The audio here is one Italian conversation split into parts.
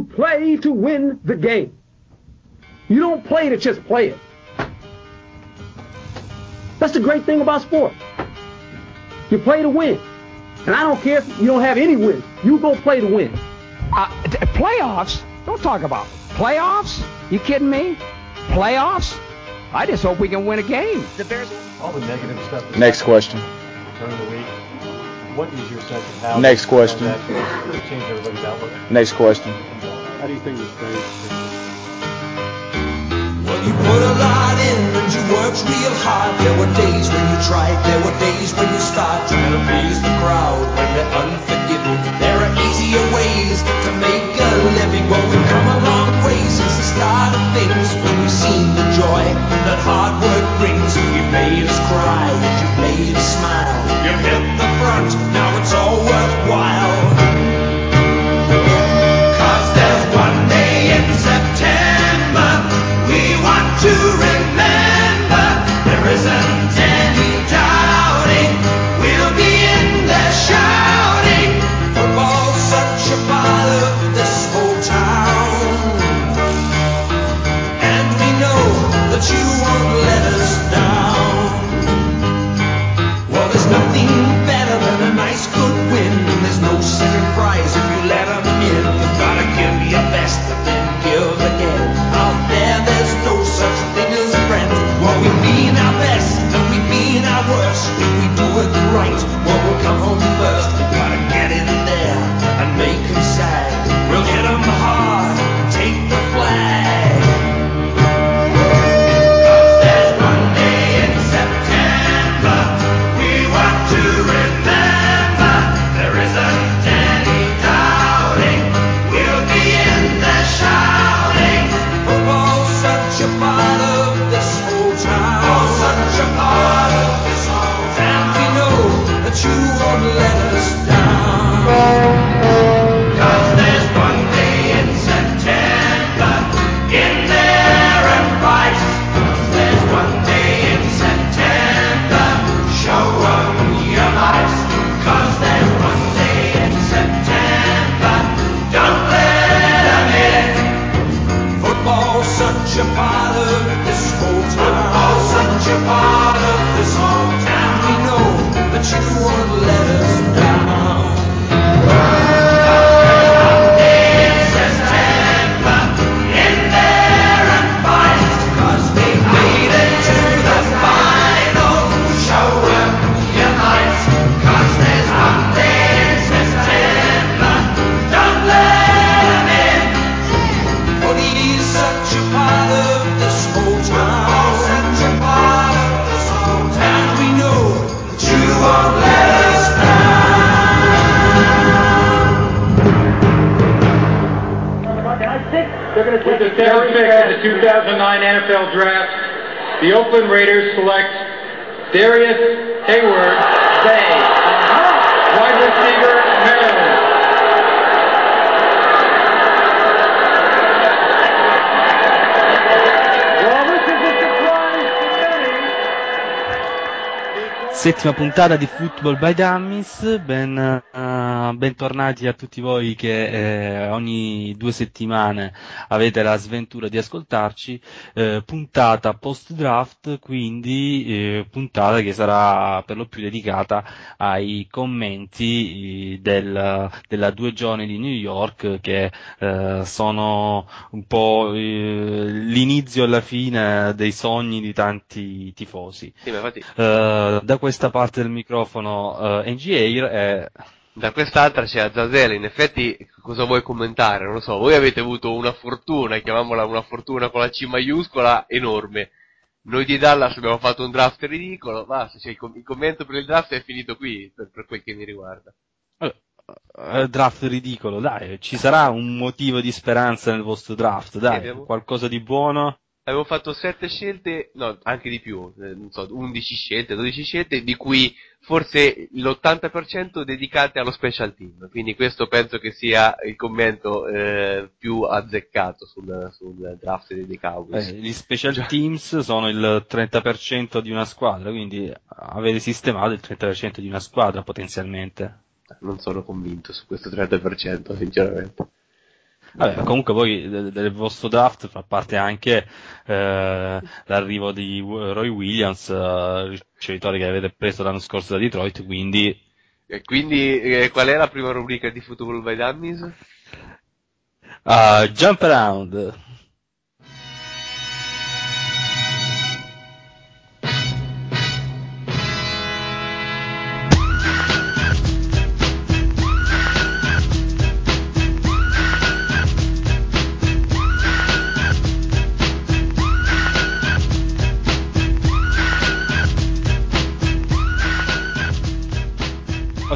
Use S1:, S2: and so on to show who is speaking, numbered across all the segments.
S1: You play to win the game. You don't play to just play it. That's the great thing about sports. You play to win. And I don't care if you don't have any wins. You go play to win.
S2: Uh, t- playoffs? Don't talk about playoffs. You kidding me? Playoffs? I just hope we can win a game.
S3: The Bears.
S4: All the negative stuff.
S5: Next question.
S4: During the week, what is your sense of how
S5: Next question.
S4: Change change everybody's outlook.
S5: Next question.
S4: How do you think this change?
S6: Well, you put a lot in and you worked real hard. There were days when you tried, there were days when you start trying to please the crowd when they're unforgiving. There are easier ways to make a living. Well, we've come long since the start of things when we've seen the joy that hard work brings. You've made us cry and you made us smile. You hit the front, now it's all worthwhile. Cause there's one day in September we want to people the
S7: Oakland Raiders select Darius Hayward Bay, wide receiver, Maryland. Well, this is a surprise to many.
S8: Settima puntata di Football by Dummies, ben, bentornati a tutti voi che eh, ogni due settimane avete la sventura di ascoltarci, eh, puntata post draft, quindi eh, puntata che sarà per lo più dedicata ai commenti eh, del, della due giorni di New York che eh, sono un po' eh, l'inizio e la fine dei sogni di tanti tifosi.
S3: Sì,
S8: da questa parte del microfono NG Air e
S3: da quest'altra c'è Azazel, in effetti cosa vuoi commentare? Non lo so, voi avete avuto una fortuna, chiamiamola una fortuna con la C maiuscola, enorme. Noi di Dallas abbiamo fatto un draft ridicolo, basta, cioè il commento per il draft è finito qui, per, per quel che mi riguarda.
S8: eh, draft ridicolo, dai, ci sarà un motivo di speranza nel vostro draft, dai,
S3: abbiamo-
S8: qualcosa di buono.
S3: Avevo fatto 7 scelte, no, anche di più, eh, non so, 11 scelte, 12 scelte, di cui forse l'80% dedicate allo special team. Quindi questo penso che sia il commento eh, più azzeccato sul, sul draft dei Cowboys.
S8: Eh, gli special teams sono il 30% di una squadra, quindi avete sistemato il 30% di una squadra potenzialmente.
S3: Non sono convinto su questo 30%, sinceramente.
S8: Vabbè, comunque poi del, del vostro draft fa parte anche eh, l'arrivo di Roy Williams, eh, ricevitore che avete preso l'anno scorso da Detroit, quindi
S3: E quindi eh, qual è la prima rubrica di Football by Dummies?
S8: ah, jump around.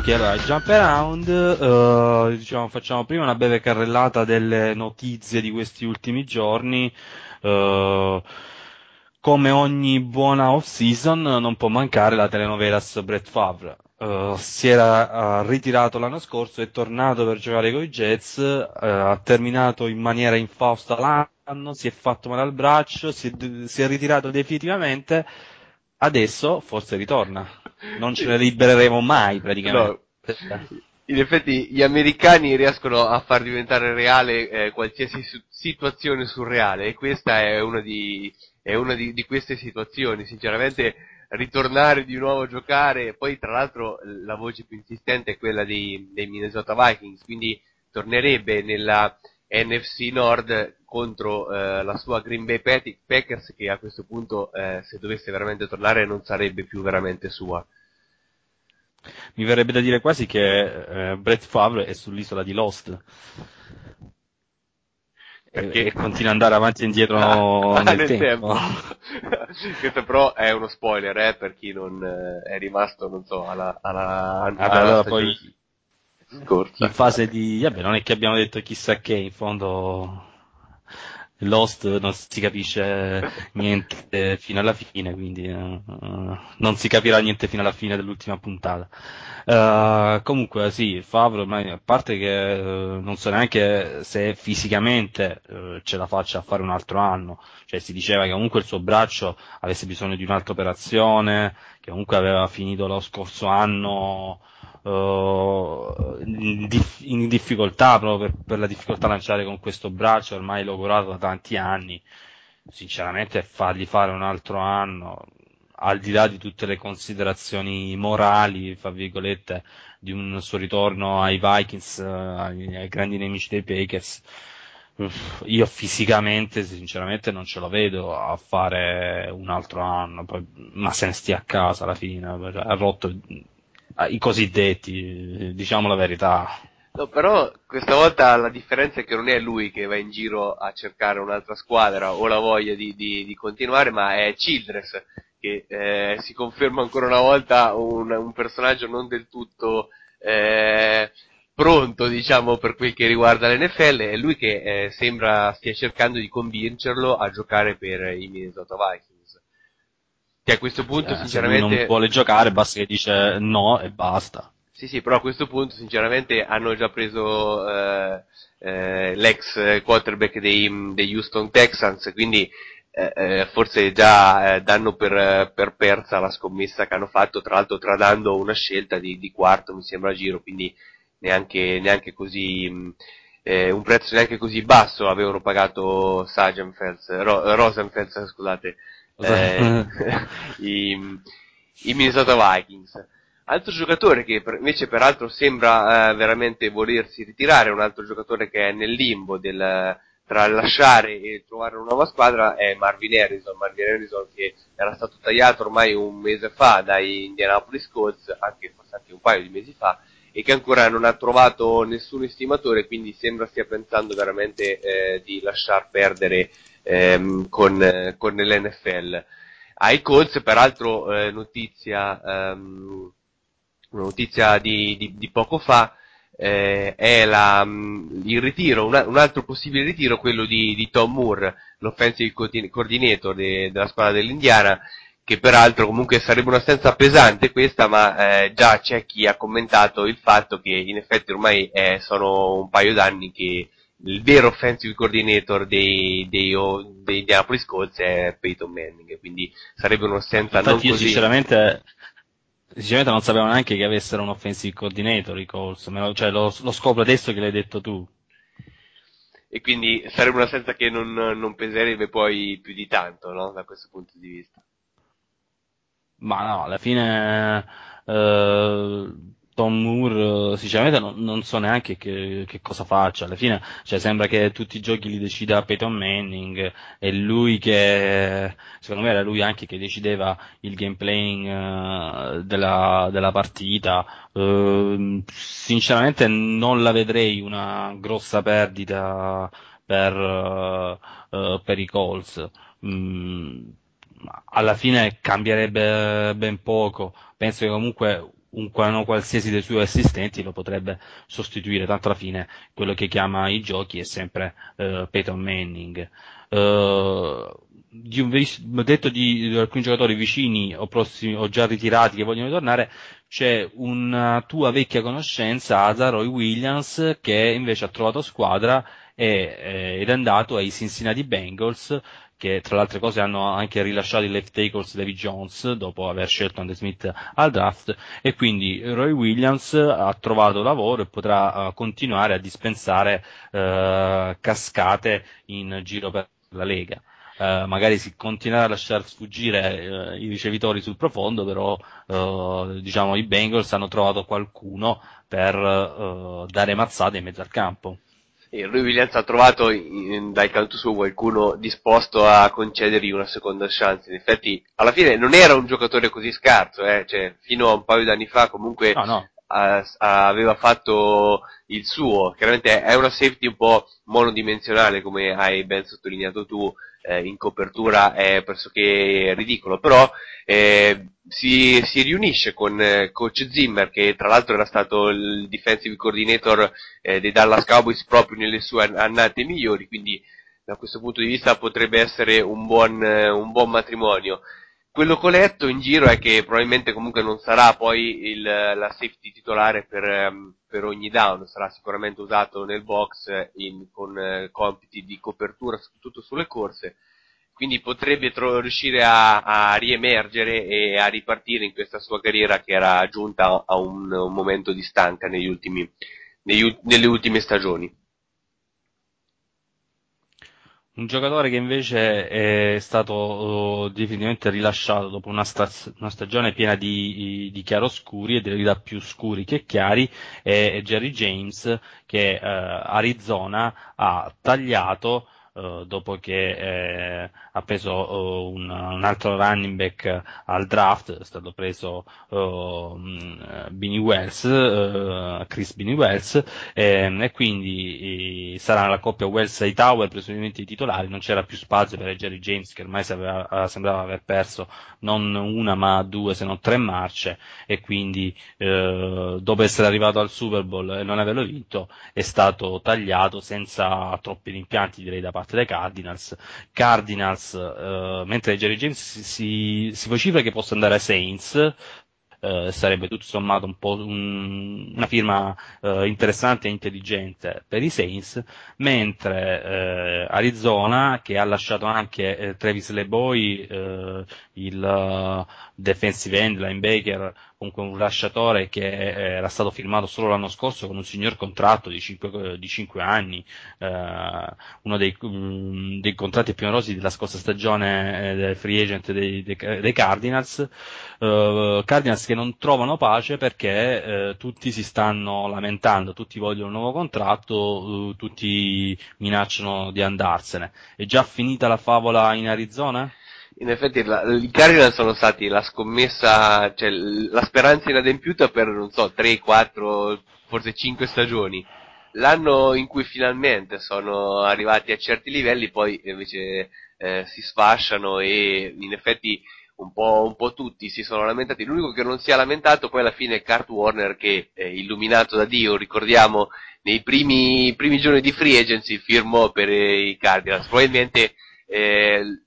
S8: Ok, allora, jump around, eh, diciamo, facciamo prima una breve carrellata delle notizie di questi ultimi giorni. eh, come ogni buona off-season non può mancare la telenovelas Brett Favre. Eh, si era eh, ritirato l'anno scorso, è tornato per giocare con i Jets, eh, ha terminato in maniera infausta l'anno, si è fatto male al braccio, si è, si è ritirato definitivamente, adesso forse ritorna. Non ce ne libereremo mai praticamente.
S3: In effetti gli americani riescono a far diventare reale eh, qualsiasi su- situazione surreale e questa è una, di, è una di, di queste situazioni. Sinceramente ritornare di nuovo a giocare, poi tra l'altro la voce più insistente è quella dei, dei Minnesota Vikings, quindi tornerebbe nella NFC Nord contro eh, la sua Green Bay Pac- Packers che a questo punto eh, se dovesse veramente tornare non sarebbe più veramente sua.
S8: Mi verrebbe da dire quasi che eh, Brett Favre è sull'isola di Lost. E,
S3: Perché?
S8: e continua ad andare avanti e indietro
S3: Ah,
S8: nel,
S3: nel
S8: tempo.
S3: Questo però è uno spoiler, eh, per chi non eh, è rimasto, non so, alla, alla, alla
S8: allora poi
S3: scorsa.
S8: in fase di... Vabbè, non è che abbiamo detto chissà che, in fondo Lost non si capisce niente fino alla fine, quindi eh, non si capirà niente fino alla fine dell'ultima puntata. Eh, comunque sì, Favre ormai, a parte che eh, non so neanche se fisicamente ce la faccia a fare un altro anno, cioè si diceva che comunque il suo braccio avesse bisogno di un'altra operazione, che comunque aveva finito lo scorso anno eh, in, in difficoltà proprio per, per la difficoltà a lanciare con questo braccio ormai logorato da tanti anni. Sinceramente fargli fare un altro anno, al di là di tutte le considerazioni morali, fra virgolette, di un suo ritorno ai Vikings, eh, ai, ai grandi nemici dei Packers, io fisicamente, sinceramente, non ce lo vedo a fare un altro anno, ma se ne stia a casa alla fine, ha rotto i cosiddetti, diciamo la verità.
S3: No, però questa volta la differenza è che non è lui che va in giro a cercare un'altra squadra o la voglia di, di- di continuare, ma è Childress che eh, si conferma ancora una volta un, un personaggio non del tutto eh, pronto, diciamo, per quel che riguarda l'NFL. È lui che eh, sembra stia cercando di convincerlo a giocare per i Minnesota Vikings. Che a questo punto,
S8: Eh, se
S3: sinceramente,
S8: non vuole giocare, basta che dice no e basta.
S3: sì, sì, però a questo punto sinceramente hanno già preso eh, eh, l'ex quarterback dei, degli Houston Texans, quindi eh, eh, forse già eh, danno per, per persa la scommessa che hanno fatto, tra l'altro tradando una scelta di, di quarto, mi sembra a giro, quindi neanche, neanche così, mh, eh, un prezzo neanche così basso avevano pagato Rosenfels, scusate, eh, i, i Minnesota Vikings. Altro giocatore che invece peraltro sembra eh, veramente volersi ritirare, un altro giocatore che è nel limbo del, tra lasciare e trovare una nuova squadra è Marvin Harrison, Marvin Harrison che era stato tagliato ormai un mese fa dai Indianapolis Colts, anche, forse anche un paio di mesi fa, e che ancora non ha trovato nessun estimatore, quindi sembra stia pensando veramente eh, di lasciar perdere ehm, con, eh, con l'NFL. Ai Colts, peraltro, eh, notizia, ehm, una notizia di, di- di poco fa, eh, è la, mh, il ritiro, un, un altro possibile ritiro, quello di, di Tom Moore, l'offensive coordin- coordinator de- della squadra dell'Indiana, che peraltro comunque sarebbe un'assenza pesante questa, ma eh, già c'è chi ha commentato il fatto che in effetti ormai eh, sono un paio d'anni che il vero offensive coordinator dei, dei, dei Indianapolis Colts è Peyton Manning, quindi sarebbe un'assenza non
S8: Infatti io
S3: così...
S8: sinceramente, sinceramente non sapevo neanche che avessero un offensive coordinator i Colts, cioè lo, lo scopro adesso che l'hai detto tu.
S3: e quindi sarebbe un'assenza che non, non peserebbe poi più di tanto, no? Da questo punto di vista.
S8: Ma no, alla fine eh, Tom Moore eh, sinceramente non, non so neanche che, che cosa faccia. Alla fine cioè, sembra che tutti i giochi li decida Peyton Manning, è lui che secondo me era lui anche che decideva il gameplay eh, della, della partita. Eh, sinceramente non la vedrei una grossa perdita per, eh, per i Colts. Mm, alla fine cambierebbe ben poco. Penso che comunque un qual- qualsiasi dei suoi assistenti lo potrebbe sostituire, tanto alla fine quello che chiama i giochi è sempre eh, Peyton Manning. Eh, di un detto di, di alcuni giocatori vicini o, prossimi, o già ritirati che vogliono tornare, c'è una tua vecchia conoscenza, Azaroy Williams, che invece ha trovato squadra e, eh, ed è andato ai Cincinnati Bengals che tra le altre cose hanno anche rilasciato il left tackles Davy Jones dopo aver scelto Andre Smith al draft e quindi Roy Williams ha trovato lavoro e potrà uh, continuare a dispensare uh, cascate in giro per la Lega. Uh, magari si continuerà a lasciar sfuggire i ricevitori sul profondo, però diciamo i Bengals hanno trovato qualcuno per dare mazzate in mezzo al campo.
S3: Lui Williams ha trovato in, dal canto suo qualcuno disposto a concedergli una seconda chance. In effetti, alla fine non era un giocatore così scarso, eh? cioè, fino a un paio d'anni fa comunque
S8: no, no.
S3: A, a, aveva fatto il suo. Chiaramente è una safety un po' monodimensionale, come hai ben sottolineato tu, eh, in copertura è pressoché ridicolo, però eh, si, si, riunisce con eh, coach Zimmer, che tra l'altro era stato il defensive coordinator eh, dei Dallas Cowboys proprio nelle sue annate migliori, quindi da questo punto di vista potrebbe essere un buon, un buon matrimonio. Quello che ho letto in giro è che probabilmente comunque non sarà poi il, la safety titolare per, um, per, ogni down, sarà sicuramente usato nel box in, con uh, compiti di copertura soprattutto sulle corse, quindi potrebbe tro- riuscire a, a, riemergere e a ripartire in questa sua carriera che era giunta a un, un momento di stanca negli ultimi, negli, nelle ultime stagioni.
S8: Un giocatore che invece è stato uh, definitivamente rilasciato dopo una, sta- una stagione piena di, di, chiaroscuri e delle verità più scuri che chiari è Jerry James che uh, Arizona ha tagliato Uh, dopo che eh, ha preso uh, un, un, altro running back al draft, è stato preso uh, Binny Wells, Chris Binny Wells, eh, e quindi eh, sarà la coppia Wells e Tower presumibilmente i titolari, non c'era più spazio per Jerry James che ormai sapeva, sembrava aver perso non una ma due se non tre marce e quindi dopo essere arrivato al Super Bowl e non averlo vinto è stato tagliato senza troppi rimpianti direi da parte parte dai Cardinals. Cardinals, eh, mentre Jerry James si, si, vocifera che possa andare ai Saints, eh, sarebbe tutto sommato un po' un, una firma eh, interessante e intelligente per i Saints, mentre eh, Arizona, che ha lasciato anche Travis LeBoy, il defensive end linebacker, comunque un lasciatore che era stato firmato solo l'anno scorso con un signor contratto di 5, di 5 anni, eh, uno dei, um, dei, contratti più onerosi della scorsa stagione eh, del free agent dei, dei, dei Cardinals, eh, Cardinals che non trovano pace perché eh, tutti si stanno lamentando, tutti vogliono un nuovo contratto, eh, tutti minacciano di andarsene. È già finita la favola in Arizona?
S3: In effetti i Cardinals sono stati la scommessa, cioè la speranza inadempiuta per, non so, 3, 4, forse 5 stagioni. L'anno in cui finalmente sono arrivati a certi livelli, poi invece eh, si sfasciano e in effetti un po', un po', tutti si sono lamentati. L'unico che non si è lamentato poi alla fine è Kurt Warner che, eh, illuminato da Dio, ricordiamo, nei primi, primi giorni di free agency firmò per eh, i Cardinals. Probabilmente eh,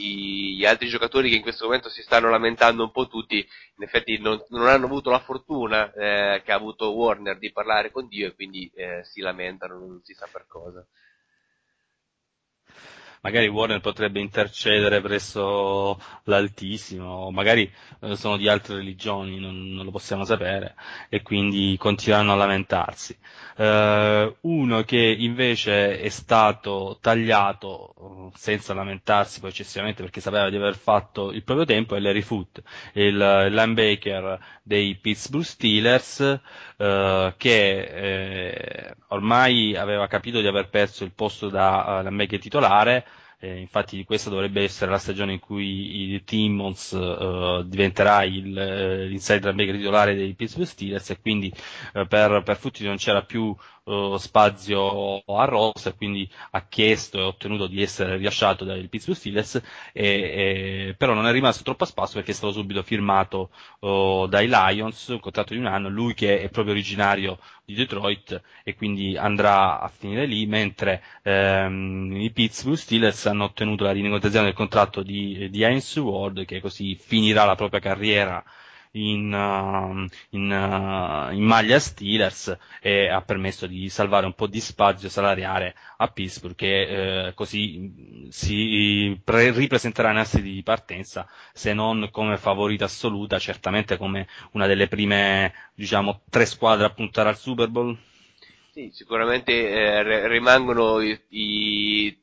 S3: gli altri giocatori che in questo momento si stanno lamentando un po' tutti, in effetti non, non hanno avuto la fortuna eh, che ha avuto Warner di parlare con Dio e quindi eh, si lamentano, non si sa per cosa.
S8: Magari Warner potrebbe intercedere presso l'Altissimo, magari eh, sono di altre religioni, non, non lo possiamo sapere, e quindi continueranno a lamentarsi. Eh, uno che invece è stato tagliato eh, senza lamentarsi poi eccessivamente perché sapeva di aver fatto il proprio tempo è Larry Foot, il linebacker dei Pittsburgh Steelers eh, che eh, ormai aveva capito di aver perso il posto da uh, linebacker titolare eh, infatti questa dovrebbe essere la stagione in cui il Timmons eh, diventerà il, eh, l'inside titolare dei Pittsburgh Steelers e quindi eh, per, per Futti non c'era più eh, spazio a roster, quindi ha chiesto e ottenuto di essere rilasciato dai Pittsburgh Steelers, e, e, però non è rimasto troppo a spasso perché è stato subito firmato oh, dai Lions, un contratto di un anno, lui che è proprio originario di Detroit e quindi andrà a finire lì, mentre ehm, i Pittsburgh Steelers hanno ottenuto la rinegoziazione del contratto di, di Heinz Ward, che così finirà la propria carriera in, uh, in, uh, in, maglia Steelers e ha permesso di salvare un po' di spazio salariale a Pittsburgh che eh, così si pre- ripresenterà in assi di partenza se non come favorita assoluta certamente come una delle prime diciamo tre squadre a puntare al Super Bowl?
S3: Sì, sicuramente eh, rimangono i, i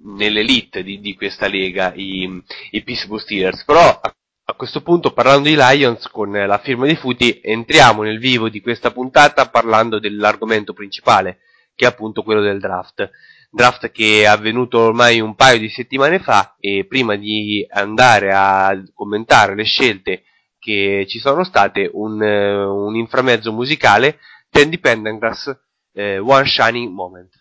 S3: nell'elite di, di, questa lega i, i Pittsburgh Steelers. Però a questo punto, parlando di Lions, con la firma di Futi, entriamo nel vivo di questa puntata parlando dell'argomento principale, che è appunto quello del draft. Draft che è avvenuto ormai un paio di settimane fa e prima di andare a commentare le scelte che ci sono state, un, un inframezzo musicale, Tandy Pendergrass, eh, One Shining Moment.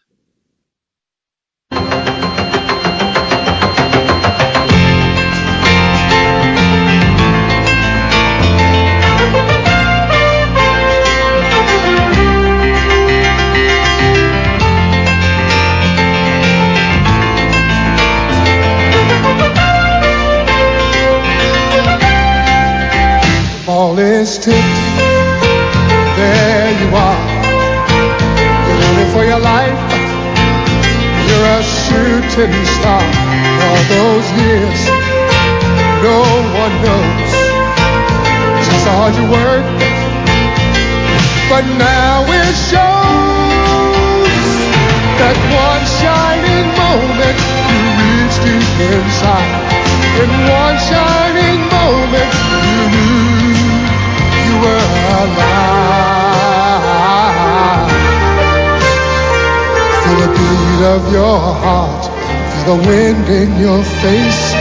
S5: Is tipped. There you are. Running for your life. You're a shooting star. All those years, no one knows just how you work. But now it shows that one shining moment you reached deep inside. In one shining moment beat of your heart, feel the wind in your face.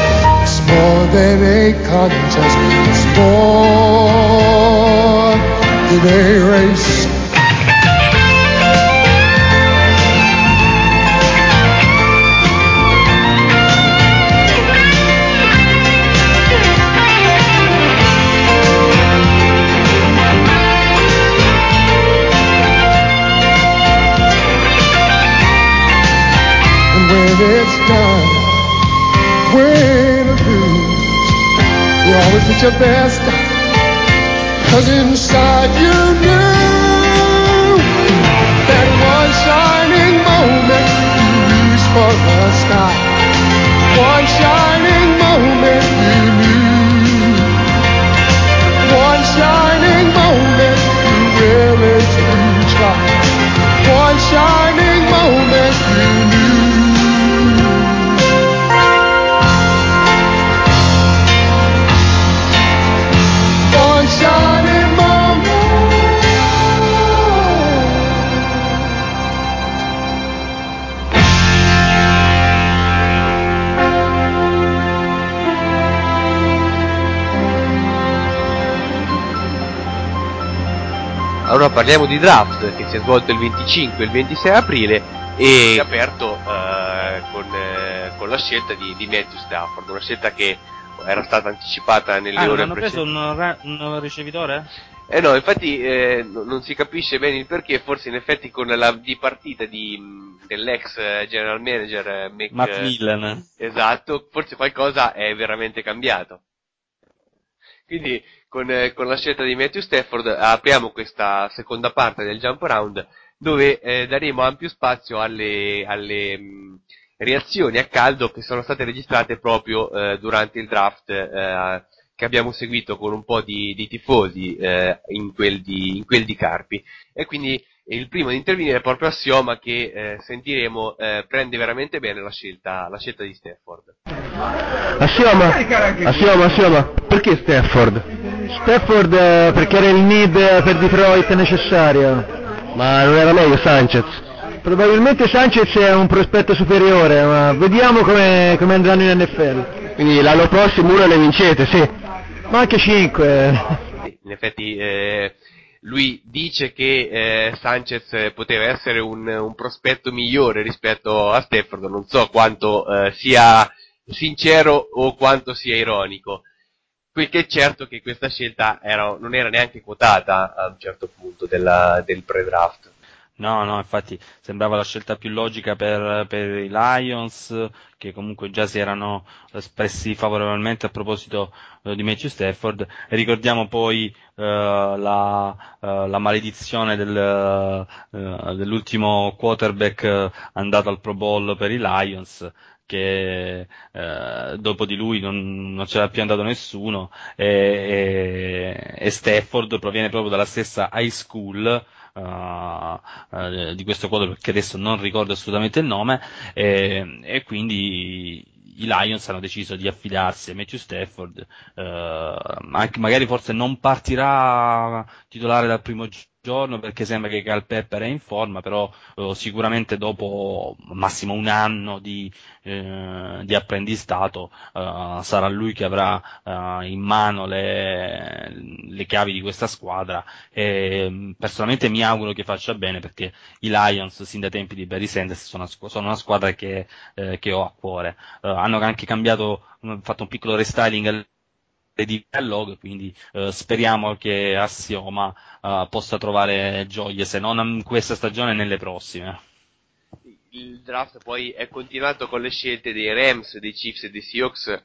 S5: It's more than a contest, it's more than a race. When it's done, win or lose, you always did your best. Cause inside you knew that one shining moment you reached for the sky. One shining
S3: parliamo di draft che si è svolto il 25 e il 26 aprile e si è aperto eh, con, eh, con la scelta di, di Matthew Stafford, una scelta che era stata anticipata nelle
S8: ah non
S3: ore
S8: hanno preso
S3: precedenti.
S8: un, ra- un ricevitore?
S3: Eh no, infatti eh, no- non si capisce bene il perché, forse in effetti con la dipartita di, dell'ex eh, general manager eh,
S8: Matt
S3: eh,
S8: Millen
S3: Esatto, forse qualcosa è veramente cambiato. Quindi con, eh, con la scelta di Matthew Stafford apriamo questa seconda parte del jump around dove eh, daremo ampio spazio alle, alle, mh, reazioni a caldo che sono state registrate proprio eh, durante il draft eh, che abbiamo seguito con un po' di, di tifosi eh, in, quel di, in quel di Carpi. E quindi il primo ad intervenire è proprio Assioma che eh, sentiremo eh, prende veramente bene la scelta, la scelta di Stafford.
S9: Assioma, Assioma, Assioma, perché Stafford? Stafford eh, perché era il need per Detroit necessario. Ma non era meglio Sanchez? Probabilmente Sanchez è un prospetto superiore, ma vediamo come, come andranno in NFL. Quindi l'anno prossimo uno ne vincete, sì. Ma anche 5.
S3: In effetti eh, lui dice che eh, Sanchez poteva essere un, un, prospetto migliore rispetto a Stafford, non so quanto eh, sia sincero o quanto sia ironico. Quel che è certo che questa scelta era, non era neanche quotata a un certo punto della, del pre-draft.
S8: No, no, infatti sembrava la scelta più logica per, per, i Lions, che comunque già si erano espressi favorevolmente a proposito eh, di Matthew Stafford. Ricordiamo poi eh, la, eh, la, maledizione del, eh, dell'ultimo quarterback eh, andato al Pro Bowl per i Lions, che eh, dopo di lui non, non c'era più andato nessuno e, e, e Stafford proviene proprio dalla stessa high school Uh, di questo quadro perché adesso non ricordo assolutamente il nome e, e, quindi i Lions hanno deciso di affidarsi a Matthew Stafford uh, anche magari forse non partirà titolare dal primo giorno perché sembra che Cal Pepper è in forma, però eh, sicuramente dopo massimo un anno di, eh, di apprendistato eh, sarà lui che avrà eh, in mano le, le, chiavi di questa squadra e personalmente mi auguro che faccia bene perché i Lions sin dai tempi di Barry Sanders sono, sono una squadra che, eh, che ho a cuore. Eh, hanno anche cambiato, fatto un piccolo restyling di dialoghi, quindi eh, speriamo che Assioma eh, possa trovare gioie, se non questa stagione nelle prossime.
S3: Il draft poi è continuato con le scelte dei Rams, dei Chiefs e dei Seahawks,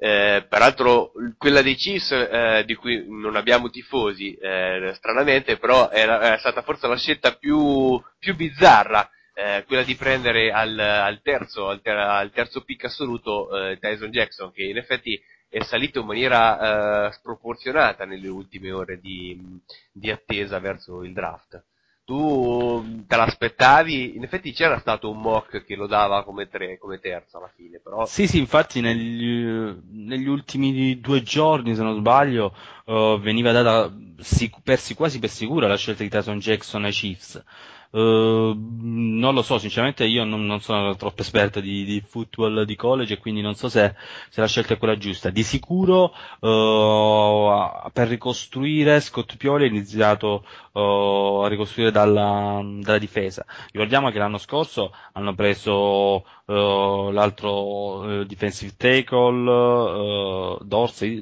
S3: eh, peraltro quella dei Chiefs eh, di cui non abbiamo tifosi, eh, stranamente, però era, è stata forse la scelta più, più bizzarra, eh, quella di prendere al, al terzo, al, ter- al, terzo pick assoluto eh, Tyson Jackson, che in effetti è salito in maniera eh, sproporzionata nelle ultime ore di, di, attesa verso il draft. Tu te l'aspettavi? In effetti c'era stato un mock che lo dava come, tre, come terzo alla fine, però...
S8: Sì, sì, infatti negli, negli ultimi due giorni, se non sbaglio, uh, veniva data sic- per, quasi per sicura la scelta di Tyson Jackson ai Chiefs. Uh, non lo so, sinceramente io non, non sono troppo esperto di, di, football di college e quindi non so se, se la scelta è quella giusta. Di sicuro uh, per ricostruire Scott Pioli ha iniziato uh, a ricostruire dalla, dalla, difesa. Ricordiamo che l'anno scorso hanno preso l'altro defensive tackle, Dorsey,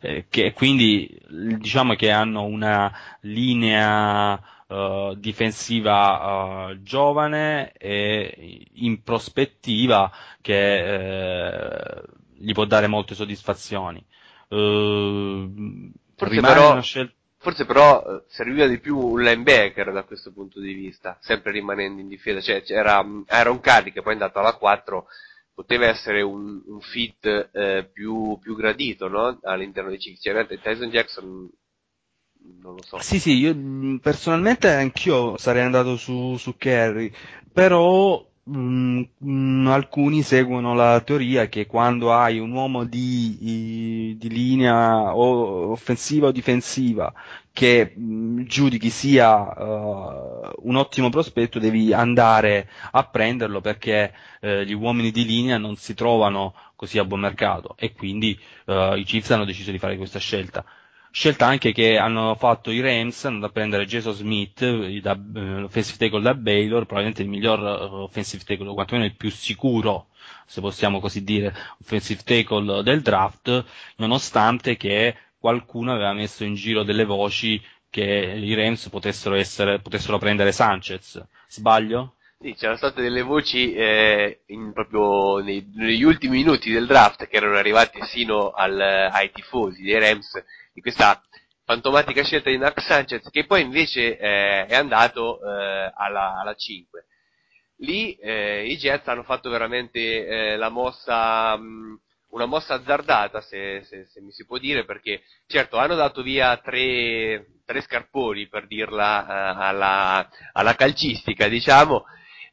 S8: eh, che quindi diciamo che hanno una linea uh, difensiva uh, giovane e in prospettiva che uh, gli può dare molte soddisfazioni.
S3: forse però, scel- forse però serviva di più un linebacker da questo punto di vista, sempre rimanendo in difesa, cioè c'era Aaron Cardi che poi è andato alla 4 poteva essere un, un fit eh, più, più, gradito no? all'interno dei Chiefs. Cioè, Tyson Jackson non lo so.
S8: Sì, sì, io personalmente anch'io sarei andato su, su Kerry, però mh, mh, alcuni seguono la teoria che quando hai un uomo di, di linea o offensiva o difensiva che mh, giudichi sia uh, un ottimo prospetto devi andare a prenderlo perché uh, gli uomini di linea non si trovano così a buon mercato e quindi uh, i Chiefs hanno deciso di fare questa scelta scelta anche che hanno fatto i Rams, andando a prendere Jason Smith, da, uh, offensive tackle da Baylor, probabilmente il miglior uh, offensive tackle, quantomeno il più sicuro, se possiamo così dire, offensive tackle del draft, nonostante che qualcuno aveva messo in giro delle voci che i Rams potessero, essere, potessero prendere Sanchez. Sbaglio?
S3: Sì, c'erano state delle voci eh, in, proprio nei, negli ultimi minuti del draft che erano arrivate sino al, ai tifosi dei Rams di questa fantomatica scelta di Mark Sanchez che poi invece eh, è andato eh, alla, alla 5. lì eh, i Jets hanno fatto veramente eh, la mossa, mh, una mossa azzardata, se, se- se mi si può dire, perché certo hanno dato via tre, tre scarponi, per dirla eh, alla, alla calcistica, diciamo,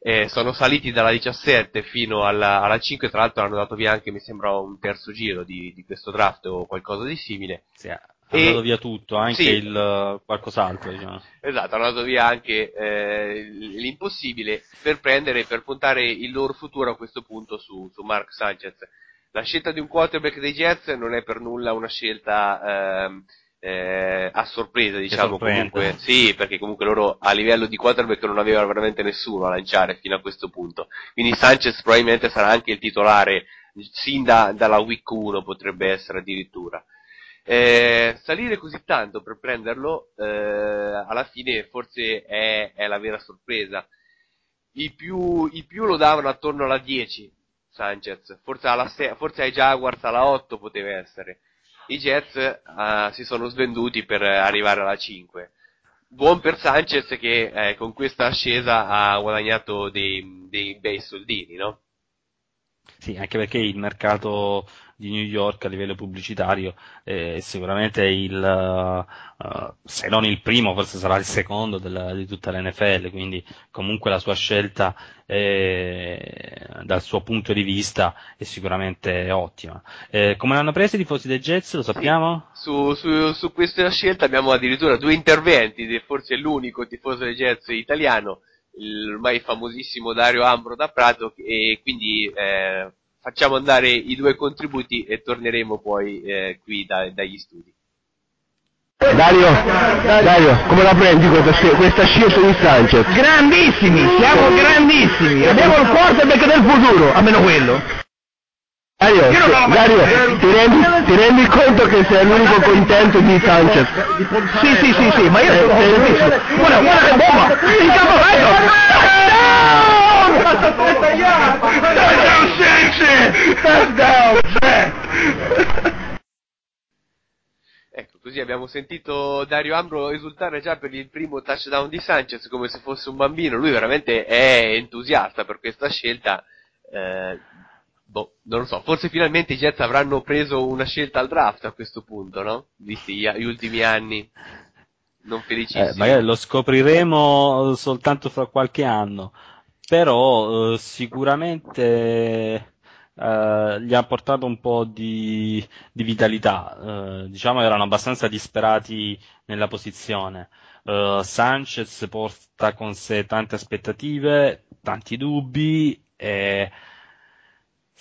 S3: eh, sono saliti dalla 17 fino alla, alla 5, tra l'altro hanno dato via anche, mi sembra, un terzo giro di, di questo draft o qualcosa di simile.
S8: Sì, ha
S3: E-
S8: dato via tutto, anche
S3: sì.
S8: il eh, qualcos'altro, diciamo.
S3: Esatto, hanno dato via anche eh, l'impossibile per prendere, per puntare il loro futuro a questo punto su, su Mark Sanchez. La scelta di un quarterback dei Jets non è per nulla una scelta ehm, eh, a sorpresa, diciamo comunque. Sì, perché comunque loro a livello di quarterback non avevano veramente nessuno a lanciare fino a questo punto. Quindi Sanchez probabilmente sarà anche il titolare sin da- dalla week 1 potrebbe essere addirittura. Eh, salire così tanto per prenderlo, eh, alla fine forse è, è la vera sorpresa. I più, I più lo davano attorno alla 10, Sanchez, forse, alla se- forse ai Jaguars alla 8 poteva essere. I Jets eh, si sono svenduti per arrivare alla 5. Buon per Sanchez che eh, con questa ascesa ha guadagnato dei, dei bei soldini, no?
S8: Sì, anche perché il mercato di New York a livello pubblicitario è sicuramente il, eh, eh, se non il primo, forse sarà il secondo della- di tutta l'NFL, quindi comunque la sua scelta è- dal suo punto di vista è sicuramente ottima. Eh, come l'hanno preso i tifosi dei Jets, lo sappiamo?
S3: Su, su, su questa scelta abbiamo addirittura due interventi, forse l'unico tifoso dei Jets italiano, il ormai famosissimo Dario Ambro da Prato, e quindi eh, facciamo andare i due contributi e torneremo poi eh, qui da- dagli studi.
S9: Dario, Dario, come la prendi questa, questa scelta di Sanchez? Grandissimi, siamo grandissimi, abbiamo il quarterback del futuro, almeno quello. Dario, Dario ti, rendi, ti rendi conto che sei l'unico contento di Sanchez? Sì, sì, sì, sì, ma io sono contentissimo. Guarda, guarda che bomba! Il caporetto! Touchdown! Touchdown Sanchez! Touchdown Sanchez!
S3: Ecco, così abbiamo sentito Dario Ambro esultare già per il primo touchdown di Sanchez come se fosse un bambino. Lui veramente è entusiasta per questa scelta. Eh, boh, non lo so, forse finalmente i Jets avranno preso una scelta al draft a questo punto, no? Visti gli, ultimi anni non felicissimi.
S8: Eh, magari lo scopriremo soltanto fra qualche anno, però eh, sicuramente eh, gli ha portato un po' di, di vitalità. Eh, diciamo erano abbastanza disperati nella posizione. Eh, Sanchez porta con sé tante aspettative, tanti dubbi e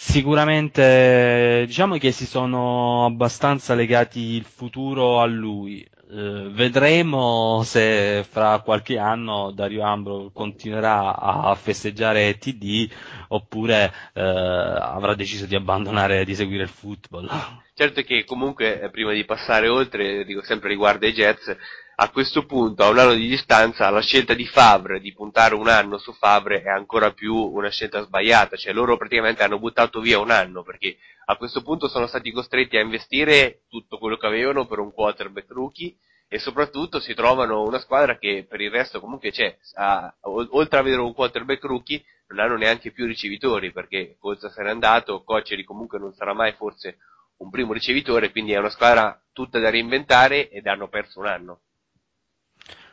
S8: sicuramente diciamo che si sono abbastanza legati il futuro a lui. Eh, vedremo se fra qualche anno Dario Ambro continuerà a festeggiare TD oppure eh, avrà deciso di abbandonare di seguire il football.
S3: Certo che comunque, eh, prima di passare oltre, dico sempre riguardo ai Jets, a questo punto, a un anno di distanza, la scelta di Favre, di puntare un anno su Favre, è ancora più una scelta sbagliata, cioè loro praticamente hanno buttato via un anno, perché a questo punto sono stati costretti a investire tutto quello che avevano per un quarterback rookie, e soprattutto si trovano una squadra che per il resto comunque c'è, o- oltre ad avere un quarterback rookie, non hanno neanche più ricevitori, perché Colza se n'è andato, Cocceri comunque non sarà mai forse un primo ricevitore, quindi è una squadra tutta da reinventare ed hanno perso un anno.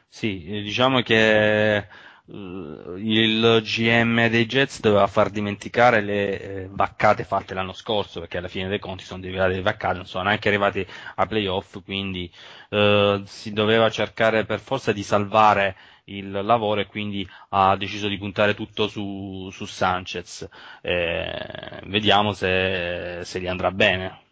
S8: Sì, eh, diciamo che eh, il GM dei Jets doveva far dimenticare le eh, vaccate fatte l'anno scorso, perché alla fine dei conti sono derivate vaccate, non sono neanche arrivati a playoff, quindi eh, si doveva cercare per forza di salvare il lavoro e quindi ha deciso di puntare tutto su, su Sanchez. Eh, vediamo se, se gli andrà bene.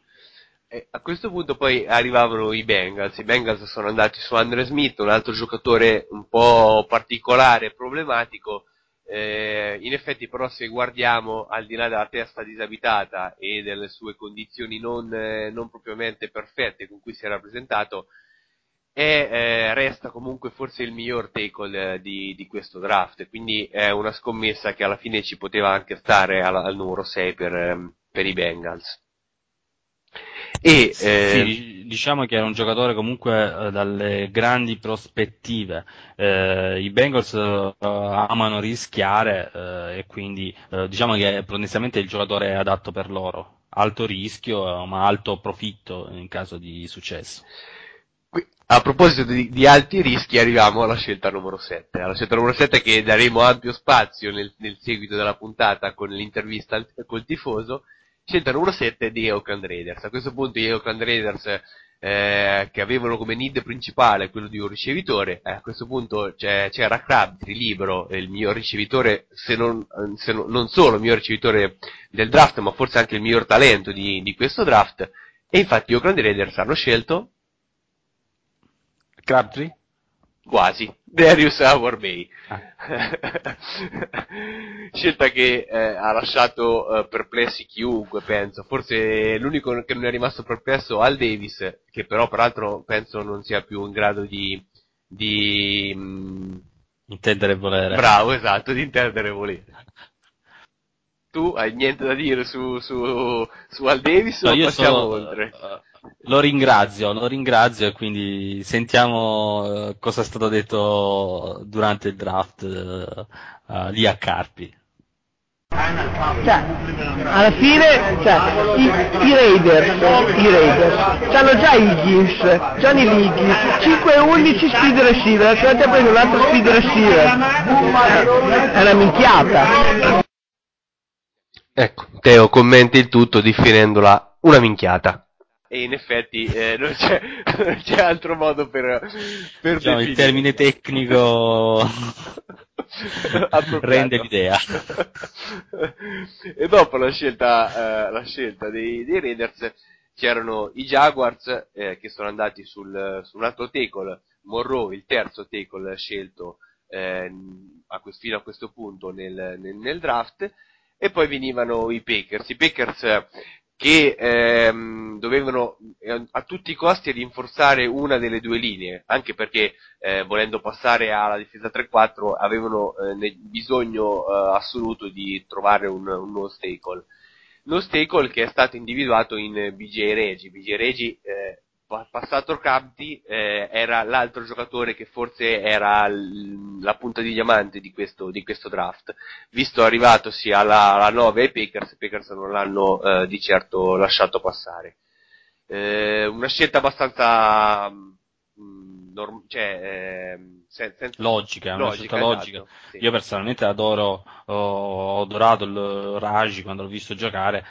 S3: A questo punto poi arrivavano i Bengals, i Bengals sono andati su Andre Smith, un altro giocatore un po' particolare, problematico, eh, in effetti però se guardiamo al di là della testa disabitata e delle sue condizioni non, eh, non propriamente perfette con cui si è rappresentato, è, eh, resta comunque forse il miglior tackle eh, di, di questo draft, quindi è una scommessa che alla fine ci poteva anche stare al, al numero 6 per, ehm, per i Bengals. E,
S8: Sì,
S3: eh,
S8: dic- diciamo che era un giocatore comunque eh, dalle grandi prospettive. Eh, I Bengals eh, amano rischiare eh, e quindi eh, diciamo che potenzialmente il giocatore è adatto per loro. Alto rischio, ma alto profitto in caso di successo.
S3: A proposito di, di alti rischi, arriviamo alla scelta numero 7. Alla scelta numero 7 che daremo ampio spazio nel, nel seguito della puntata con l'intervista al- col tifoso. Scelta numero 7 di Oakland Raiders. A questo punto gli Oakland Raiders, eh, che avevano come need principale quello di un ricevitore, eh, a questo punto c'era Crabtree libero, il miglior ricevitore, se non, se non, non solo il miglior ricevitore del draft, ma forse anche il miglior talento di, di questo draft. E infatti gli Oakland Raiders hanno scelto
S8: Crabtree?
S3: Quasi. Darius Howard Bay.
S8: Ah.
S3: Scelta che eh, ha lasciato eh, perplessi chiunque, penso. Forse l'unico che non è rimasto perplesso è Al Davis, che però peraltro penso non sia più in grado di... di mm,
S8: Intendere e volere.
S3: bravo, esatto, di intendere e volere. Tu hai niente da dire su, su, su Al Davis
S8: No,
S3: o
S8: io
S3: passiamo
S8: solo,
S3: oltre?
S8: eh, lo ringrazio, lo ringrazio e quindi sentiamo eh, cosa è stato detto durante il draft eh, lì a Carpi.
S9: Cioè, alla fine, cioè, i, i Raiders, i Raiders, hanno già Higgins, Johnny Higgins, 5 e 11 speed receiver, ti ha preso un altro speed receiver. È una minchiata.
S3: Ecco, Teo commenti il tutto definendola una minchiata. E in effetti eh, non, c'è, non c'è altro modo per, per
S8: Diciamo, il termine tecnico rende l'idea.
S3: e dopo la scelta, eh, la scelta dei, dei Raiders c'erano i Jaguars eh, che sono andati sul, su un altro tackle, Monroe, il terzo tackle scelto eh, a quest- fino a questo punto nel, nel- nel draft, e poi venivano i Packers. I Packers che ehm, dovevano eh, a tutti i costi rinforzare una delle due linee, anche perché eh, volendo passare alla difesa 3-4 avevano eh, bisogno eh, assoluto di trovare un, un nose tackle. Nose tackle che è stato individuato in BJ Regi. BJ Regi, eh, passato Crabtree, eh, era l'altro giocatore che forse era l- la punta di diamante di questo, di questo draft visto arrivatosi alla, alla 9 ai Packers, i Packers non l'hanno eh, di certo lasciato passare. Eh, una scelta abbastanza mm, norm- cioè, ehm, sen- senza-
S8: Logica,
S3: logica,
S8: logica.
S3: esatto, sì.
S8: Io personalmente adoro, ho adorato il Raji quando l'ho visto giocare,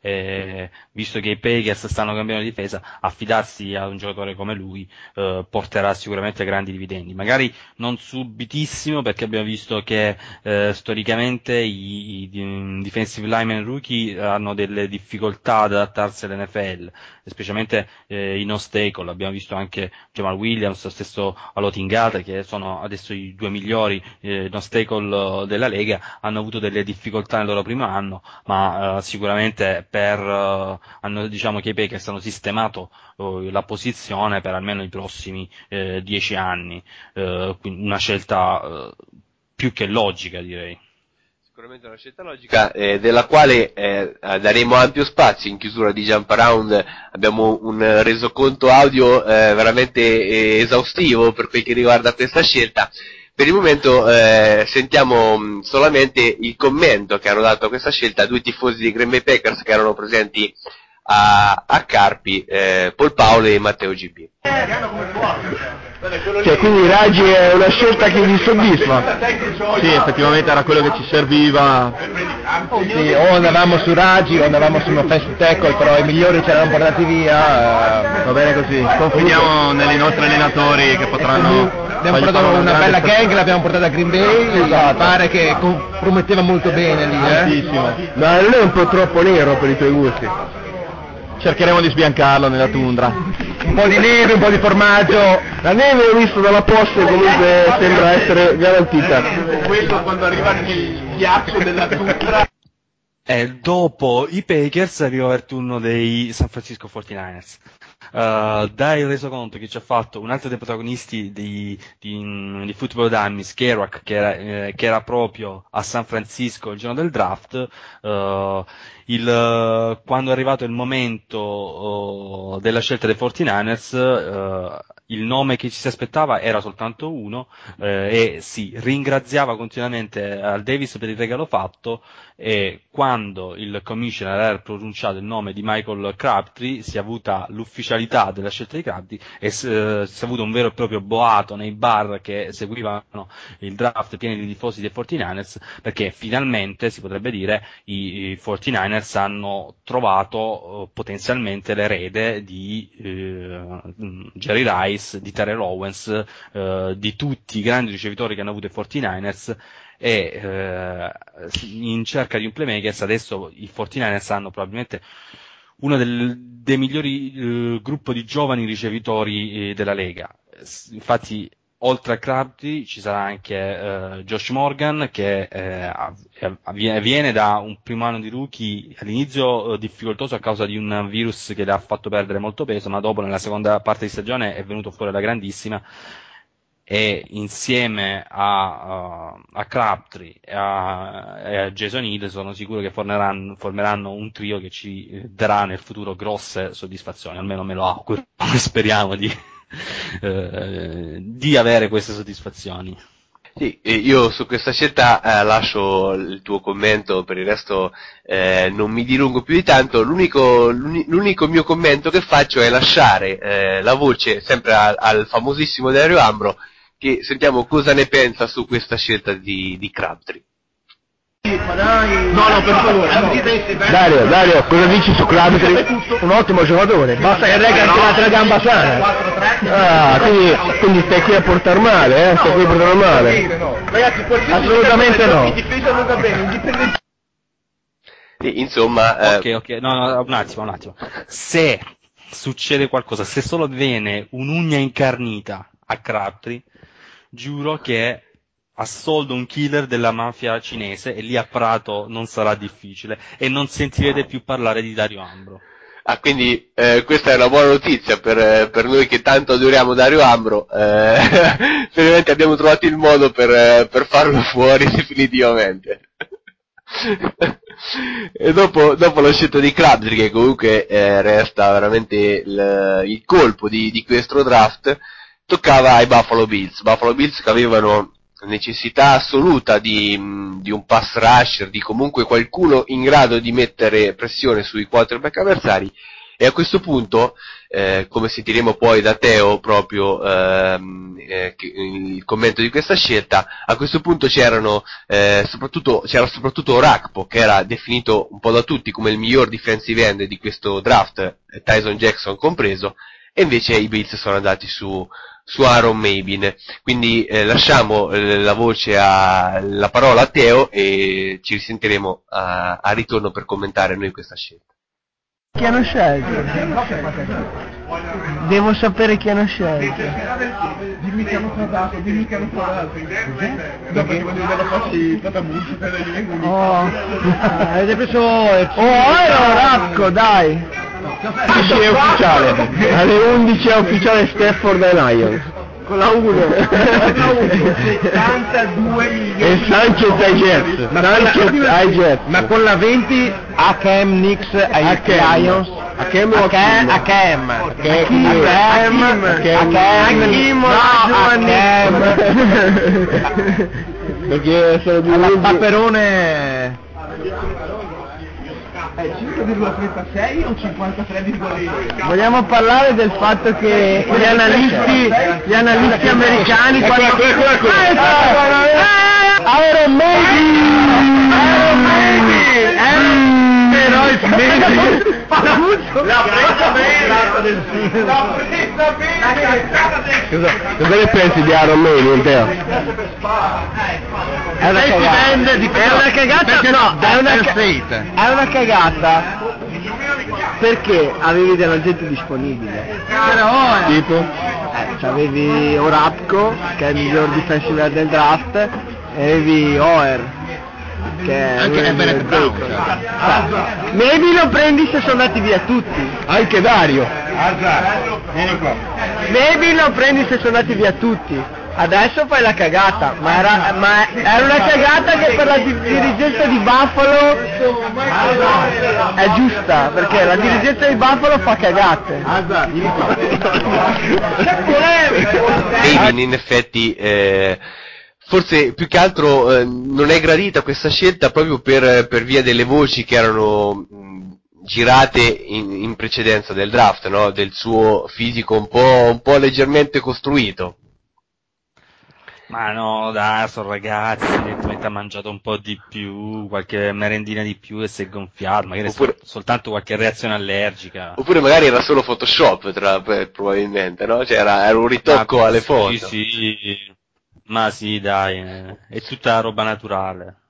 S8: e visto che i Packers stanno cambiando difesa, affidarsi a un giocatore come lui eh, porterà sicuramente grandi dividendi. Magari non subitissimo, perché abbiamo visto che eh, storicamente i, i di- defensive lineman rookie hanno delle difficoltà ad adattarsi all'NFL, specialmente eh, i no tackle. Abbiamo visto anche Jamal Williams, lo stesso Alotingata, che sono adesso i due migliori eh, no tackle della Lega, hanno avuto delle difficoltà nel loro primo anno, ma eh, sicuramente per eh, hanno, diciamo che i Packers hanno sistemato eh, la posizione per almeno i prossimi eh, dieci anni, una scelta più che logica direi.
S3: Sicuramente una scelta logica, eh, della quale eh, daremo ampio spazio in chiusura di Jump Around. Abbiamo un resoconto audio eh, veramente esaustivo per quel che riguarda questa scelta. Per il momento eh, sentiamo mh, solamente il commento che hanno dato a questa scelta due tifosi di Green Bay Packers che erano presenti a, a Carpi, eh, Paul Paolo e Matteo GB.
S9: Cioè, quindi Raggi è una scelta che vi soddisfa.
S10: Sì, effettivamente era quello che ci serviva.
S9: Sì, o andavamo su Raggi o andavamo su un offensive tackle, però i migliori ce l'hanno portati via, eh, va bene così.
S10: Confidiamo nei nostri allenatori che potranno
S9: Abbiamo portato una
S10: grande
S9: bella gang, l'abbiamo portata a Green Bay, pare che com- prometteva molto bene lì, eh. Ma non è un po' troppo nero per i tuoi gusti?
S10: Cercheremo di sbiancarlo nella tundra.
S9: Un po' di neve, un po' di formaggio. La neve ho visto dalla posta e comunque sembra essere garantita.
S10: Quello quando arriva il ghiaccio della tundra.
S8: E dopo i Packers arriva il turno dei San Francisco 49ers. Eh, dai resoconto che ci ha fatto un altro dei protagonisti di, di, di Football Dummies, Kerouac, che era, eh, che era proprio a San Francisco il giorno del draft, eh, il, quando è arrivato il momento oh, della scelta dei 49ers, eh, il nome che ci si aspettava era soltanto uno e si ringraziava continuamente al Davis per il regalo fatto e quando il commissioner ha pronunciato il nome di Michael Crabtree si è avuta l'ufficialità della scelta di Crabtree e eh, si è avuto un vero e proprio boato nei bar che seguivano il draft pieni di tifosi dei 49ers perché finalmente si potrebbe dire i, i 49ers hanno trovato eh, potenzialmente l'erede di eh, Jerry Rice, di Terrell Owens, eh, di tutti i grandi ricevitori che hanno avuto i 49ers e eh, in cerca di un playmakers adesso i 49ers hanno probabilmente uno del, dei migliori eh, gruppi di giovani ricevitori eh, della Lega. Infatti, oltre a Crabtree ci sarà anche eh, Josh Morgan che eh, viene da un primo anno di rookie all'inizio eh, difficoltoso a causa di un virus che le ha fatto perdere molto peso, ma dopo nella seconda parte di stagione è venuto fuori alla grandissima e insieme a, uh, a Crabtree e a, e a Jason Hill sono sicuro che formeranno, formeranno un trio che ci darà nel futuro grosse soddisfazioni, almeno me lo auguro, speriamo di, eh, di avere queste soddisfazioni.
S3: Sì, io su questa scelta eh, lascio il tuo commento, per il resto eh, non mi dilungo più di tanto. L'unico, l'uni- l'unico mio commento che faccio è lasciare eh, la voce sempre al, al famosissimo Dario Ambro, che sentiamo cosa ne pensa su questa scelta di, di Crabtree.
S10: No, no, per favore.
S9: Dario, Dario, cosa dici su Crabtree? Un ottimo giocatore, basta che regga anche l'altra gamba sana. Ah, quindi, quindi stai qui a portare male, eh? Stai qui a portare male. Assolutamente no.
S10: in difesa non va bene, indipendente.
S3: Sì, insomma, eh,
S8: Ok, ok, no, no, un attimo, un attimo. Se succede qualcosa, se solo viene un'ugna incarnita a Crabtree, giuro che assoldo un killer della mafia cinese e lì a Prato non sarà difficile e non sentirete più parlare di Dario Ambro.
S3: Ah, quindi eh, questa è una buona notizia per, eh, per noi che tanto adoriamo Dario Ambro. Eh, finalmente abbiamo trovato il modo per, eh, per farlo fuori definitivamente. e dopo, dopo la scelta di Crabtree, che comunque eh, resta veramente il, il colpo di, di questo draft, toccava ai Buffalo Bills. Buffalo Bills che avevano necessità assoluta di, di un pass rusher, di comunque qualcuno in grado di mettere pressione sui quarterback avversari e a questo punto, eh, come sentiremo poi da Teo proprio ehm, eh, il commento di questa scelta, a questo punto c'erano eh, soprattutto, c'era soprattutto Rakpo che era definito un po' da tutti come il miglior defensive end di questo draft, eh, Tyson Jackson compreso, e invece i Bills sono andati su, su Aaron Mabin. Quindi eh, lasciamo eh, la voce a, la parola a Teo e ci risentiremo a, a ritorno per commentare noi questa scelta.
S9: Chi hanno scelto? Devo sapere chi hanno scelto.
S10: Dimmi che hanno quadrato, dimmi che hanno quadrato. Dopo ti voglio vedere facci tanta musica delle lingue.
S9: Oh, avete preso Oh, ero Rapco, dai! 11 è ufficiale. Alle 11 è ufficiale Stafford ai Lions. Con la 1.
S10: 72 milioni.
S9: E Sanchez ai Jets. Sanchez ai Jets.
S10: Ma con la 20
S9: HM Knicks ai. Lions. HM o Hakim?
S10: Hakem.
S9: Hakim.
S10: Hakem.
S9: Hakim.
S10: Hakim.
S9: Hakim. Perché sono due
S10: Alla Paperone. È 5,36 o 53,20?
S9: Vogliamo parlare del fatto che gli analisti, gli analisti americani quando... Iron Maiden! Iron Maiden! Iron Maiden!
S10: La presa bene! La presa bene!
S9: Cosa, cosa ne pensi di Iron Maiden, Teo? È una cagata. È una cagata, no, è una, ca- è una cagata perché avevi della gente disponibile. Tipo? Eh, avevi Orapco, che è il miglior defensive end del draft, e avevi Oer, che è
S10: Anche Everett
S9: dei
S10: Brown.
S9: Cioè, maybe lo prendi se sono andati via tutti. Anche Dario. Maybe lo prendi se sono andati via tutti. Adesso fai la cagata, ma era, ma era una cagata che per la di- dirigenza di Buffalo è giusta, perché la dirigenza di Buffalo fa cagate.
S3: David in effetti eh, forse più che altro eh, non è gradita questa scelta proprio per, per via delle voci che erano mh, girate in, in precedenza del draft, no? del suo fisico un po', un po' leggermente costruito.
S8: Ma no, dai, sono ragazzi, evidentemente ha mangiato un po' di più, qualche merendina di più e si è gonfiato, magari
S3: Oppure-
S8: sol- soltanto qualche reazione allergica.
S3: Oppure magari era solo Photoshop, tra, probabilmente, no? Cioè era, era un ritocco alle foto.
S8: Sì, sì. Ma sì, dai, eh, è tutta roba naturale.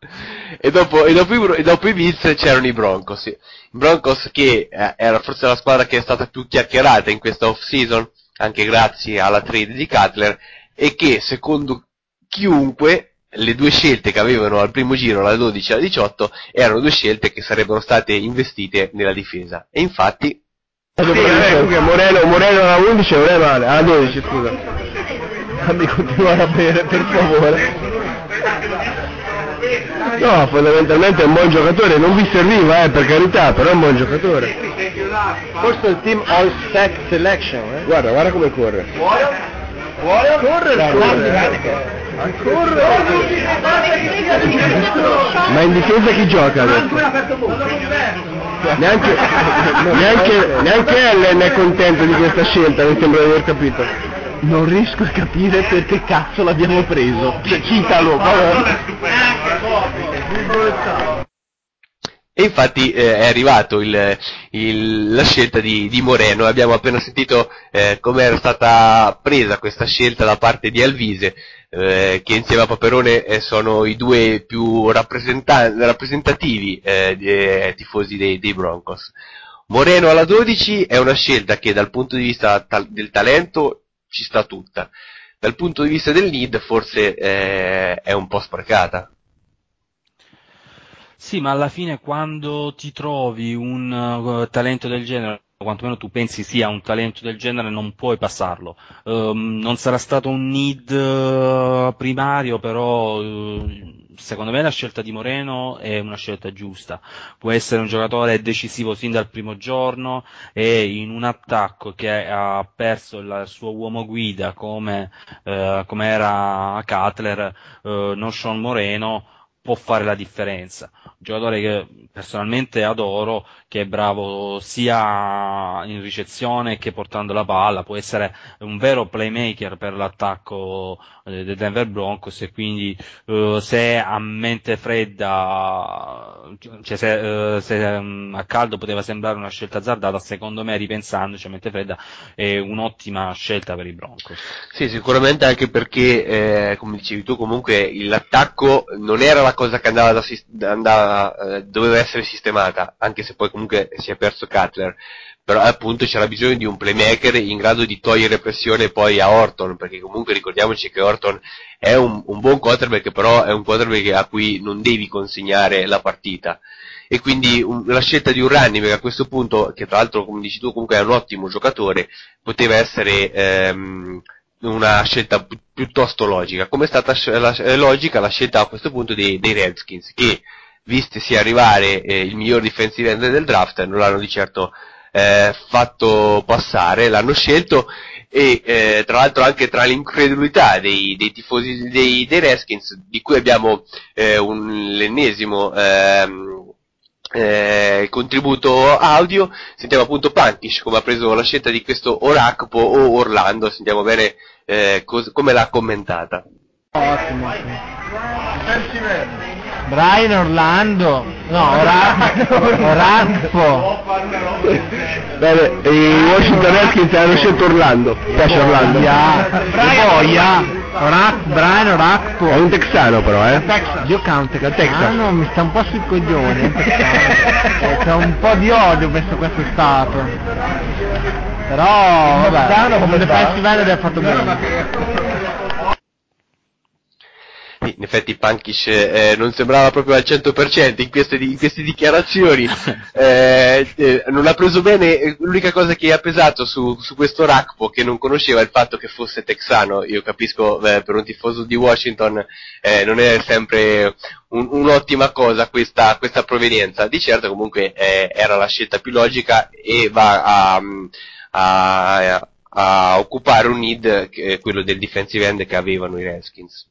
S3: E dopo, e dopo, e dopo i Bills c'erano i Broncos. I Broncos che eh, era forse la squadra che è stata più chiacchierata in questa off-season, anche grazie alla trade di Cutler, e che secondo chiunque le due scelte che avevano al primo giro, la 12 e la 18, erano due scelte che sarebbero state investite nella difesa. E infatti...
S9: Moreno, Moreno alla 11 e Moreno alla alla 12, scusa. Fammi continuare a bere, per favore. No, fondamentalmente è un buon giocatore, non vi serviva, eh, per carità, però è un buon giocatore. Forse il team All Stack Selection, eh? Guarda, guarda come corre. Corre, corre. Ma in difesa chi gioca adesso? Neanche, neanche, neanche Ellen è contento di questa scelta, mi sembra di aver capito. Non riesco a capire perché cazzo l'abbiamo preso. Cioè, citalo, vabbè.
S3: E infatti eh, è arrivato il- il- la scelta di, di Moreno, abbiamo appena sentito eh, come era stata presa questa scelta da parte di Alvise, eh, che insieme a Paperone eh, sono i due più rappresenta- rappresentativi eh, di- eh, tifosi dei, dei Broncos. Moreno alla 12 è una scelta che dal punto di vista tal- del talento ci sta tutta, dal punto di vista del lead forse eh, è un po' sprecata.
S8: Sì, ma alla fine quando ti trovi un uh, talento del genere, quantomeno tu pensi sia un talento del genere, non puoi passarlo. Ehm, non sarà stato un need uh, primario, però uh, secondo me la scelta di Moreno è una scelta giusta. Può essere un giocatore decisivo fin dal primo giorno e in un attacco che ha perso il suo uomo guida come, eh, come era Cutler, eh, non Sean Moreno, può fare la differenza. Un giocatore che personalmente adoro, che è bravo sia in ricezione che portando la palla, può essere un vero playmaker per l'attacco eh, dei Denver Broncos e quindi eh, se a mente fredda, cioè se, eh, se, mm, a caldo poteva sembrare una scelta azzardata, secondo me ripensandoci a mente fredda è un'ottima scelta per i Broncos.
S3: Sì, sicuramente anche perché, eh, come dicevi tu, comunque l'attacco non era la cosa che andava da andava, eh, doveva essere sistemata, anche se poi comunque si è perso Cutler. Però appunto c'era bisogno di un playmaker in grado di togliere pressione poi a Orton, perché comunque ricordiamoci che Orton è un, un buon quarterback, però è un quarterback a cui non devi consegnare la partita. E quindi un- la scelta di un running back a questo punto, che tra l'altro come dici tu comunque è un ottimo giocatore, poteva essere ehm, una scelta pi- piuttosto logica. Come è stata sc- la, eh, logica la scelta a questo punto dei, dei Redskins, che vistesi arrivare eh, il miglior defensive end del draft, non l'hanno di certo eh, fatto passare, l'hanno scelto e eh, tra l'altro anche tra l'incredulità dei, dei tifosi dei, dei Redskins, di cui abbiamo eh, un, l'ennesimo ehm, eh, contributo audio, sentiamo appunto Pankish come ha preso la scelta di questo Orakpo o Orlando, sentiamo bene eh, cos- come l'ha commentata.
S9: Ottimo. Brian Orlando. No, Ora- Orakpo. Bene, i Washington Redskins hanno scelto Orlando. Piace Orlando. Boia. Orak, Brian Orakpo. È un texano però, eh. Io count texano, mi sta un po' sui coglioni. è un texano. Eh, C'è un po' di odio verso questo stato. Però, vabbè, come end ha fatto bene.
S3: Sì, in effetti Punkish eh, non sembrava proprio al 100% in queste, in queste dichiarazioni, Eh, eh, non ha preso bene, eh, l'unica cosa che ha pesato su, su questo Rakpo che non conosceva il fatto che fosse texano, io capisco eh, per un tifoso di Washington eh, non è sempre un- un'ottima cosa questa, questa provenienza, di certo comunque era la scelta più logica e va a, a, a occupare un need, che è quello del defensive end che avevano i Redskins.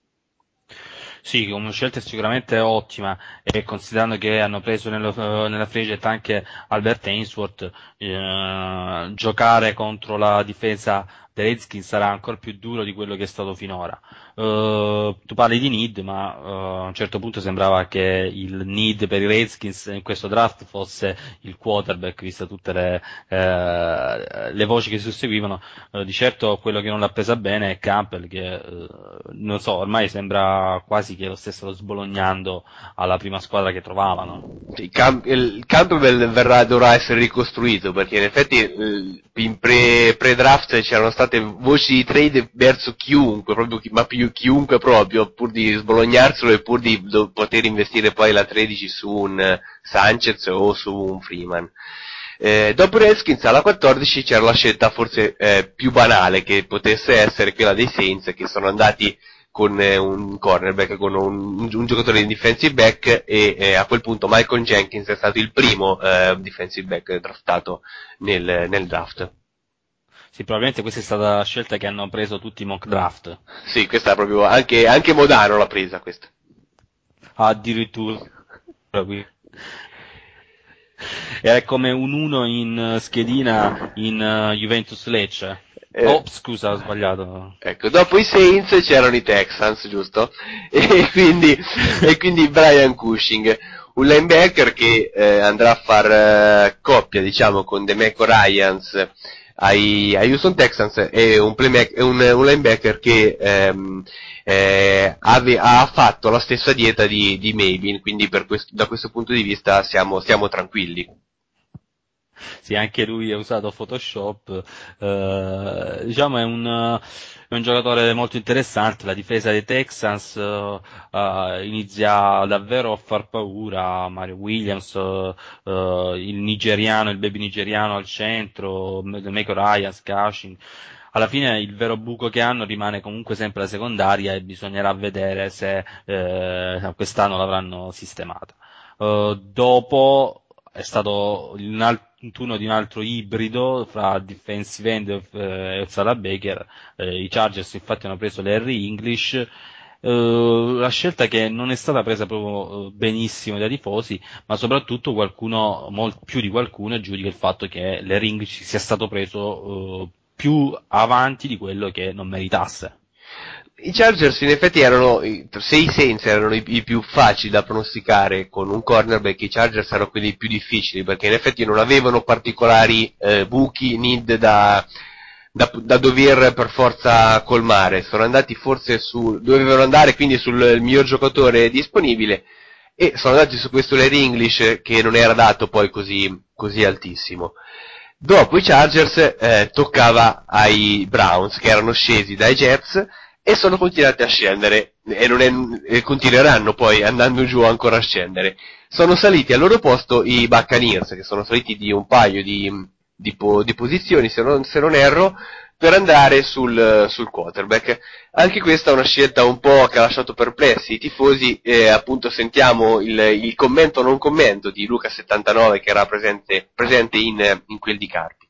S8: Sì, una scelta sicuramente ottima e considerando che hanno preso nello- eh, nella free anche Albert Ainsworth, eh, giocare contro la difesa dei Redskins sarà ancora più duro di quello che è stato finora. Eh, tu parli di need, ma eh, a un certo punto sembrava che il need per i Redskins in questo draft fosse il quarterback, viste tutte le, eh, le voci che si susseguivano. Di certo quello che non l'ha presa bene è Campbell, che non so, ormai sembra quasi che lo stessero sbolognando alla prima squadra che trovavano.
S3: Il, Camp- il Campbell verrà, dovrà essere ricostruito perché in effetti in pre, pre-draft c'erano state voci di trade verso chiunque, proprio chi- ma più chiunque proprio, pur di sbolognarselo e pur di do- poter investire poi la 13 su un eh, Sanchez o su un Freeman. Eh, dopo Redskins alla 14 c'era la scelta forse eh, più banale che potesse essere quella dei Saints che sono andati con eh, un cornerback, con un, un giocatore di defensive back e eh, a quel punto Michael Jenkins è stato il primo eh, defensive back draftato nel, nel draft.
S8: Sì, probabilmente questa è stata la scelta che hanno preso tutti i mock draft.
S3: Sì, questa è proprio, anche, anche Modano l'ha presa questa.
S8: Addirittura. Era come un 1 in eh, schedina in eh, Juventus Lecce.
S3: Eh.
S8: Oh, scusa, ho sbagliato.
S3: Ecco, dopo i Saints c'erano i Texans, giusto? E quindi, e quindi Brian Cushing, un linebacker che eh, andrà a far eh, coppia, diciamo, con DeMeco Ryans ai, ai Houston Texans e un, playmaker- un, un linebacker che ehm, eh, ave- ha fatto la stessa dieta di, di Mabin, quindi questo- da questo punto di vista siamo, siamo tranquilli.
S8: Sì, anche lui ha usato Photoshop. eh, diciamo è un, è un giocatore molto interessante. La difesa dei Texans eh, eh, inizia davvero a far paura. Mario Williams, eh, il nigeriano, il baby nigeriano al centro, Mako Ryans, Cashin. Alla fine il vero buco che hanno rimane comunque sempre la secondaria e bisognerà vedere se eh, quest'anno l'avranno sistemata. Eh, dopo è stato un, al- un turno di un altro ibrido fra defensive end eh, e Sala Baker. Eh, I Chargers infatti hanno preso Larry English. Eh, la scelta che non è stata presa proprio eh, benissimo dai tifosi, ma soprattutto qualcuno, mol- più di qualcuno, giudica il fatto che Larry English sia stato preso eh, più avanti di quello che non meritasse.
S3: I Chargers in effetti erano, se i Saints erano i, i più facili da pronosticare con un cornerback, i Chargers erano quelli più difficili perché in effetti non avevano particolari eh, buchi, need da, da, da dover per forza colmare, sono andati forse su, dovevano andare quindi sul miglior giocatore disponibile e sono andati su questo Larry English che non era dato poi così, così altissimo. Dopo i Chargers eh, toccava ai Browns che erano scesi dai Jets e sono continuati a scendere e, è- e continueranno poi andando giù ancora a scendere. Sono saliti al loro posto i Buccaneers che sono saliti di un paio di, di po- di posizioni se non, se non erro per andare sul, sul quarterback. Anche questa è una scelta un po' che ha lasciato perplessi i tifosi, e appunto sentiamo il, il commento non commento di Luca79 che era presente, presente in, in quel di Carpi.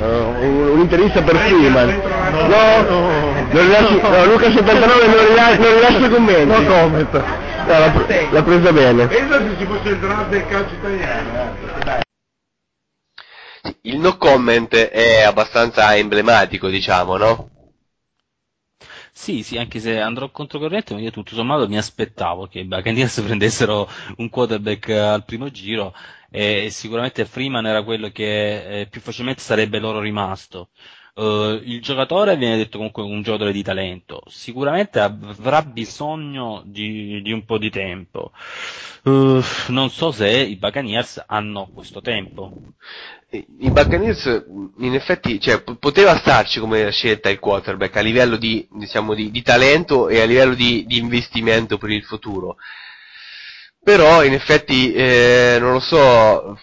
S9: Uh, un'intervista per Freeman. No, non rilascio, no, Luca 79 non rilascia, non rilascia commenti. No comment. No, l'ha, pre- l'ha presa bene.
S10: Pensa se ci fosse il draft del calcio italiano. eh.
S3: Il no comment è abbastanza emblematico, diciamo, no?
S8: Sì, sì, anche se andrò controcorrente, ma io tutto sommato mi aspettavo che i Buccaneers prendessero un quarterback al primo giro e sicuramente Freeman era quello che eh, più facilmente sarebbe loro rimasto. Eh, il giocatore viene detto comunque un giocatore di talento, sicuramente avrà bisogno di, di un po' di tempo. Eh, non so se i Buccaneers hanno questo tempo.
S3: I Buccaneers, in effetti, cioè, p- poteva starci come scelta il quarterback a livello di, diciamo, di, di talento e a livello di, di investimento per il futuro. Però, in effetti, eh, non lo so,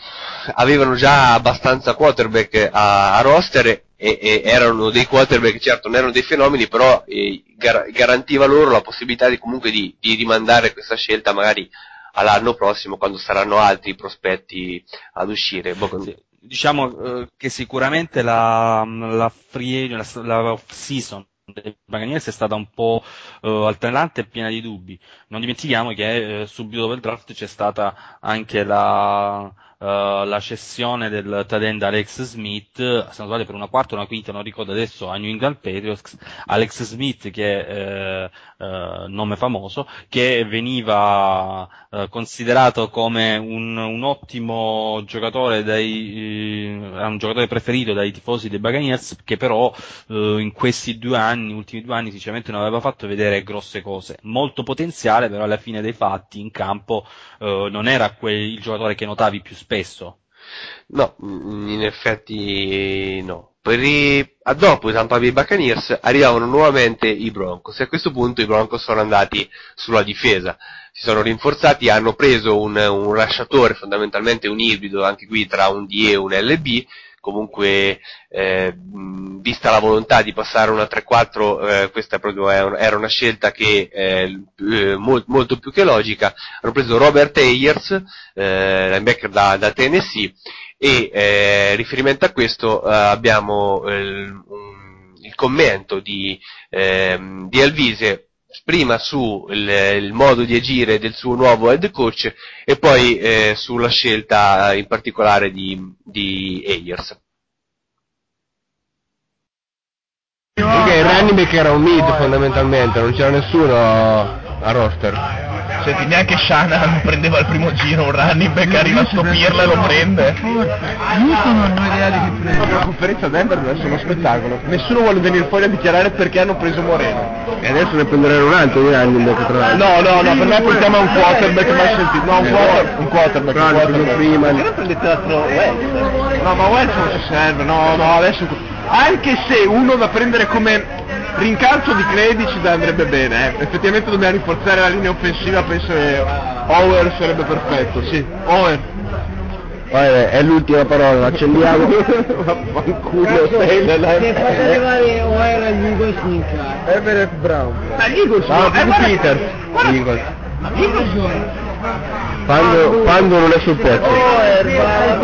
S3: avevano già abbastanza quarterback a, a roster e, e erano dei quarterback, certo, non erano dei fenomeni, però eh, gar- garantiva loro la possibilità di comunque di, di rimandare questa scelta magari all'anno prossimo quando saranno altri prospetti ad uscire. Boh, con-
S8: Diciamo eh, che sicuramente la, la free la, la off season dei Buccaneers è stata un po' eh, alternante e piena di dubbi. Non dimentichiamo che eh, subito dopo il draft c'è stata anche la, eh, la cessione del talent Alex Smith, se non sbaglio per una quarta o una quinta, non ricordo adesso, a New England Patriots, Alex Smith che eh, eh, nome famoso, che veniva eh, considerato come un, un ottimo giocatore dai, eh, un giocatore preferito dai tifosi dei Buccaneers, che però eh, in questi due anni, ultimi due anni, sinceramente non aveva fatto vedere grosse cose. Molto potenziale, però alla fine dei fatti in campo non era quel, il giocatore che notavi più spesso.
S3: No, mm, in effetti no. Poi a dopo i Tampa Bay Buccaneers arrivavano nuovamente i Broncos e a questo punto i Broncos sono andati sulla difesa. Si sono rinforzati, hanno preso un, un fondamentalmente un ibrido anche qui tra un D e un LB, comunque eh, vista la volontà di passare una 3-4 eh, questa era una scelta che eh, eh, mol- molto più che logica hanno preso Robert Ayers eh, linebacker da, da Tennessee e eh, riferimento a questo eh, abbiamo il- un- il commento di, ehm, di Alvise prima su il, modo di agire del suo nuovo head coach e poi eh, sulla scelta eh, in particolare di, di Ayers.
S9: Il running back era un mid fondamentalmente, non c'era nessuno a roster.
S11: Senti, neanche Shanahan prendeva il primo giro un running back, arriva a stopirla e lo prende.
S10: Newton non ho idea di chi prende.
S11: La conferenza Denver deve essere uno spettacolo. Nessuno vuole venire fuori a dichiarare perché hanno preso Moreno.
S9: E adesso ne prenderanno un altro di running back tra l'altro.
S11: No, no, no, per me portiamo a un quarterback mai sentito. No, un, quarter, un quarterback. Un quarterback.
S9: prima.
S11: Perché non prendete altro West? No, ma West non ci serve, no, no, adesso... Anche se uno da prendere come rincarzo di crediti ci andrebbe bene, eh. effettivamente dobbiamo rinforzare la linea offensiva, penso che Ower sarebbe perfetto, sì. Ower.
S9: Vabbè, è l'ultima parola, l'accendiamo. Vaffanculo, sei nella...
S10: arrivare o era gli Eagles in casa.
S9: Everett Brown.
S11: Ma gli Eagles,
S9: No,
S11: no, eh,
S9: Peter.
S11: guarda-
S9: Eagles.
S11: Ma Eagles
S9: Quando, quando non è sul pezzo.
S10: Over va alla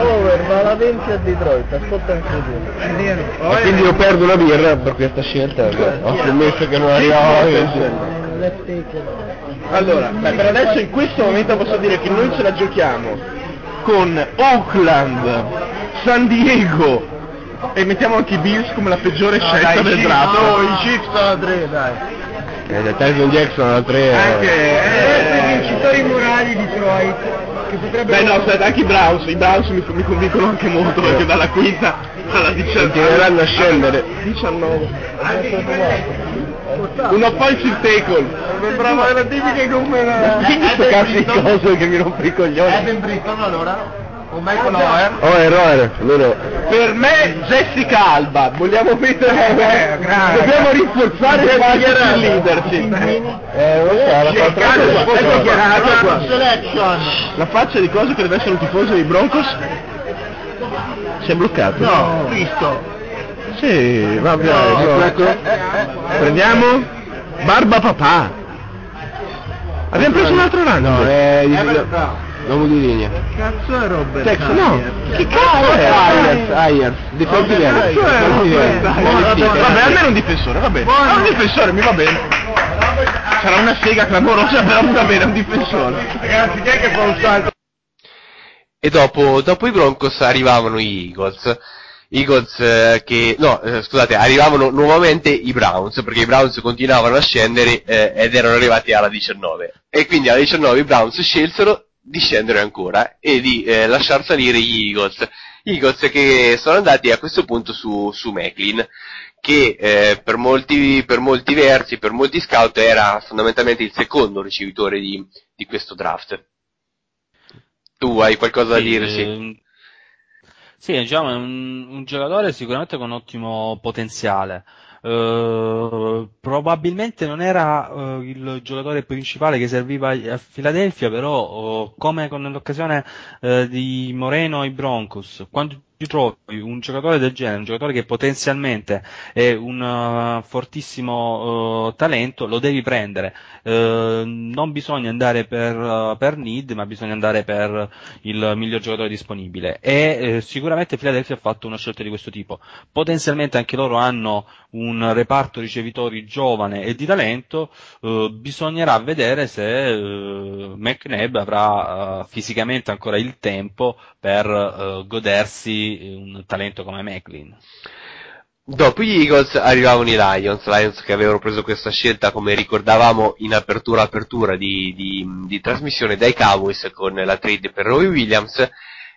S10: Over va alla 20 a Detroit, ascolta anche tu.
S9: E quindi io perdo una birra per questa scelta. Ho scommesso che non arrivava a 20.
S10: Let's take it.
S11: Allora, beh, per adesso in questo momento posso dire che noi ce la giochiamo con Oakland, San Diego e mettiamo anche i Bills come la peggiore scelta del draft.
S10: No, i Chiefs sono 3, dai.
S9: Eh, da Tyson Jackson alla 3.
S11: Anche
S10: Eh,
S11: eh,
S10: i vincitori morali di Detroit, che potrebbero...
S11: Beh no, aspetta, anche i Browns, i Browns mi, mi convincono anche molto perché dalla quinta alla diciannove
S9: Continueranno a scendere.
S11: 19. Un offensive tackle.
S10: Sembrava la tipica come la...
S11: Quindi sto cazzo di cose che mi rompe i coglioni.
S10: Evan Britton allora? O Michael Ower?
S9: Oh, errore. Loro...
S11: Per me Jessica Alba, vogliamo mettere
S10: Eh, grande.
S11: dobbiamo rinforzare il il leader, sì.
S9: Eh, non so, la
S11: è dichiarata.
S10: Selection.
S11: La faccia di cosa che deve essere un tifoso dei Broncos? Si è bloccato?
S10: No, visto.
S11: Sì, va bene.
S9: No,
S11: no.
S9: ecco.
S11: Prendiamo Barba Papà. Abbiamo preso un altro run.
S9: No, è di... L'uomo di linea.
S10: Cazzo è Robert
S11: Tex, no. Che cazzo è?
S9: Ayers, Ayers. End.
S11: Vabbè, almeno un difensore, va bene. Ah, un difensore mi va bene. Sarà una sega clamorosa, però mi va bene, un difensore. Ragazzi, chi è che fa un salto?
S3: E dopo, dopo i Broncos arrivavano i Eagles. Eagles eh, che, no, eh, scusate, arrivavano nuovamente i Browns, perché i Browns continuavano a scendere eh, ed erano arrivati alla 19. E quindi alla 19 i Browns scelsero di scendere ancora e di eh, lasciar salire gli Eagles. Eagles che sono andati a questo punto su, su Macklin, che eh, per, molti, per molti versi, per molti scout era fondamentalmente il secondo ricevitore di, di questo draft. Tu hai qualcosa da
S8: Sì,
S3: dire? Sì.
S8: ehm, Sì, diciamo, è un, un giocatore sicuramente con ottimo potenziale. Eh, probabilmente non era eh, il giocatore principale che serviva a Philadelphia, però eh, come con nell'occasione eh, di Moreno ai Broncos, quando ti trovi un giocatore del genere, un giocatore che potenzialmente è un eh, fortissimo eh, talento, lo devi prendere. Eh, non bisogna andare per, per need, ma bisogna andare per il miglior giocatore disponibile. E sicuramente Philadelphia ha fatto una scelta di questo tipo. Potenzialmente anche loro hanno un reparto ricevitori giovane e di talento, bisognerà vedere se eh, McNabb avrà fisicamente ancora il tempo per eh, godersi un talento come Macklin.
S3: Dopo gli Eagles arrivavano i Lions, Lions che avevano preso questa scelta, come ricordavamo, in apertura apertura di, di, di trasmissione dai Cowboys con la trade per Roy Williams.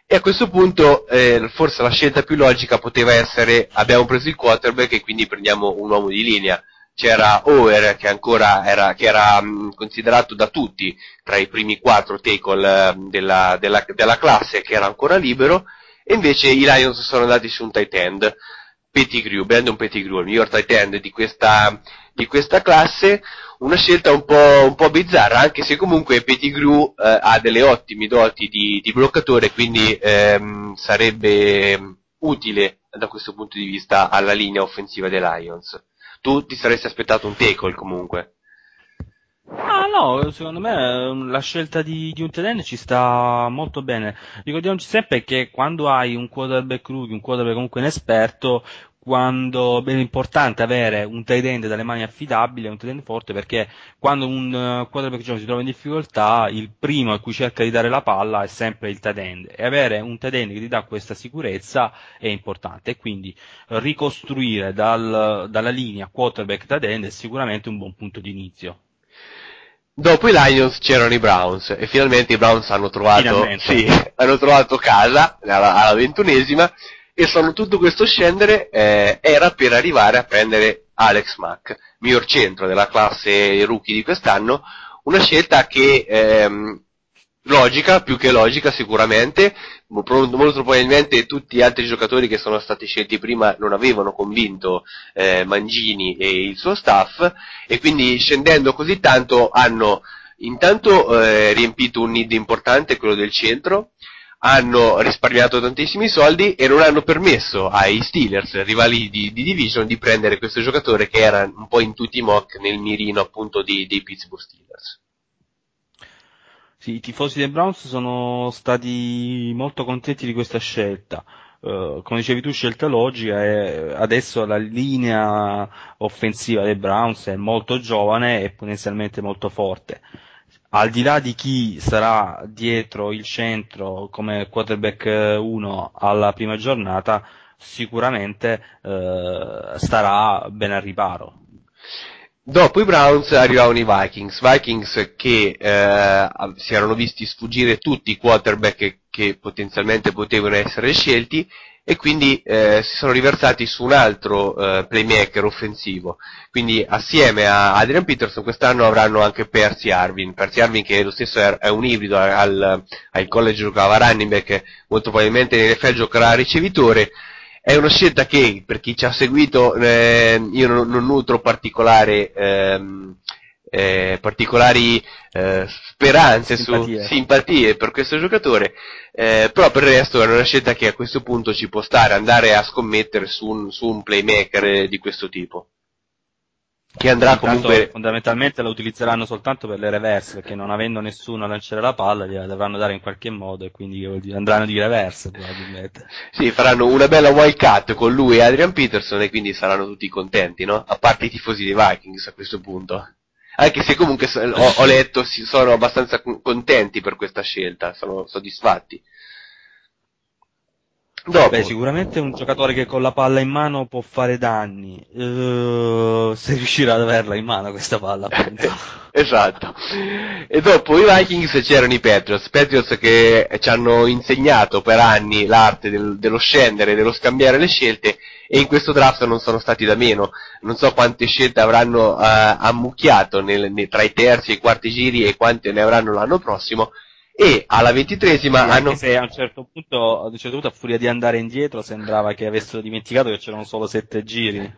S3: E a questo punto, eh, forse la scelta più logica poteva essere, abbiamo preso il quarterback e quindi prendiamo un uomo di linea. C'era Ower che ancora era, che era mh, considerato da tutti tra i primi quattro tackle eh, della, della, della classe che era ancora libero, e invece i Lions sono andati su un tight end. Pettigrew, Brandon Pettigrew, il miglior tight end di questa, di questa classe, una scelta un po', un po' bizzarra, anche se comunque Pettigrew eh, ha delle ottime doti di, di bloccatore, quindi ehm, sarebbe utile da questo punto di vista alla linea offensiva dei Lions. Tu ti saresti aspettato un tackle comunque.
S8: Ah no, secondo me eh, la scelta di, di un end ci sta molto bene. Ricordiamoci sempre che quando hai un quarterback rookie, un quarterback comunque inesperto, quando è importante avere un tight dalle mani affidabili, un tight forte, perché quando un uh, quarterback giovane si trova in difficoltà, il primo a cui cerca di dare la palla è sempre il tight. E avere un tight che ti dà questa sicurezza è importante. E quindi eh, ricostruire dal- dalla linea quarterback tight è sicuramente un buon punto di inizio.
S3: Dopo i Lions c'erano i Browns e finalmente i Browns hanno trovato, sì, hanno trovato casa alla, alla ventunesima e sono tutto questo scendere eh, era per arrivare a prendere Alex Mack, miglior centro della classe rookie di quest'anno, una scelta che ehm, logica, più che logica sicuramente, molto probabilmente tutti gli altri giocatori che sono stati scelti prima non avevano convinto eh, Mangini e il suo staff e quindi scendendo così tanto hanno intanto eh, riempito un need importante, quello del centro, hanno risparmiato tantissimi soldi e non hanno permesso ai Steelers, rivali di, di division, di prendere questo giocatore che era un po' in tutti i mock nel mirino appunto di- dei Pittsburgh Steelers.
S8: Sì, i tifosi dei Browns sono stati molto contenti di questa scelta. Eh, come dicevi tu, scelta logica e adesso la linea offensiva dei Browns è molto giovane e potenzialmente molto forte. Al di là di chi sarà dietro il centro come quarterback 1 alla prima giornata, sicuramente eh, starà ben al riparo.
S3: Dopo i Browns arrivavano i Vikings, Vikings che eh, si erano visti sfuggire tutti i quarterback che, che potenzialmente potevano essere scelti e quindi eh, si sono riversati su un altro eh, playmaker offensivo. Quindi assieme a Adrian Peterson quest'anno avranno anche Percy Arvin, Percy Arvin che lo stesso è, è un ibrido al, al college giocava running back, molto probabilmente nell'NFL giocherà a ricevitore, è una scelta che per chi ci ha seguito eh, io non, non nutro particolare, ehm, eh, particolari eh, speranze
S8: Simpatie.
S3: su simpatie per questo giocatore, eh, però per il resto è una scelta che a questo punto ci può stare andare a scommettere su un, su un playmaker eh, di questo tipo. Che andrà comunque
S8: fondamentalmente la utilizzeranno soltanto per le reverse, perché non avendo nessuno a lanciare la palla gliela dovranno dare in qualche modo e quindi andranno di reverse probabilmente.
S3: Sì, faranno una bella wild cut con lui e Adrian Peterson e quindi saranno tutti contenti, no? A parte i tifosi dei Vikings a questo punto. Anche se comunque ho, ho letto si sono abbastanza con- contenti per questa scelta, sono soddisfatti. Dopo.
S8: Beh, sicuramente un giocatore che con la palla in mano può fare danni, eh, se riuscirà ad averla in mano questa palla, appunto.
S3: Esatto. E dopo i Vikings c'erano i Patriots, Patriots che ci hanno insegnato per anni l'arte del- dello scendere, dello scambiare le scelte e in questo draft non sono stati da meno. Non so quante scelte avranno eh, ammucchiato nel- ne- tra i terzi e i quarti giri e quante ne avranno l'anno prossimo e alla ventitresima
S8: Sì,
S3: hanno...
S8: anche se a un certo punto, a un certo punto, a furia di andare indietro, sembrava che avessero dimenticato che c'erano solo sette giri.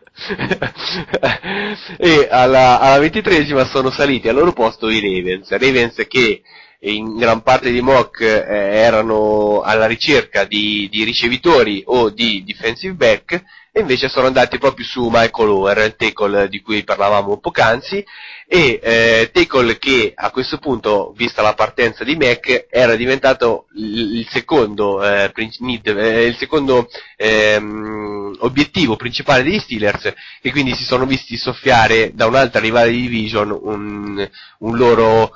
S3: e alla, alla ventitresima sono saliti al loro posto i Ravens, Ravens che in gran parte di mock eh, erano alla ricerca di, di ricevitori o di defensive back e invece sono andati proprio su Michael Ower, il tackle di cui parlavamo poc'anzi e eh, tackle che a questo punto, vista la partenza di Mac, era diventato il, secondo, eh, need, eh, il secondo ehm, obiettivo principale degli Steelers e quindi si sono visti soffiare da un'altra rivale di division un, un loro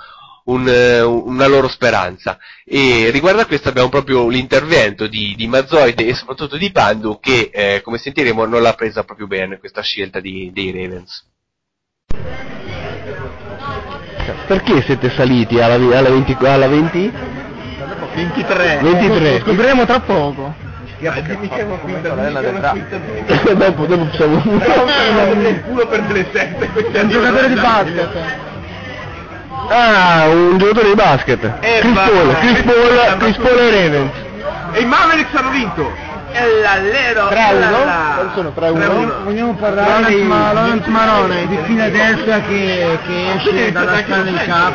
S3: un, eh, una loro speranza. E riguardo a questo abbiamo proprio l'intervento di, di Mazzoide e soprattutto di Pandu che, eh, come sentiremo, non l'ha presa proprio bene questa scelta di- dei Ravens.
S9: Perché siete saliti alla, alla 20? Alla 20?
S10: 23.
S9: 23.
S10: Lo scopriremo tra poco.
S9: dopo, dopo possiamo...
S11: il culo per delle sette.
S10: È un giocatore di basket.
S9: Ah, un giocatore di basket. Chris
S11: va-
S9: Paul, Chris Paul, Chris Paul e Ravens.
S11: E i Mavericks hanno vinto. E l'allero.
S10: 3-1?
S9: sono 3-1?
S10: Vogliamo parlare di Lawrence Marone di Philadelphia che, che esce dalla Stanley Cup.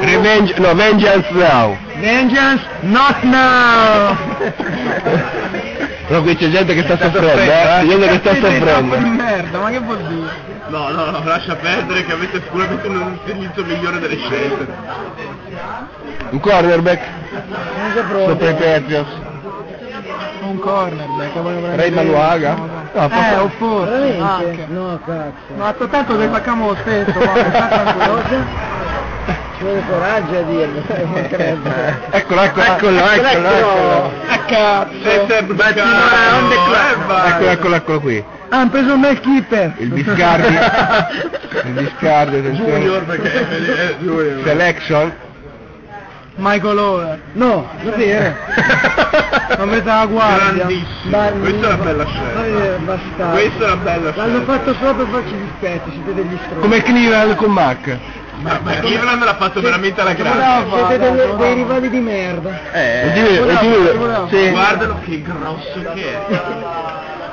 S9: Revenge, no, Vengeance Now.
S10: Vengeance not now!
S9: Però qui c'è gente che sta soffrendo, eh? C'è gente che sta soffrendo.
S10: di merda, ma che vuol dire?
S11: No, no, no, lascia perdere che avete sicuramente un utilizzo migliore delle scelte.
S9: Un cornerback
S10: Non sei pronto.
S9: sopra i Patriots.
S10: Un cornerback, voglio prendere...
S9: Ray Maluaga?
S10: No,
S9: No,
S10: eh, o forse, anche. No, cazzo. Ma tanto che facciamo lo stesso, ma Ci vuole coraggio a dirlo, sai, mancherebbe.
S9: Eccolo, eccolo, eccolo, eccolo, eccolo.
S10: A cazzo!
S11: club.
S9: Eccolo, eccolo, eccolo qui.
S10: Ah, hanno preso il Mel Keeper!
S9: Il Biscardi. Il Biscardi.
S11: Junior perché eh, Junior.
S9: Selection.
S10: Michael Ower. No, davvero. A metà guardia.
S11: Grandissimo. Questa è una bella scelta. Questa è una bella
S10: L'hanno
S11: scelta.
S10: fatto solo per farci dispetti, siete degli stronzi.
S9: Come Cleveland con Mac.
S11: Ma ma Cleveland l'ha fatto veramente alla grande.
S10: Bravo, siete delle- dei rivali di merda.
S9: Eh,
S10: Volevamo,
S9: ultimi- ultimi-
S10: volevamo.
S9: sì.
S11: Guardalo che grosso che è.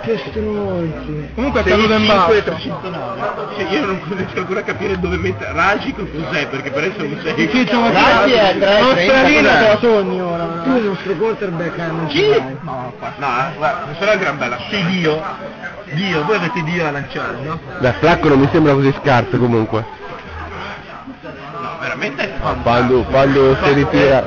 S10: Che stronzi. Comunque è
S11: Sei
S10: caduto in
S11: 5
S10: basso.
S11: 309. Sì, io non riesco ancora a capire dove mettere Ragico cos'è, perché per essere un 6.
S10: Difficile, ma
S9: Raggi è
S10: Non strarino
S9: cos'è?
S10: te la sogni ora. Tu il nostro quarterback eh, non
S11: Chi?
S10: l'hai.
S11: No, guarda, questa è una gran bella scelta.
S10: Dio. Dio, voi avete Dio a lanciare, no?
S9: Beh, Flacco non mi sembra così scarso comunque.
S11: Veramente.
S9: Quando, quando si ritira.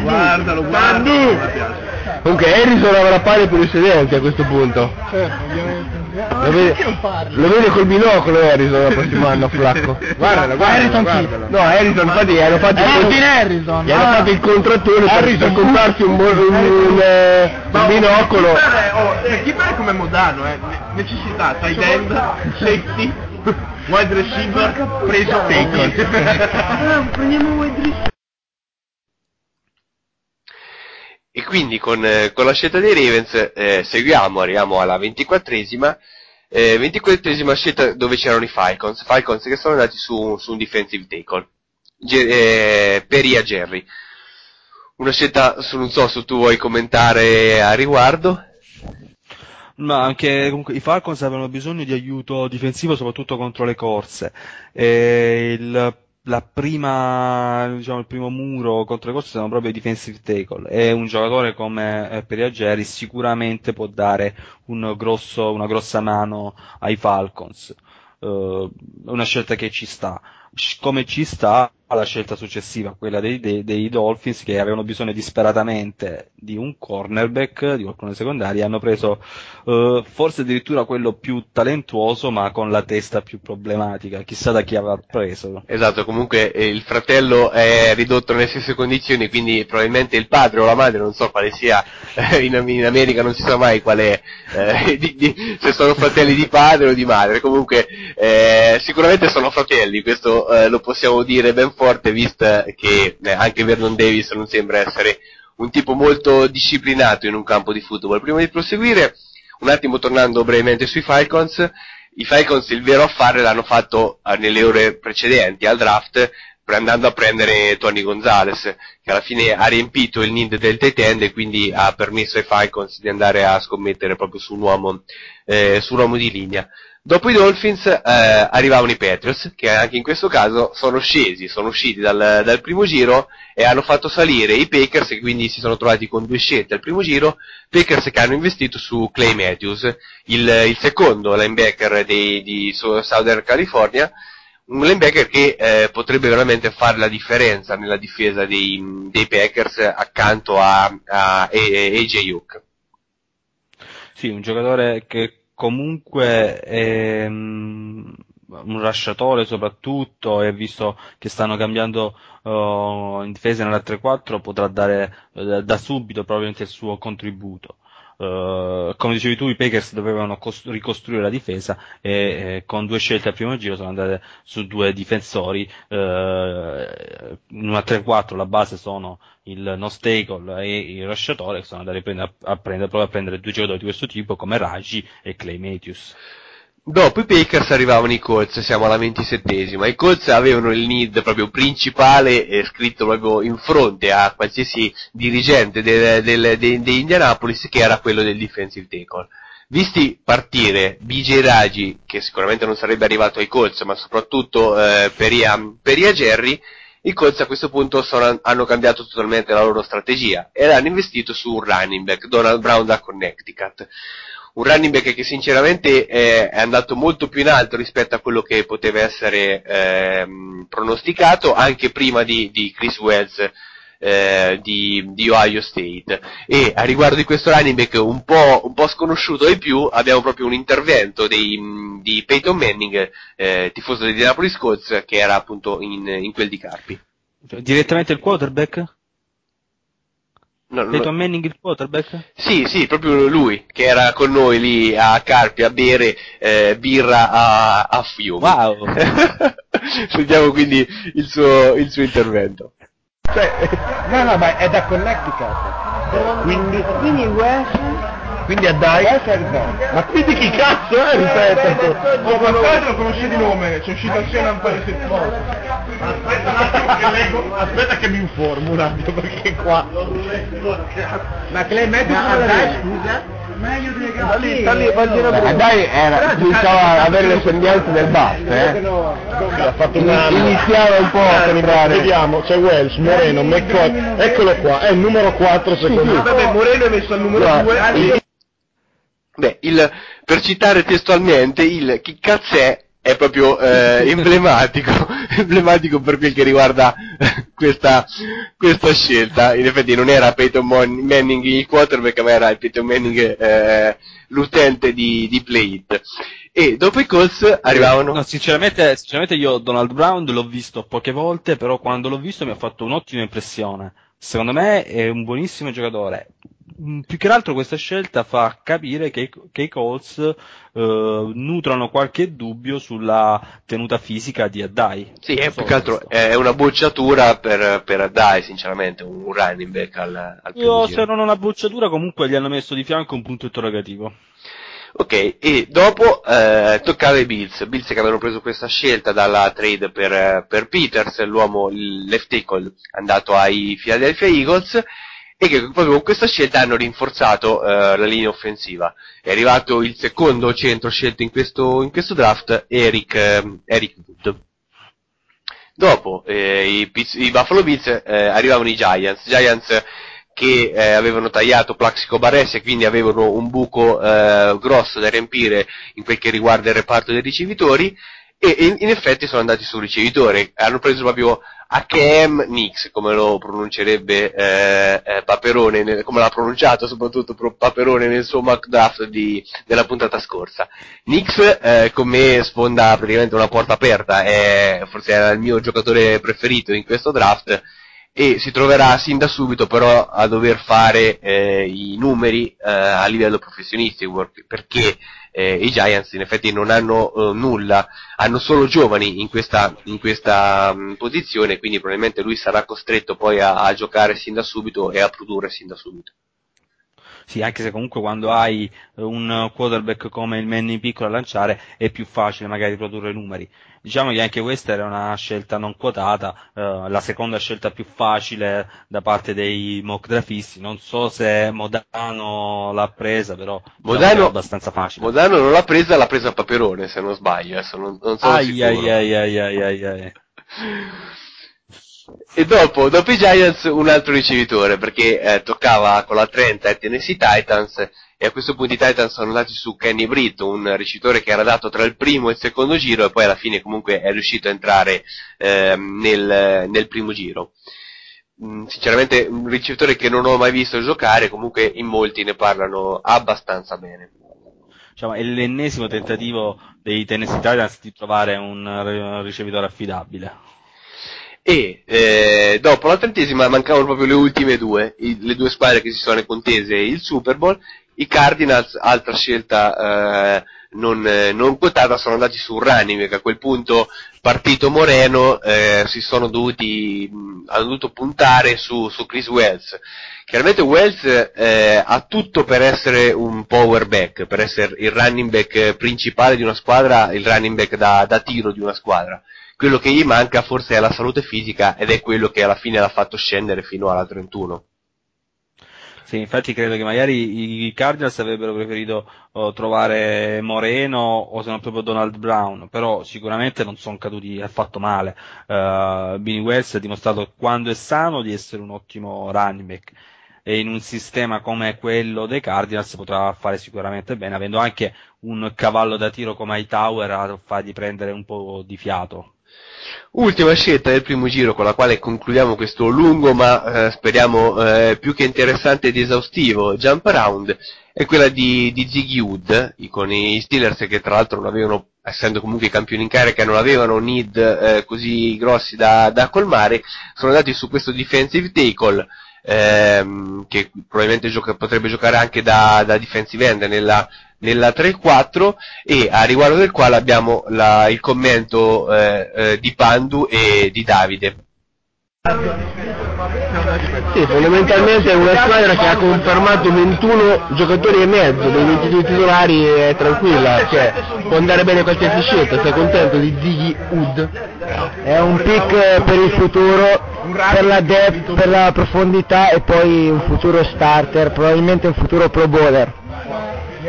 S11: Guardalo, guardalo. Mi piace.
S9: Comunque Harrison avrà pari per i sedenti a questo punto.
S10: Certo, ovviamente.
S9: Lo vede, lo vede col binocolo Harrison il prossimo anno Flacco. Guardalo, guardalo, guardalo. No, Harrison infatti gli hanno fatto il
S10: Harrison.
S9: gli hanno
S10: ah.
S9: fatto il contrattore per, per comprarsi un, buon- un, un, eh, un binocolo.
S11: È- oh, come Modano, eh. Ne- Necessità, tight end, safety, wide receiver, preso tackle.
S10: Prendiamo wide receiver.
S3: E quindi con, eh, con la scelta dei Ravens eh, seguiamo, arriviamo alla ventiquattresima, eh, ventiquattresima scelta dove c'erano i Falcons, Falcons che sono andati su, su un defensive tackle, Ge- eh, Peria Jerry. Una scelta, su, non so se tu vuoi commentare a riguardo.
S8: Ma anche comunque i Falcons avevano bisogno di aiuto difensivo soprattutto contro le corse. E il, la prima, diciamo, il primo muro contro le corse sono proprio i defensive tackle. E un giocatore come eh, Periageri sicuramente può dare un grosso, una grossa mano ai Falcons. Eh, una scelta che ci sta. Come ci sta la scelta successiva, quella dei, dei- dei Dolphins, che avevano bisogno disperatamente di un cornerback, di qualcuno secondario, e hanno preso eh, forse addirittura quello più talentuoso, ma con la testa più problematica. Chissà da chi avrà preso.
S3: Esatto, comunque eh, il fratello è ridotto nelle stesse condizioni, quindi probabilmente il padre o la madre, non so quale sia, eh, in, in America non si sa mai qual è, eh, di- di- se sono fratelli di padre o di madre, comunque eh, sicuramente sono fratelli, questo lo possiamo dire ben forte, visto che eh, anche Vernon Davis non sembra essere un tipo molto disciplinato in un campo di football. Prima di proseguire, un attimo tornando brevemente sui Falcons, i Falcons il vero affare l'hanno fatto eh, nelle ore precedenti al draft andando a prendere Tony Gonzalez che alla fine ha riempito il need del tight end e quindi ha permesso ai Falcons di andare a scommettere proprio su un uomo, eh, su un uomo di linea. Dopo i Dolphins eh, arrivavano i Patriots che anche in questo caso sono scesi, sono usciti dal, dal primo giro e hanno fatto salire i Packers e quindi si sono trovati con due scelte al primo giro, Packers che hanno investito su Clay Matthews, il, il secondo linebacker dei, di Southern California, un linebacker che eh, potrebbe veramente fare la differenza nella difesa dei, dei Packers accanto a, a, a- AJ Hook.
S8: Sì, un giocatore che comunque è mm, un rushatore soprattutto e visto che stanno cambiando oh, in difesa nella 3-4 potrà dare eh, da subito probabilmente il suo contributo. Eh, come dicevi tu, i Packers dovevano cos- ricostruire la difesa e eh, con due scelte al primo giro sono andate su due difensori. eh, in una 3-4 la base sono il nose tackle e il rushatore che sono andati a prendere, a prendere, a prendere due giocatori di questo tipo come Raji e Clay Matthews.
S3: Dopo i Packers arrivavano i Colts, siamo alla ventisettesima. I Colts avevano il need proprio principale eh, scritto proprio in fronte a qualsiasi dirigente del, del, de, de Indianapolis che era quello del defensive tackle. Visti partire BJ Raji, che sicuramente non sarebbe arrivato ai Colts, ma soprattutto eh, per, per Ian Jerry, i Colts a questo punto sono- hanno cambiato totalmente la loro strategia e hanno investito su un running back, Donald Brown da Connecticut un running back che sinceramente è, è andato molto più in alto rispetto a quello che poteva essere ehm, pronosticato anche prima di, di Chris Wells eh, di, di Ohio State e a riguardo di questo running back un po', un po' sconosciuto ai più abbiamo proprio un intervento dei, di Peyton Manning eh, tifoso di Indianapolis Colts che era appunto in, in quel di Carpi
S8: Direttamente il quarterback?
S3: No,
S8: Peyton Manning il quarterback?
S3: Sì, sì, proprio lui, che era con noi lì a Carpi a bere eh, birra a, a fiumi.
S8: Wow!
S3: Sentiamo quindi il suo, il suo intervento.
S11: Cioè,
S10: No, no, ma è da Connecticut.
S11: quindi,
S10: Quindi West,
S11: quindi a dai.
S10: Il best.
S11: Ma quindi chi cazzo è? Ripeto. Oh, ma poi lo conosci di nome, c'è uscito assieme a un paio di settimane. Aspetta un attimo che leggo, aspetta che mi informo un attimo perché qua.
S10: Ma Clay Matthews
S11: Ma
S10: non
S11: dai,
S10: scusa? Meglio di
S11: Sta lì, sta lì, pagina
S10: Beh,
S11: prima.
S10: dai,
S11: era, cominciava ad avere le sembianze del basso, eh. Ha fatto una... Iniziava un po' a sembrare. Vediamo, c'è Wells, Moreno, McCoy, eccolo qua, è il numero 4 secondo me. Vabbè, Moreno è messo al numero 2.
S3: Beh, il, per citare testualmente, il chi cazzo è è proprio eh, emblematico, emblematico per quel che riguarda questa, questa scelta. In effetti non era Peyton Manning il quarterback, ma era il Peyton Manning eh, l'utente di, di Play It. E dopo i Colts arrivavano...
S8: No, sinceramente, sinceramente io Donald Brown l'ho visto poche volte, però quando l'ho visto mi ha fatto un'ottima impressione. Secondo me è un buonissimo giocatore. Mm, Più che altro questa scelta fa capire che, i- che i Colts eh, nutrono qualche dubbio sulla tenuta fisica di Addai.
S3: Sì, è più che altro è una bocciatura per, per Dai, sinceramente, un running back al, al
S8: Io se non una bocciatura comunque gli hanno messo di fianco un punto interrogativo.
S3: Ok, e dopo eh, toccava ai Bills. Bills che avevano preso questa scelta dalla trade per, per Peters, l'uomo, il left tackle, andato ai Philadelphia Eagles, e che proprio con questa scelta hanno rinforzato eh, la linea offensiva. È arrivato il secondo centro scelto in questo, in questo draft, Eric, eh, Eric Wood. Dopo eh, i, i Buffalo Bills eh, arrivavano i Giants, Giants che eh, avevano tagliato Plaxico Barres e quindi avevano un buco eh, grosso da riempire in quel che riguarda il reparto dei ricevitori e in, in effetti sono andati sul ricevitore, hanno preso proprio HM Nix, come lo pronuncerebbe eh, eh, Paperone, nel- come l'ha pronunciato soprattutto Paperone nel suo draft di- della puntata scorsa. Nix eh, con me sfonda praticamente una porta aperta, è, forse era il mio giocatore preferito in questo draft e si troverà sin da subito però a dover fare eh, i numeri eh, a livello professionistico perché eh, i Giants in effetti non hanno eh, nulla, hanno solo giovani in questa, in questa mh, posizione, quindi probabilmente lui sarà costretto poi a, a giocare sin da subito e a produrre sin da subito.
S8: Sì, anche se comunque quando hai un quarterback come il Manny piccolo a lanciare è più facile magari produrre numeri. Diciamo che anche questa era una scelta non quotata, eh, la seconda scelta più facile da parte dei mock draftisti. Non so se Modano l'ha presa, però diciamo
S3: Modano-
S8: è abbastanza facile.
S3: Modano non l'ha presa, l'ha presa Paperone se non sbaglio, adesso non, non sono
S8: Ai,
S3: sicuro.
S8: ai, ai, ai, ai, ai, ai.
S3: E dopo, dopo i Giants un altro ricevitore, perché eh, toccava con la 30 ai Tennessee Titans, e a questo punto i Titans sono andati su Kenny Britt, un ricevitore che era dato tra il primo e il secondo giro, e poi alla fine comunque è riuscito a entrare ehm, nel, nel primo giro. Mm, sinceramente un ricevitore che non ho mai visto giocare, comunque in molti ne parlano abbastanza bene.
S8: Diciamo, è l'ennesimo tentativo dei Tennessee Titans di trovare un eh, ricevitore affidabile.
S3: E eh, dopo la trentesima mancavano proprio le ultime due, i- le due squadre che si sono contese il Super Bowl. I Cardinals, altra scelta eh, non, eh, non quotata, sono andati su un running back. A quel punto, partito Moreno, eh, si sono dovuti, hanno dovuto puntare su, su Chris Wells. Chiaramente Wells eh, ha tutto per essere un power back, per essere il running back principale di una squadra, il running back da, da tiro di una squadra. Quello che gli manca forse è la salute fisica ed è quello che alla fine l'ha fatto scendere fino alla 31.
S8: Sì, infatti credo che magari i Cardinals avrebbero preferito oh, trovare Moreno o se non proprio Donald Brown, però sicuramente non sono caduti affatto male. Uh, Billy Wells ha dimostrato quando è sano di essere un ottimo running back e in un sistema come quello dei Cardinals potrà fare sicuramente bene, avendo anche un cavallo da tiro come Hightower a fargli prendere un po' di fiato.
S3: Ultima scelta del primo giro con la quale concludiamo questo lungo ma eh, speriamo eh, più che interessante ed esaustivo jump around è quella di, di Ziggy Wood con i Steelers che tra l'altro non avevano essendo comunque i campioni in carica non avevano need eh, così grossi da, da colmare sono andati su questo defensive tackle ehm, che probabilmente gioca- potrebbe giocare anche da, da defensive end nella, nella 3-4 e a riguardo del quale abbiamo la- il commento eh, eh, di Pandu e di Davide.
S9: Sì, fondamentalmente è una squadra che ha confermato 21 giocatori e mezzo, dei 22 titolari è tranquilla, cioè può andare bene qualsiasi scelta, sei contento di Ziggy Wood?
S10: È un pick per il futuro, per la depth, per la profondità e poi un futuro starter, probabilmente un futuro pro bowler.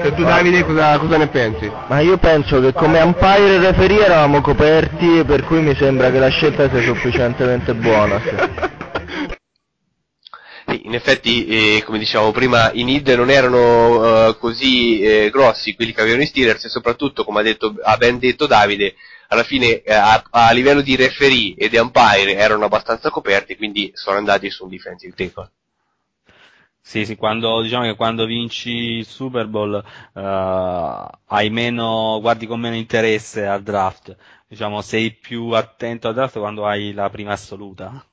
S9: E tu Davide cosa, cosa ne pensi?
S10: Ma io penso che come umpire e referee eravamo coperti, per cui mi sembra che la scelta sia sufficientemente buona. sì.
S3: Sì, in effetti, eh, come dicevamo prima, i need non erano eh, così eh, grossi quelli che avevano i Steelers e soprattutto, come ha, detto, ha ben detto Davide, alla fine eh, a, a livello di referee e di umpire erano abbastanza coperti, quindi sono andati su un defensive tackle.
S8: Sì, sì, quando, diciamo che quando vinci il Super Bowl hai meno, guardi con meno interesse al draft, diciamo sei più attento al draft quando hai la prima assoluta.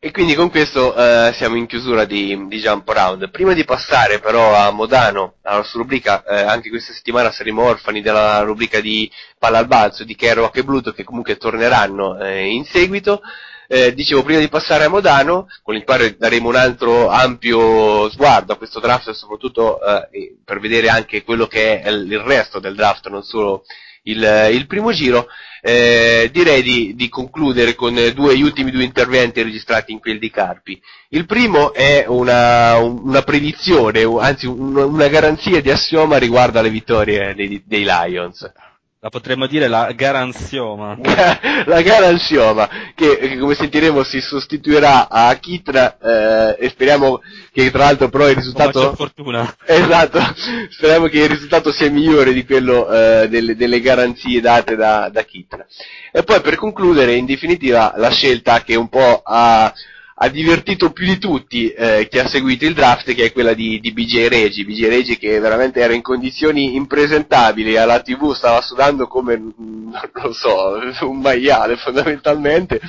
S3: E quindi con questo eh, siamo in chiusura di, di Jump Around. Prima di passare però a Modano, alla sua rubrica, eh, anche questa settimana saremo orfani della rubrica di Palla al Balzo, di Kerouac e Bluto, che comunque torneranno eh, in seguito. Eh, dicevo, prima di passare a Modano, con il quale daremo un altro ampio sguardo a questo draft soprattutto eh, per vedere anche quello che è il resto del draft, non solo il, il primo giro, eh, direi di, di concludere con eh, due, gli ultimi due interventi registrati in quel di Carpi. Il primo è una, un- una predizione, anzi un- una garanzia di assioma riguardo alle vittorie dei, dei Lions.
S8: La potremmo dire la garanzioma.
S3: la gara ansioma, che, che come sentiremo si sostituirà a Kitra eh, e speriamo che tra l'altro però il risultato...
S8: fortuna.
S3: Esatto, speriamo che il risultato sia migliore di quello eh, delle, delle garanzie date da, da Kitra. E poi per concludere, in definitiva, la scelta che un po' ha, ha divertito più di tutti eh, chi ha seguito il draft, che è quella di, di BJ Regi, BJ Regi che veramente era in condizioni impresentabili, alla tv stava sudando come, mm, non lo so, un maiale fondamentalmente,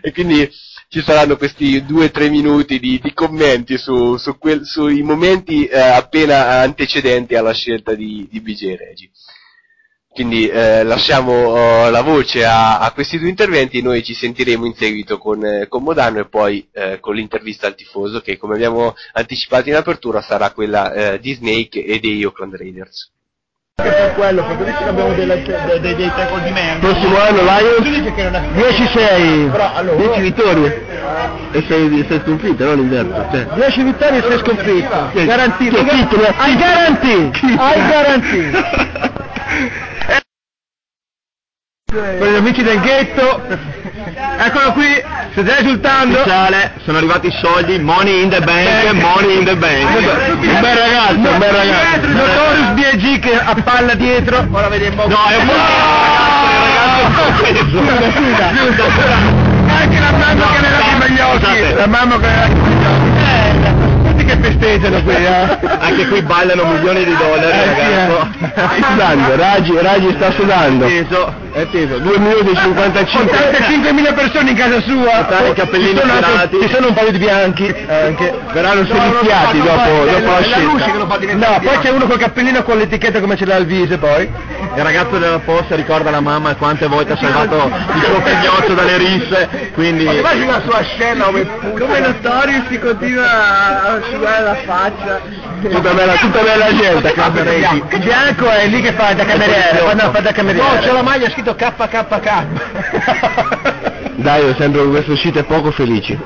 S3: e quindi ci saranno questi due o tre minuti di, di commenti su, su quel- sui momenti eh, appena antecedenti alla scelta di, di BJ Regi. Quindi eh, lasciamo eh, la voce a, a questi due interventi e noi ci sentiremo in seguito con, eh, con Modano e poi eh, con l'intervista al tifoso che come abbiamo anticipato in apertura sarà quella eh, di Snake e dei Oakland Raiders.
S10: per quello, perché visto che abbiamo delle- dei, dei, dei tackle di merda.
S9: Prossimo anno Lions
S10: Tu dici che non è-
S9: 10-6,
S10: Però, allora-
S9: 10 vittorie e 6, sconfitte, non inverno. Cioè.
S10: 10 vittorie e 6 sconfitte.
S9: Sì.
S10: Garantito. Hai garantito. Hai garantito. Per gli amici del ghetto. Eccolo qui, sta già risultando.
S11: Ufficiale, sono arrivati i soldi, money in the bank, money in the bank.
S10: Un bel ragazzo, un bel ragazzo. Notorious BG che a palla dietro. Ora vediamo.
S11: No, è un po'
S10: Scusa, scusa, scusa. Anche la mamma che ne lacrima gli occhi. La mamma che ne lacrima gli occhi. Festeggiano qui, eh.
S11: Anche qui ballano milioni di dollari,
S10: Eh,
S11: ragazzo.
S9: Stai sudando, Raggi, Raggi sta sudando.
S11: Teso.
S9: È teso, 2 minuti e 55.
S10: 85.000 persone in casa sua.
S9: Portare i cappellini
S10: Ci sono anche-. Ci sono un paio di bianchi. Anche.
S9: Verranno seriziati dopo, dopo la scelta.
S10: No, poi c'è uno col cappellino con l'etichetta come ce l'ha il Vise poi.
S11: Il ragazzo della posta ricorda la mamma quante volte ha salvato il suo figlioccio dalle risse, quindi...
S10: Immagina la sua scena come Come Notorious si continua a asciugare la faccia.
S9: Tutta bella, tutta bella gente.
S10: Bianco è lì che fa da cameriere, no, fa da cameriere. No, c'è la maglia scritto KKK.
S9: Dai, sembra che queste uscite poco felici.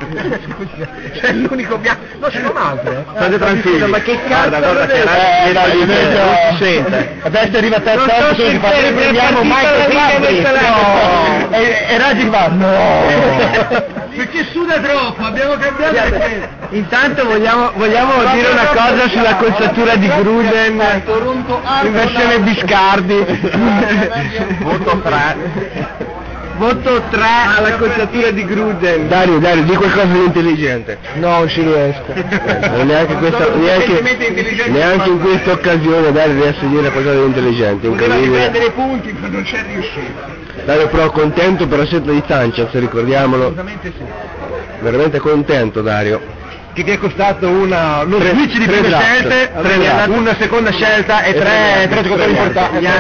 S10: C'è l'unico bianco. No, ce ne sono altre. eh.
S9: State tranquilli.
S10: Ma che cazzo
S9: Guarda, guarda che
S10: Eh,
S9: invece,
S10: no.
S9: non si sente.
S10: Adesso arriva terza che
S9: se
S10: fa
S9: per-
S10: prendiamo
S9: per
S10: Michael Fabri. No. E, e Raggi fa no. Perché suda troppo, abbiamo cambiato Intanto vogliamo, vogliamo dire una cosa sulla conciatura di Gruden in versione Biscardi. Voto 3. Voto 3 alla conciatura di Gruden.
S9: Dario, Dario, di qualcosa di intelligente.
S10: No, non ci riesco.
S9: Eh, neanche, questa, neanche, neanche in questa occasione Dario riesce a dire qualcosa di intelligente.
S10: Poteva i punti, ma non c'è riuscito.
S9: Dario però contento per la scelta di Sanchez, ricordiamolo.
S10: Assolutamente sì.
S9: Veramente contento Dario.
S10: Che ti è costato una, uno
S9: Tre-
S10: switch di prime scelte, una seconda scelta e
S9: E
S10: tre,
S9: tre
S10: tre giocatori importanti.
S9: Gli è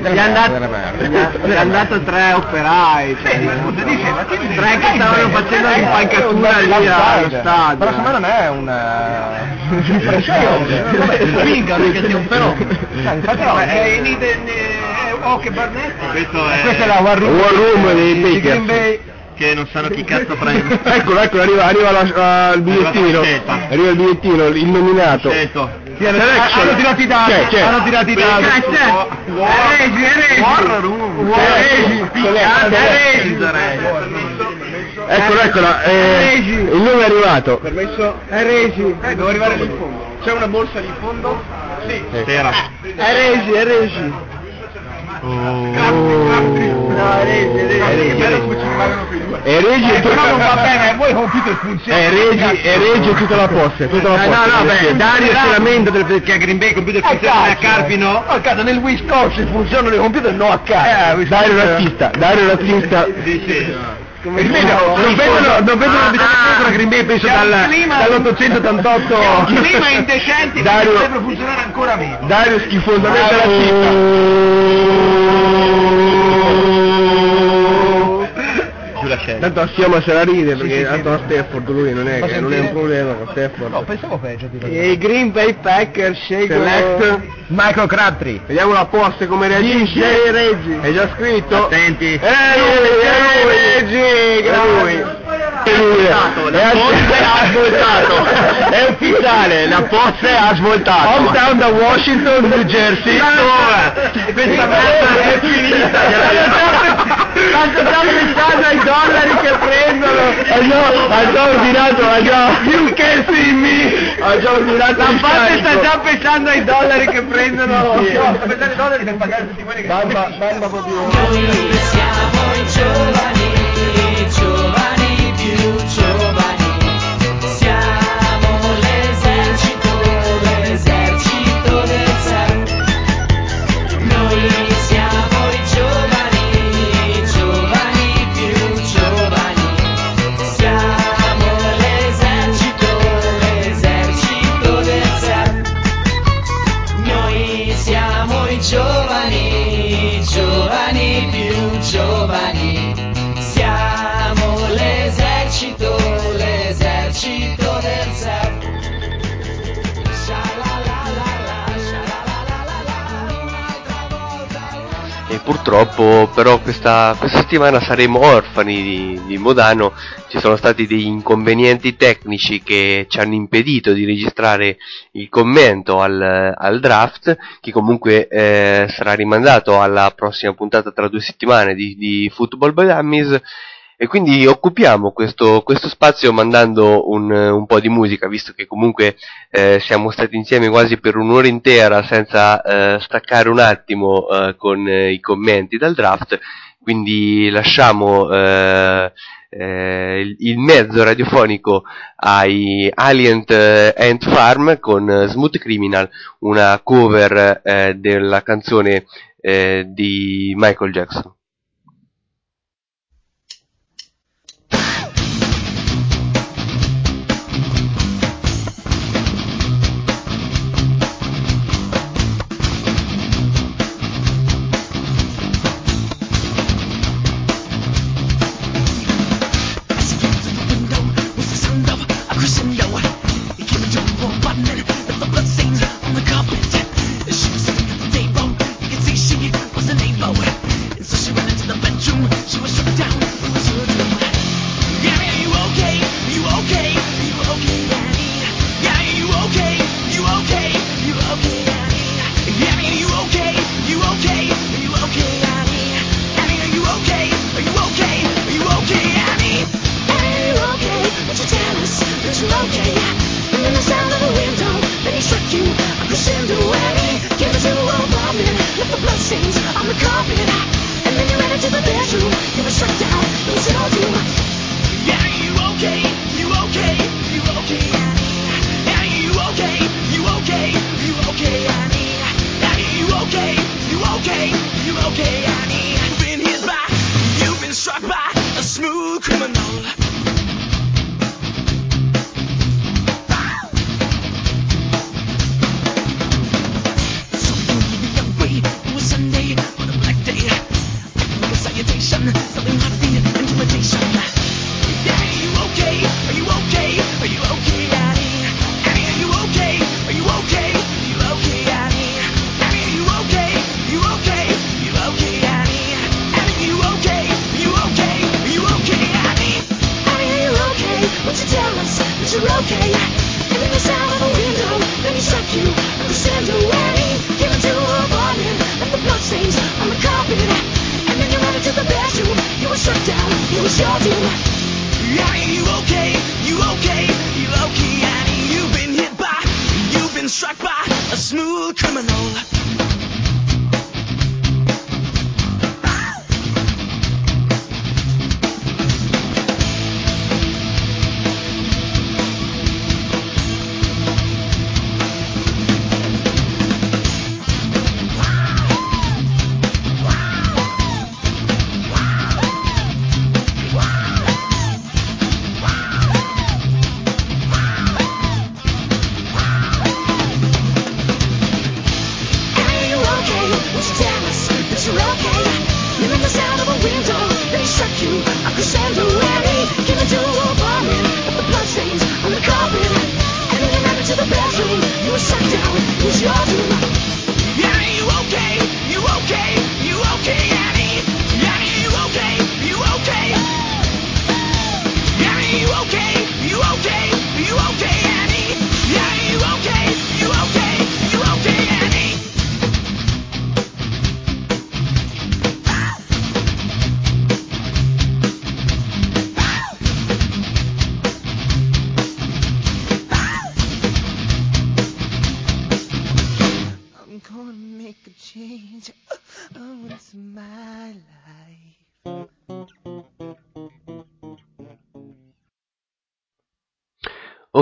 S10: tre
S9: andato- no,
S10: tre operai. Cioè, tre che stavano facendo l'impalcatura lì allo stadio. Però secondo me non è una un'impressione. Perché sei un fenomeno. Infatti no, è in Oh che Barnetti.
S11: Questo è...
S10: Questa è la War Room,
S9: dei
S10: di
S9: Packers.
S10: Green Bay.
S11: Che non sanno chi cazzo prende.
S9: Eccolo, eccolo, arriva, arriva la- il bigliettino.
S11: la scelta.
S9: Arriva il bigliettino, il nominato.
S11: Scelto.
S9: Selection.
S10: Hanno tirato i dati,
S9: C'è, c'è.
S10: hanno tirato i dati. È Regi, è Regi.
S11: War Room.
S10: È Regi, Regi.
S9: Eccola, eccola, eh, il nome è arrivato.
S10: Permesso? È Regi. Devo arrivare lì in fondo. C'è una borsa lì in fondo? Sì.
S11: C'era.
S10: È Regi, è Regi. No, è Regi, è Regi. Come.
S9: E Regi
S10: Eh, però non va
S9: tutta...
S10: bene, voi computer funziona.
S9: È Regi, è Regi e tutta la posta, tutta la
S10: Eh,
S9: posta.
S10: no, no, beh,
S9: Sì.
S10: Dario si lamenta del- perché a Green Bay i computer funzionano a Carpino. A caso nel Wisconsin funzionano i computer, no a caso.
S9: Dario razzista, Dario razzista.
S10: non vedono, non vedono, non vedono la vita Green Bay penso dal, dall'888 clima indecente
S9: Dario-
S10: dovrebbe funzionare ancora meno
S9: Dario schifosamente razzista.
S11: La scelta.
S9: Tanto Assioma se la ride perché
S10: sì,
S9: tanto a Stafford lui non è, che non è un problema con Stafford.
S10: pensavo peggio di
S9: E i Green Bay Packers scelgono
S10: Select Michael Crabtree
S9: Vediamo la posta come reagisce.
S10: DJ Reggi
S9: È già scritto.
S11: Attenti.
S9: Eh, lui, è lui, Reggi,
S10: È lui. La Posse ha svoltato. È ufficiale, la Posse ha svoltato. Hometown da Washington, New Jersey. Questa merda è finita. Stanno già pensando ai dollari che prendono.
S9: Ha già, ha già ordinato, ha già...
S10: You can see me.
S9: Ha già ordinato
S10: La Posse sta già pensando ai dollari che prendono.
S9: Sì.
S10: Sta pensando ai dollari per pagare tutti quelli che
S9: Bamba, bamba proprio...
S6: Noi siamo i giovani,
S3: purtroppo però questa, questa settimana saremo orfani di, di Modano, ci sono stati degli inconvenienti tecnici che ci hanno impedito di registrare il commento al, al draft, che comunque eh, sarà rimandato alla prossima puntata tra due settimane di, di Football by Dummies. E quindi occupiamo questo, questo spazio mandando un, un po' di musica, visto che comunque eh, siamo stati insieme quasi per un'ora intera senza eh, staccare un attimo eh, con eh, i commenti dal draft, quindi lasciamo eh, eh, il- mezzo radiofonico ai Alien eh, Ant Farm con eh, Smooth Criminal, una cover eh, della canzone eh, di Michael Jackson.
S6: I'm a copy.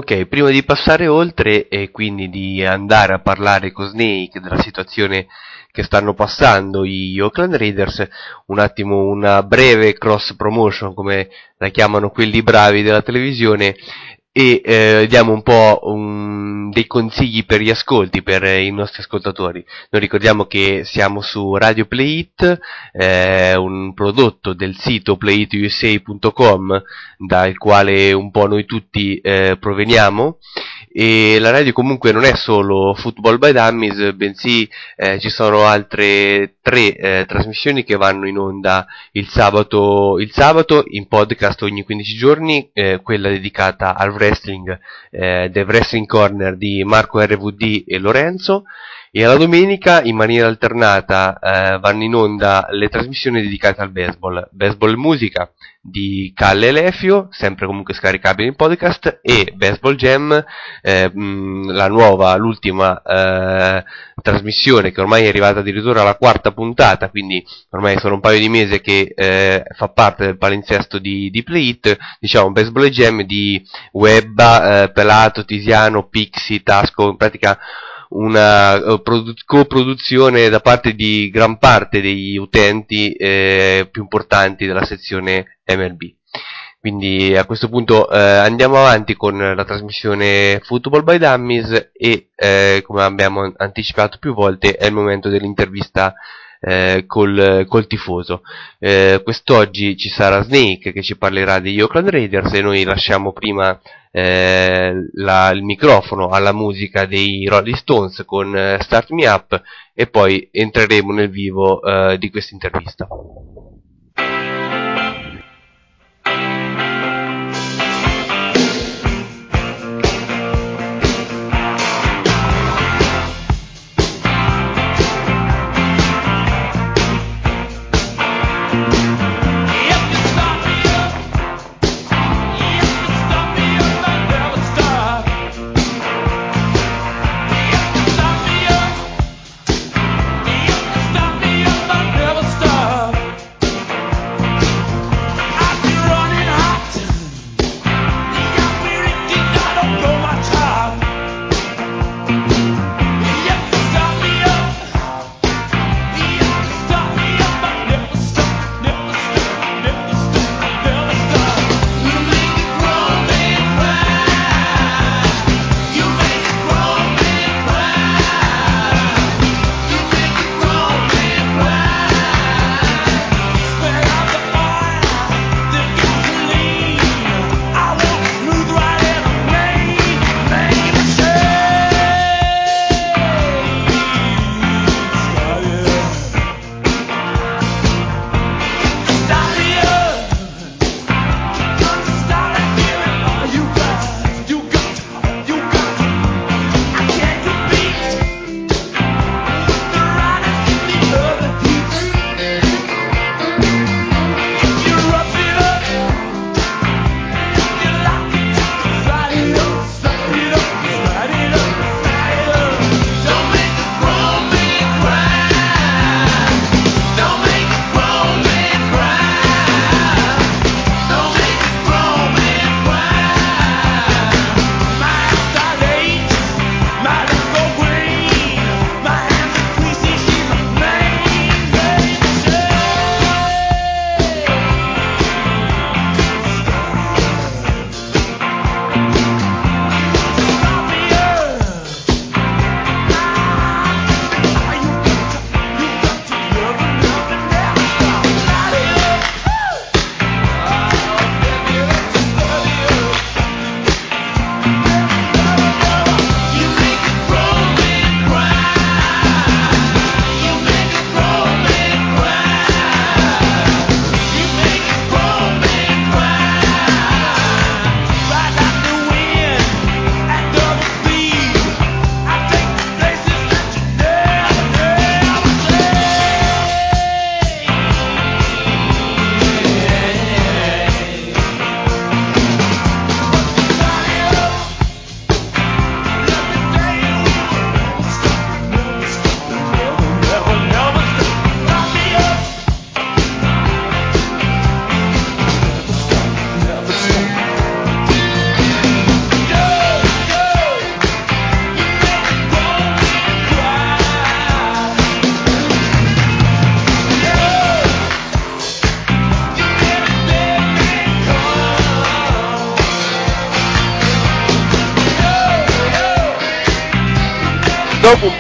S3: Ok, prima di passare oltre e quindi di andare a parlare con Snake della situazione che stanno passando gli Oakland Raiders, un attimo una breve cross promotion come la chiamano quelli bravi della televisione e eh, diamo un po' un- dei consigli per gli ascolti per eh, i nostri ascoltatori. Noi ricordiamo che siamo su Radio Play It, eh, un prodotto del sito playitusa.com dal quale un po' noi tutti eh, proveniamo e la radio comunque non è solo Football by Dummies, bensì eh, ci sono altre tre eh, trasmissioni che vanno in onda il sabato, il sabato in podcast ogni 15 giorni, eh, quella dedicata al wrestling, eh, The Wrestling Corner di Marco RVD e Lorenzo, e alla domenica in maniera alternata eh, vanno in onda le trasmissioni dedicate al baseball, Baseball e Musica di Calle Lefio, sempre comunque scaricabile in podcast, e Baseball Jam, eh, la nuova, l'ultima eh, trasmissione che ormai è arrivata addirittura alla quarta puntata, quindi ormai sono un paio di mesi che eh, fa parte del palinsesto di, di Play It, diciamo Baseball Jam di Webba, eh, Pelato, Tisiano, Pixie, Tasco, in pratica una eh, produ- coproduzione da parte di gran parte degli utenti eh, più importanti della sezione MLB. Quindi a questo punto eh, andiamo avanti con la trasmissione Football by Dummies e eh, come abbiamo anticipato più volte è il momento dell'intervista eh, col, col tifoso. Eh, quest'oggi ci sarà Snake che ci parlerà degli Oakland Raiders e noi lasciamo prima eh, la- il microfono alla musica dei Rolling Stones con eh, Start Me Up e poi entreremo nel vivo eh, di questa intervista.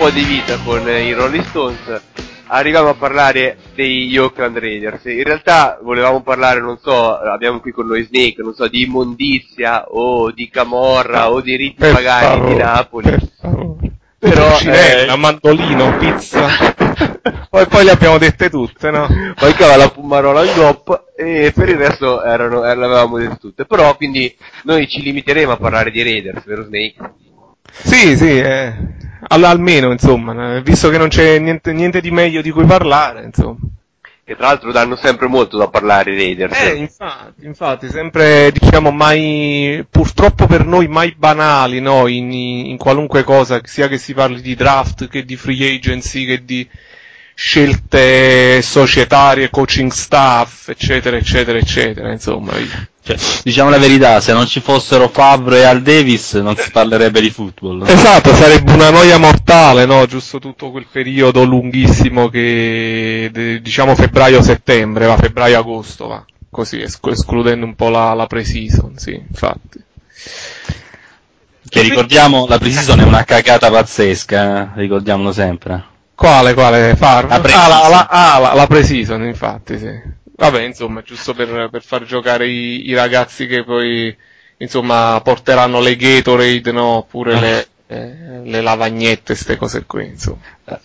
S3: Po' di vita con i Rolling Stones arriviamo a parlare degli Oakland Raiders. In realtà volevamo parlare, non so, abbiamo qui con noi Snake, non so, di immondizia o di Camorra o di riti
S12: Per
S3: pagani
S12: favore,
S3: di Napoli.
S12: per favore.
S3: Però,
S12: Pulcinella,
S3: eh,
S12: mandolino, pizza. poi, poi le abbiamo dette tutte, no?
S3: mancava la Pumarola al GOP e per il resto erano, eh, le avevamo dette tutte. Però quindi noi ci limiteremo a parlare di Raiders, vero Snake?
S12: Sì, sì, eh, all- almeno, insomma, visto che non c'è niente, niente di meglio di cui parlare, insomma.
S3: Che tra l'altro danno sempre molto da parlare i Raiders.
S12: Eh, infatti, infatti, sempre, diciamo, mai, purtroppo per noi mai banali, no, in, in qualunque cosa, sia che si parli di draft, che di free agency, che di scelte societarie, coaching staff, eccetera, eccetera, eccetera, insomma.
S8: Cioè, diciamo la verità, se non ci fossero Favre e Al Davis non si parlerebbe di football. no?
S12: Esatto, sarebbe una noia mortale, no? Giusto tutto quel periodo lunghissimo che, diciamo febbraio-settembre, va, febbraio-agosto, va. Così, esc- escludendo un po' la, la pre-season, sì, infatti.
S8: Che ricordiamo, la pre-season è una cagata pazzesca, eh, ricordiamolo sempre.
S12: Quale, quale? Far?
S8: La
S12: ah, la, la, ah, la, la pre-season, infatti, sì. Vabbè, insomma, giusto per, per far giocare i, i ragazzi che poi, insomma, porteranno le Gatorade, no? Oppure le, eh, le lavagnette, ste cose qui, insomma.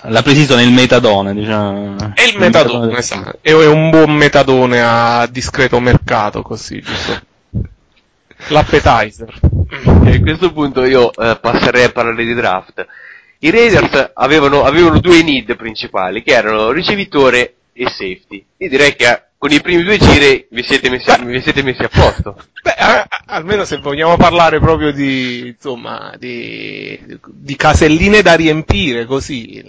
S8: La pre-season è il metadone, diciamo.
S12: È il metadone, esatto. È un buon metadone a discreto mercato, così, giusto? L'appetizer.
S3: E a questo punto io eh, passerei a parlare di draft. I Raiders avevano, avevano due need principali, che erano ricevitore e safety. Io direi che eh, con i primi due giri vi siete messi a, vi siete messi a posto.
S12: Beh, a- a- almeno se vogliamo parlare proprio di, insomma, di, di caselline da riempire, così.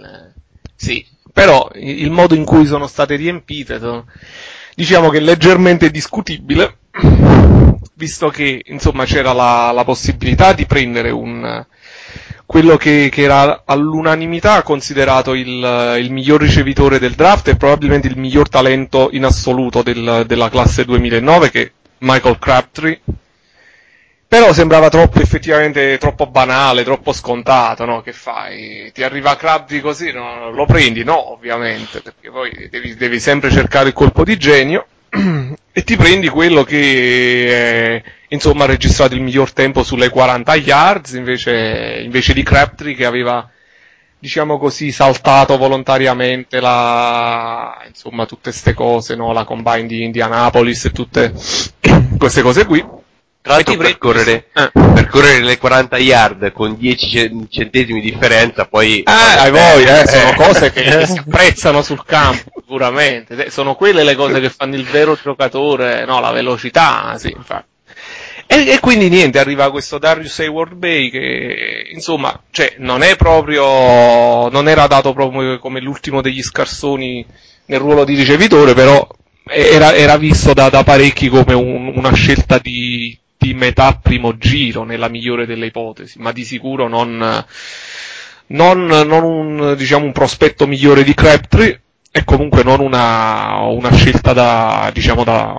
S12: sì. Però il il modo in cui sono state riempite, sono- diciamo che è leggermente discutibile, visto che, insomma, c'era la, la possibilità di prendere un, quello che, che era all'unanimità considerato il, il miglior ricevitore del draft e probabilmente il miglior talento in assoluto del- della classe 2009 che è Michael Crabtree. Però sembrava troppo, effettivamente, troppo banale, troppo scontato, no? Che fai? Ti arriva Crabtree così, no? Lo prendi? No, ovviamente, perché poi devi, devi sempre cercare il colpo di genio e ti prendi quello che eh, insomma ha registrato il miglior tempo sulle 40 yards invece, invece di Crabtree che aveva diciamo così saltato volontariamente la insomma tutte queste cose no? la combine di Indianapolis e tutte queste cose qui
S3: Tra l'altro percorrere,
S12: Eh.
S3: percorrere le 40 yard con 10 ce- centesimi di differenza poi...
S12: Eh, voglia, eh, sono
S3: Eh.
S12: cose che, che si apprezzano sul campo, sicuramente. Sono quelle le cose che fanno il vero giocatore, no, la velocità, sì, infatti. E, e quindi niente, arriva questo Darius Hayward Bay che, insomma, cioè, non è proprio, non era dato proprio come l'ultimo degli scarsoni nel ruolo di ricevitore, però era, era visto da, da parecchi come un- una scelta di, di metà primo giro, nella migliore delle ipotesi, ma di sicuro non, non, non un, diciamo, un prospetto migliore di Crabtree e comunque non una, una scelta da, diciamo, da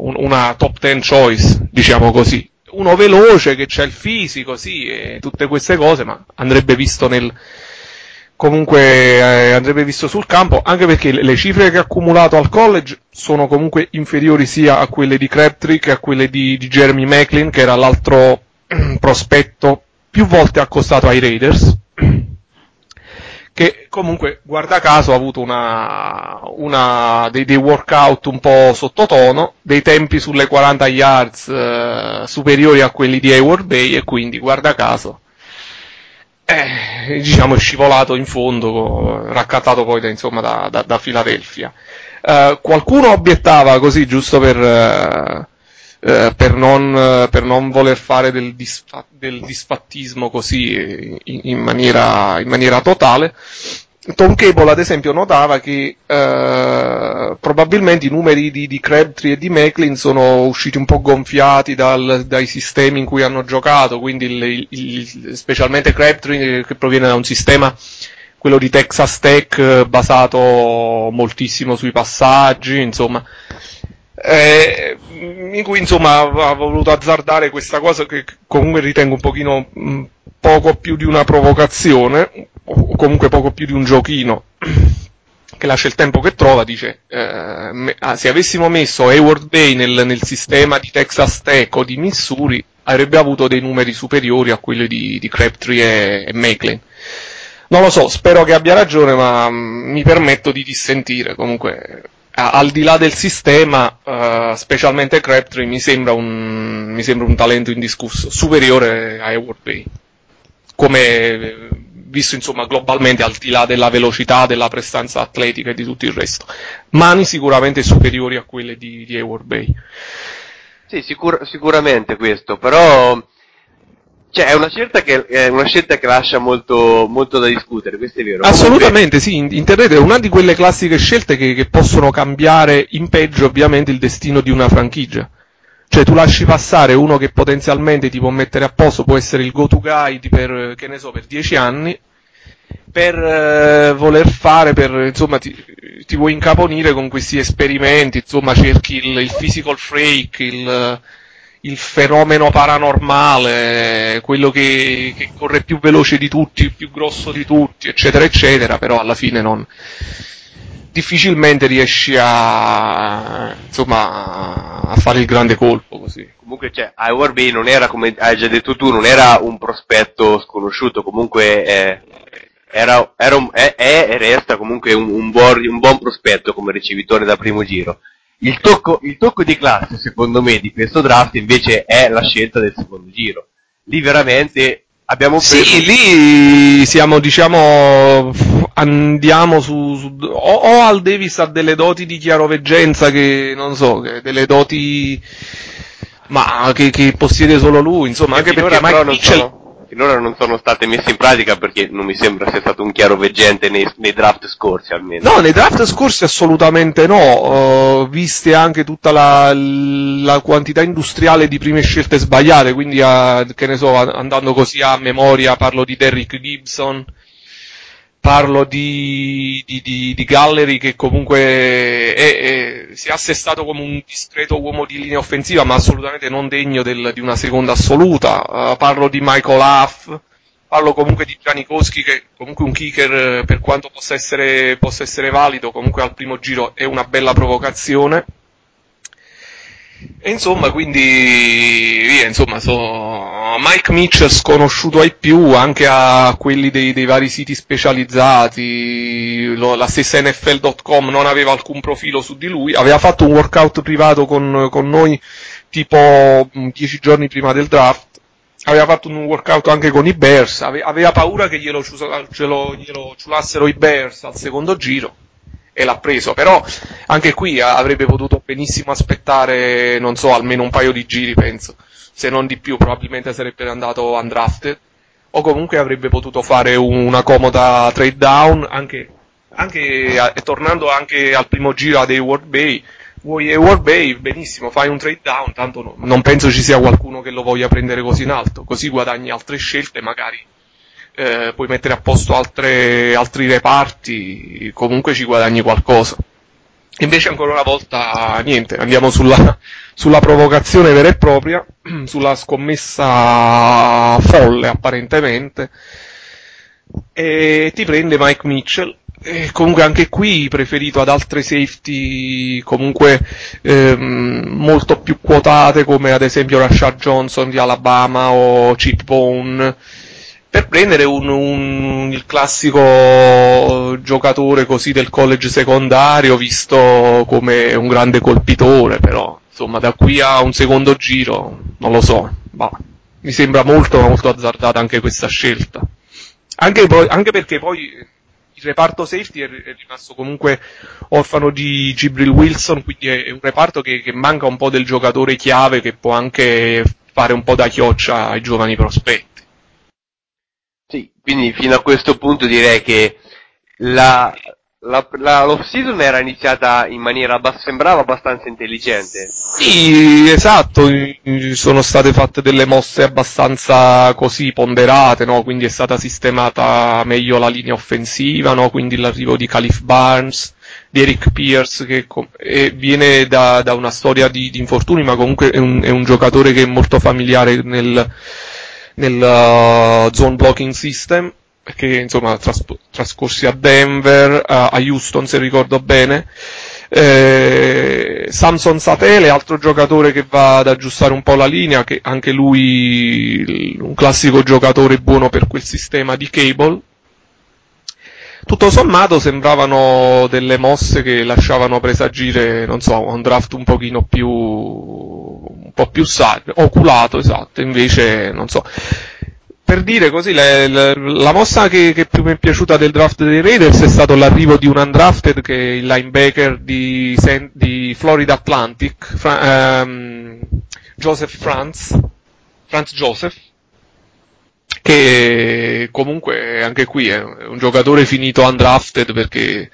S12: un- una top 10 choice, diciamo così. Uno veloce che c'ha il fisico, sì, e tutte queste cose, ma andrebbe visto nel, comunque eh, andrebbe visto sul campo, anche perché le cifre che ha accumulato al college sono comunque inferiori sia a quelle di Crabtree che a quelle di, di Jeremy Macklin, che era l'altro prospetto più volte accostato ai Raiders, che comunque, guarda caso, ha avuto una, una- dei, dei workout un po' sottotono, dei tempi sulle 40 yards eh, superiori a quelli di Hayward Bay e quindi, guarda caso, eh, diciamo è scivolato in fondo, raccattato poi da, insomma, da, da, da Philadelphia. Eh, qualcuno obiettava così, giusto per, eh, per, non, eh, per non voler fare del, disfa- del disfattismo così in, in maniera, in maniera totale. Tom Cable ad esempio notava che eh, probabilmente i numeri di, di Crabtree e di Macklin sono usciti un po' gonfiati dal- dai sistemi in cui hanno giocato, quindi il- il- specialmente Crabtree eh, che proviene da un sistema quello di Texas Tech eh, basato moltissimo sui passaggi, insomma, eh, in cui insomma ha voluto azzardare questa cosa che comunque ritengo un pochino mh, poco più di una provocazione, o comunque poco più di un giochino, che lascia il tempo che trova, dice, eh, me- ah, se avessimo messo Hayward Bay nel, nel sistema di Texas Tech o di Missouri, avrebbe avuto dei numeri superiori a quelli di, di Crabtree e, e Maclean. Non lo so, spero che abbia ragione, ma mm, mi permetto di dissentire. Comunque, al di là del sistema, eh, specialmente Crabtree mi sembra, un, mi sembra un talento indiscusso, superiore a Hayward Bay. Come eh, visto insomma globalmente al di là della velocità, della prestanza atletica e di tutto il resto. Mani sicuramente superiori a quelle di, di Hayward Bay.
S3: Sì, sicur- sicuramente questo, però cioè, è una scelta che, è una scelta che lascia molto, molto da discutere, questo è vero.
S12: Assolutamente sì, in- internet è una di quelle classiche scelte che, che possono cambiare in peggio ovviamente il destino di una franchigia. Cioè tu lasci passare uno che potenzialmente ti può mettere a posto, può essere il go-to guide per, che ne so, per 10 anni, per eh, voler fare, per, insomma, ti, ti vuoi incaponire con questi esperimenti, insomma, cerchi il, il physical freak, il, il fenomeno paranormale, quello che, che corre più veloce di tutti, il più grosso di tutti, eccetera, eccetera, però alla fine non, difficilmente riesci a, insomma, a fare il grande colpo così.
S3: Comunque, cioè, Hayward Bay non era, come hai già detto tu, non era un prospetto sconosciuto, comunque eh, era, era un- è, è e resta comunque un, un buon, un buon prospetto come ricevitore da primo giro. Il tocco, il tocco di classe, secondo me, di questo draft invece è la scelta del secondo giro. Lì veramente abbiamo preso...
S12: Sì, lì siamo, diciamo, andiamo su, su- o, o Al Davis ha delle doti di chiaroveggenza che, non so, che delle doti, ma che, che possiede solo lui, insomma, anche
S3: finora
S12: perché Mike Mitchell,
S3: sono, finora non sono state messe in pratica perché non mi sembra sia stato un chiaro veggente nei, nei draft scorsi almeno.
S12: No, nei draft scorsi assolutamente no, eh, viste anche tutta la, la quantità industriale di prime scelte sbagliate, quindi a- che ne so, andando così a memoria parlo di Derrick Gibson, parlo di, di, di, di Gallery che comunque è- è- si è assestato come un discreto uomo di linea offensiva ma assolutamente non degno del- di una seconda assoluta, Eh, parlo di Michael Huff, parlo comunque di Janikowski che comunque un kicker eh, per quanto possa essere, possa essere valido comunque al primo giro è una bella provocazione e insomma quindi via insomma so, Mike Mitchell sconosciuto ai più anche a quelli dei, dei vari siti specializzati lo- la stessa NFL.com non aveva alcun profilo su di lui aveva fatto un workout privato con, con noi tipo mh, dieci giorni prima del draft aveva fatto un workout anche con i Bears, ave- aveva paura che glielo, ciusa- ce lo- glielo ciulassero i Bears al secondo giro e l'ha preso, però anche qui avrebbe potuto benissimo aspettare, non so, almeno un paio di giri penso, se non di più, probabilmente sarebbe andato undrafted. O comunque avrebbe potuto fare una comoda trade down anche, anche tornando anche al primo giro ad Hayward Bay. Vuoi Hayward Bay, benissimo, fai un trade down, tanto no- non penso ci sia qualcuno che lo voglia prendere così in alto, così guadagni altre scelte, magari eh, puoi mettere a posto altre- altri reparti, comunque ci guadagni qualcosa. Invece ancora una volta niente, andiamo sulla, sulla provocazione vera e propria, sulla scommessa folle apparentemente, e ti prende Mike Mitchell, e comunque anche qui preferito ad altre safety comunque ehm, molto più quotate come ad esempio Rashad Johnson di Alabama o Chip Bone per prendere un, un- il classico giocatore così del college secondario visto come un grande colpitore però insomma da qui a un secondo giro non lo so ma mi sembra molto molto azzardata anche questa scelta anche, poi- anche perché poi il reparto safety è, rimasto comunque orfano di Gibril Wilson, quindi è, è un reparto che, che manca un po' del giocatore chiave che può anche fare un po' da chioccia ai giovani prospetti.
S3: Sì, quindi fino a questo punto direi che la, la, la l'off season era iniziata in maniera sembrava abbastanza intelligente.
S12: Sì, esatto, sono state fatte delle mosse abbastanza così ponderate, no? Quindi è stata sistemata meglio la linea offensiva, no? Quindi l'arrivo di Caliph Barnes, di Eric Pierce che viene da, da una storia di, di infortuni, ma comunque è un, è un giocatore che è molto familiare nel, nel uh, zone blocking system che insomma tras- trascorsi a Denver, a, a Houston se ricordo bene. Eh, Samson Satele, altro giocatore che va ad aggiustare un po' la linea, che anche lui un classico giocatore buono per quel sistema di cable. Tutto sommato sembravano delle mosse che lasciavano presagire, non so, un draft un pochino più, un po' più sa- oculato, esatto, invece, non so. Per dire così, la, la- la mossa che, che più mi è piaciuta del draft dei Raiders è stato l'arrivo di un undrafted che è il linebacker di, di Florida Atlantic, Fra- ehm, Joseph Franz, Franz Joseph, che comunque anche qui è un giocatore finito undrafted perché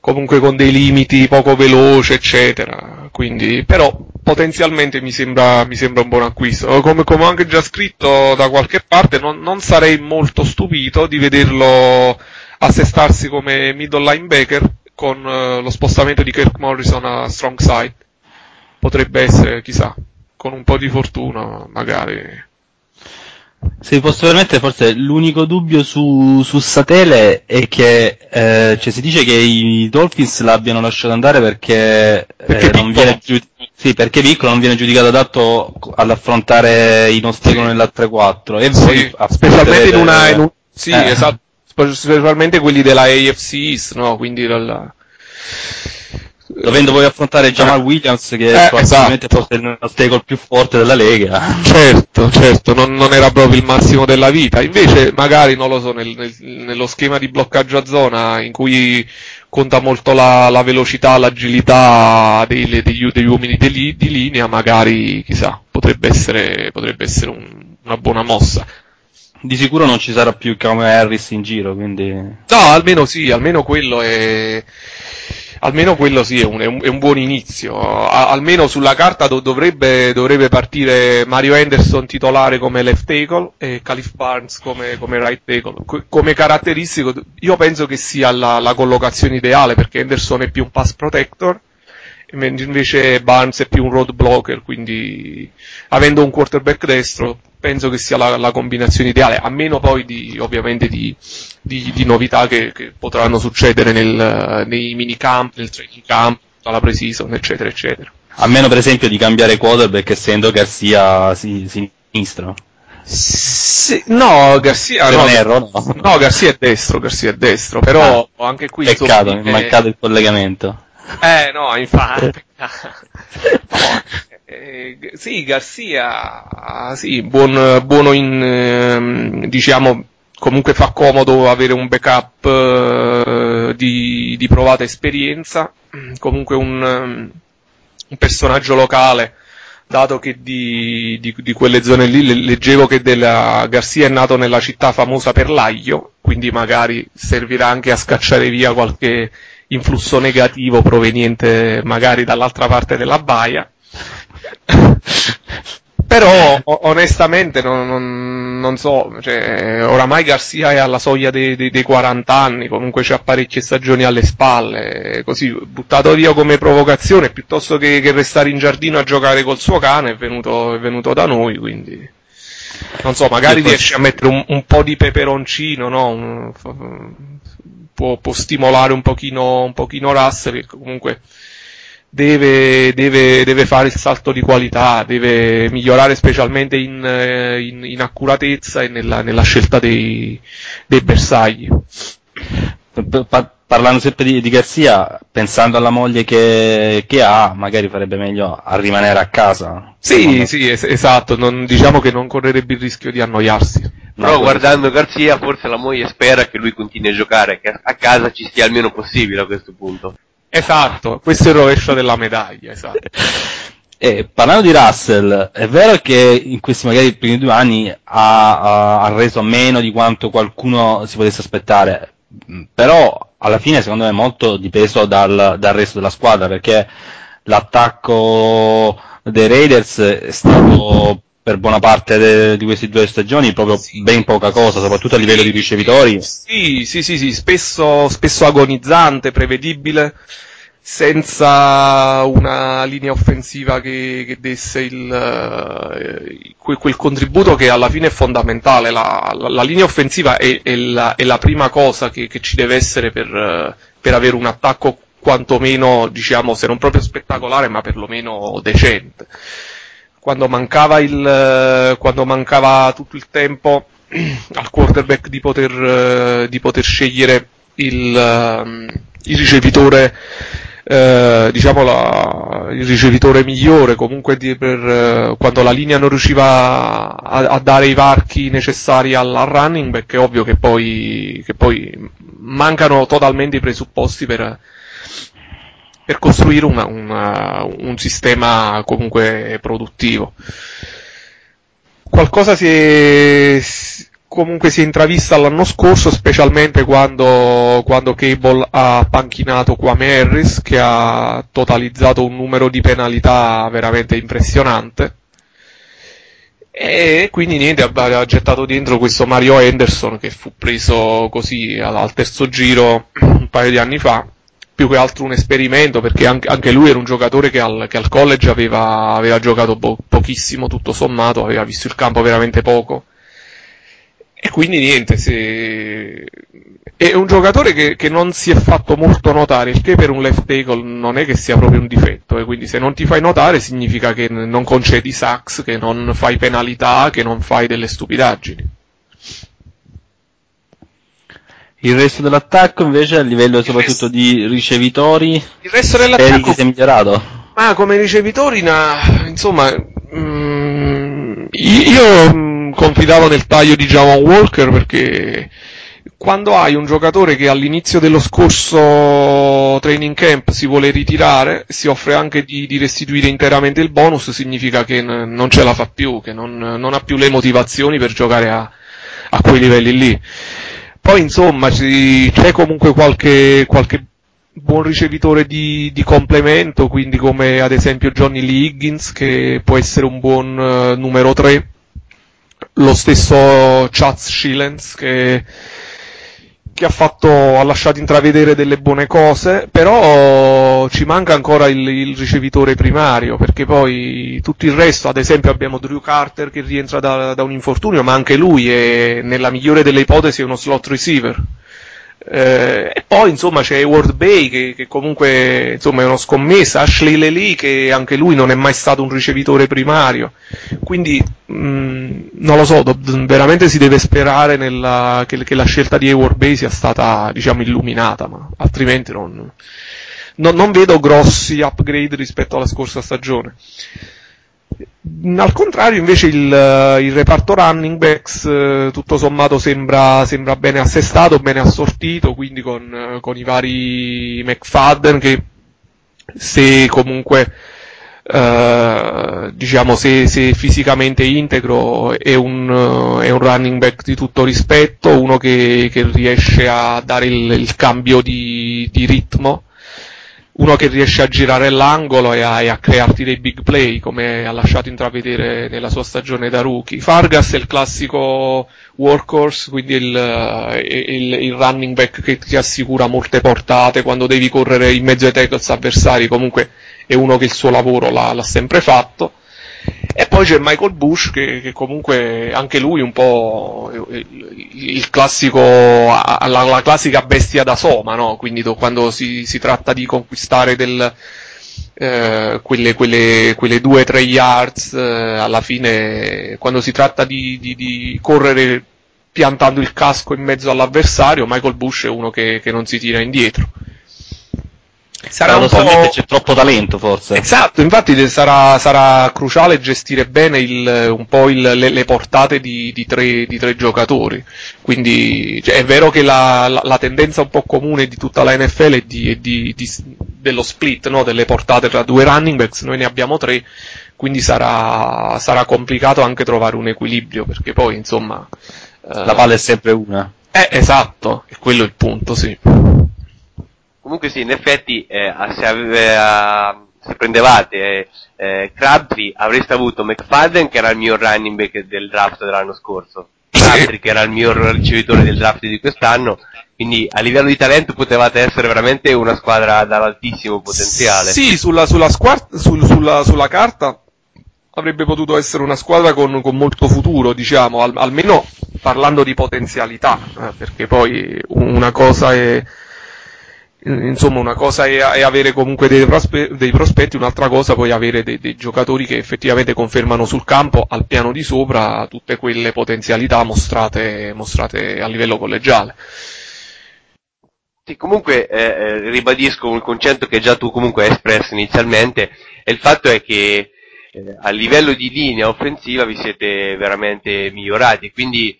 S12: comunque con dei limiti poco veloce eccetera. Quindi però potenzialmente mi sembra, mi sembra un buon acquisto. Come, come ho anche già scritto da qualche parte non, non sarei molto stupito di vederlo assestarsi come middle linebacker con eh, lo spostamento di Kirk Morrison a strong side. Potrebbe essere chissà con un po' di fortuna magari
S8: Se posso permettere, forse l'unico dubbio su, su Satele è che eh, cioè, si dice che i Dolphins l'abbiano lasciato andare perché, eh, non viene giu- sì, perché piccolo non viene giudicato adatto all'affrontare i ostacoli nell'altre 4 e voi
S12: Sì,
S8: appunto
S12: specialmente in una, in un- sì,
S8: eh,
S12: esatto, spe- specialmente quelli della AFC East, no? Quindi dalla...
S8: dovendo voi affrontare Jamal Williams che
S12: Eh,
S8: probabilmente forse è il più forte della Lega
S12: Certo, certo, non, non era proprio il massimo della vita. Invece, magari, non lo so, nel- nel- nello schema di bloccaggio a zona in cui conta molto la, la velocità, l'agilità dei- degli, degli uomini di, di linea, magari, chissà, potrebbe essere, potrebbe essere un- una buona mossa.
S8: di sicuro non ci sarà più come Harris in giro quindi
S12: No, almeno sì, almeno quello è. Almeno quello sì, è un, è un- è un buon inizio. A- almeno sulla carta do- dovrebbe, dovrebbe partire Mario Henderson titolare come left tackle e Calif Barnes come, come right tackle. Co- come caratteristico, io penso che sia la, la collocazione ideale perché Henderson è più un pass protector invece Barnes è più un road blocker, quindi avendo un quarterback destro penso che sia la, la combinazione ideale, a meno poi di, ovviamente di, di, di novità che, che potranno succedere nel, nei minicamp, nel training camp, alla pre-season, eccetera, eccetera.
S8: a meno per esempio di cambiare quarterback essendo Garcia si- sinistro
S12: Sì, no, Garcia, no,
S8: erro, no.
S12: no, Garcia è destro, Garcia è destro, però anche qui
S8: peccato
S12: insomma,
S8: mi è
S12: eh,
S8: mancato il collegamento
S12: Eh, no, infatti. No, eh, sì, Garcia, sì, buon- buono in, ehm, diciamo, comunque fa comodo avere un backup eh, di, di provata esperienza, comunque un, ehm, un personaggio locale, dato che di, di- di quelle zone lì le- leggevo che della Garcia è nato nella città famosa per l'aglio, quindi magari servirà anche a scacciare via qualche influsso negativo proveniente magari dall'altra parte della baia. Però o- onestamente non, non- non so, cioè, oramai Garcia è alla soglia dei, dei- dei 40 anni, comunque c'ha parecchie stagioni alle spalle, così buttato via come provocazione piuttosto che, che restare in giardino a giocare col suo cane è venuto, è venuto da noi, quindi non so, magari
S8: poi-
S12: riesce a mettere un, un po' di peperoncino, no? Un- può, può stimolare un pochino, un pochino Russell, che comunque deve, deve, deve fare il salto di qualità, deve migliorare specialmente in, eh, in- in accuratezza e nella, nella scelta dei, dei bersagli.
S8: Pa- parlando sempre di, di Garzia, pensando alla moglie che, che ha, magari farebbe meglio a rimanere a casa.
S12: Sì, sì, es- esatto, non- diciamo che non correrebbe il rischio di annoiarsi.
S3: Però guardando Garzia, forse la moglie spera che lui continui a giocare, che a casa ci stia il meno possibile a questo punto.
S12: Esatto, questo è il rovescio della medaglia, esatto.
S8: E parlando di Russell, è vero che in questi magari primi due anni ha, ha- reso meno di quanto qualcuno si potesse aspettare, mh, però alla fine secondo me è molto dipeso dal, dal resto della squadra perché l'attacco dei Raiders è stato per buona parte de- di queste due stagioni proprio ben poca cosa, soprattutto a livello di ricevitori.
S12: Sì, sì, sì, sì, spesso, spesso agonizzante, prevedibile, senza una linea offensiva che, che desse il, eh, quel, quel contributo che alla fine è fondamentale. La, la- la linea offensiva è, è la, è la prima cosa che, che ci deve essere per, eh, per avere un attacco quantomeno, diciamo, se non proprio spettacolare, ma perlomeno decente. Quando mancava il, eh, quando mancava tutto il tempo al quarterback di poter, eh, di poter scegliere il, ehm, il ricevitore eh, diciamo la- il ricevitore migliore comunque di- per, eh, quando la linea non riusciva a, a dare i varchi necessari al, al running back è ovvio che poi, che poi mancano totalmente i presupposti per, per costruire una- una- un sistema comunque produttivo qualcosa si è, comunque si è intravista l'anno scorso, specialmente quando, quando Cable ha panchinato Kwame Harris, che ha totalizzato un numero di penalità veramente impressionante. E quindi niente, ha, gettato dentro questo Mario Henderson che fu preso così al, al terzo giro un paio di anni fa, più che altro un esperimento perché anche, lui era un giocatore che al, che al college aveva, aveva giocato po- pochissimo, tutto sommato, aveva visto il campo veramente poco. E quindi niente, se... è un giocatore che, che non si è fatto molto notare, il che per un left tackle non è che sia proprio un difetto, e quindi se non ti fai notare significa che non concedi sacks, che non fai penalità, che non fai delle stupidaggini.
S8: Il resto dell'attacco invece a livello soprattutto di ricevitori
S12: Il resto dell'attacco
S8: che sia migliorato.
S12: Ma come ricevitori, na- insomma, mm, io mm, confidavo nel taglio di Javon Walker perché quando hai un giocatore che all'inizio dello scorso training camp si vuole ritirare, si offre anche di, di restituire interamente il bonus, significa che n- non ce la fa più, che non, non ha più le motivazioni per giocare a, a quei livelli lì. Poi insomma ci- c'è comunque qualche, qualche buon ricevitore di, di complemento, quindi come ad esempio Johnny Lee Higgins che può essere un buon eh, numero 3, lo stesso Chaz Shillens che, che ha fatto, ha lasciato intravedere delle buone cose, però ci manca ancora il, il ricevitore primario, perché poi tutto il resto, ad esempio abbiamo Drew Carter che rientra da, da un infortunio, ma anche lui è, nella migliore delle ipotesi, uno slot receiver. Eh, e poi insomma c'è Ward Bay che, che comunque insomma è uno scommessa, Ashley Lely che anche lui non è mai stato un ricevitore primario, quindi mh, non lo so, do- veramente si deve sperare nella- che, che la scelta di Ward Bay sia stata diciamo illuminata, ma altrimenti non, non- non vedo grossi upgrade rispetto alla scorsa stagione. Al contrario, invece, il, eh, il reparto running backs eh, tutto sommato sembra, sembra bene assestato, bene assortito, quindi con, eh, con i vari McFadden che se comunque eh, diciamo se, se fisicamente integro è un, eh, è un running back di tutto rispetto, uno che, che riesce a dare il, il cambio di, di ritmo uno che riesce a girare l'angolo e a, e a crearti dei big play come ha lasciato intravedere nella sua stagione da rookie. Fargas è il classico workhorse, quindi il, eh, il, il running back che ti assicura molte portate quando devi correre in mezzo ai tackles avversari, comunque è uno che il suo lavoro l'ha, l'ha sempre fatto. E poi c'è Michael Bush che, che comunque anche lui un po' il, il classico, la, la classica bestia da soma, no? Quindi do- quando si, si tratta di conquistare del, eh, quelle, quelle, quelle due o tre yards, eh, alla fine quando si tratta di, di, di correre piantando il casco in mezzo all'avversario, Michael Bush è uno che, che non si tira indietro. Sarà un
S8: Paradossalmente c'è troppo talento forse.
S12: Esatto, infatti sarà, sarà cruciale gestire bene il- un po' il- le, le portate di, di tre, di tre giocatori. Quindi cioè, è vero che la, la- la tendenza un po' comune di tutta la NFL è, di, è dello split, no? delle portate tra due running backs, noi ne abbiamo tre, quindi sarà, sarà complicato anche trovare un equilibrio, perché poi insomma... eh,
S8: La palla è sempre una.
S12: Eh, esatto, è quello il punto, sì.
S3: Comunque sì, in effetti eh, se, ave- se prendevate eh, eh, Crabtree avreste avuto McFadden che era il mio running back del draft dell'anno scorso. Crabtree che era il miglior ricevitore del draft di quest'anno, quindi a livello di talento potevate essere veramente una squadra dall'altissimo potenziale.
S12: Sì, sulla, sulla, squar- sul- sulla- sulla carta avrebbe potuto essere una squadra con, con molto futuro, diciamo, al- almeno parlando di potenzialità, eh, perché poi una cosa è insomma una cosa è, è avere comunque dei, prospe- dei prospetti, un'altra cosa poi avere dei, dei giocatori che effettivamente confermano sul campo al piano di sopra tutte quelle potenzialità mostrate, mostrate a livello collegiale.
S3: Sì, comunque eh, eh, ribadisco un concetto che già tu comunque hai espresso inizialmente, e il fatto è che eh, a livello di linea offensiva vi siete veramente migliorati, quindi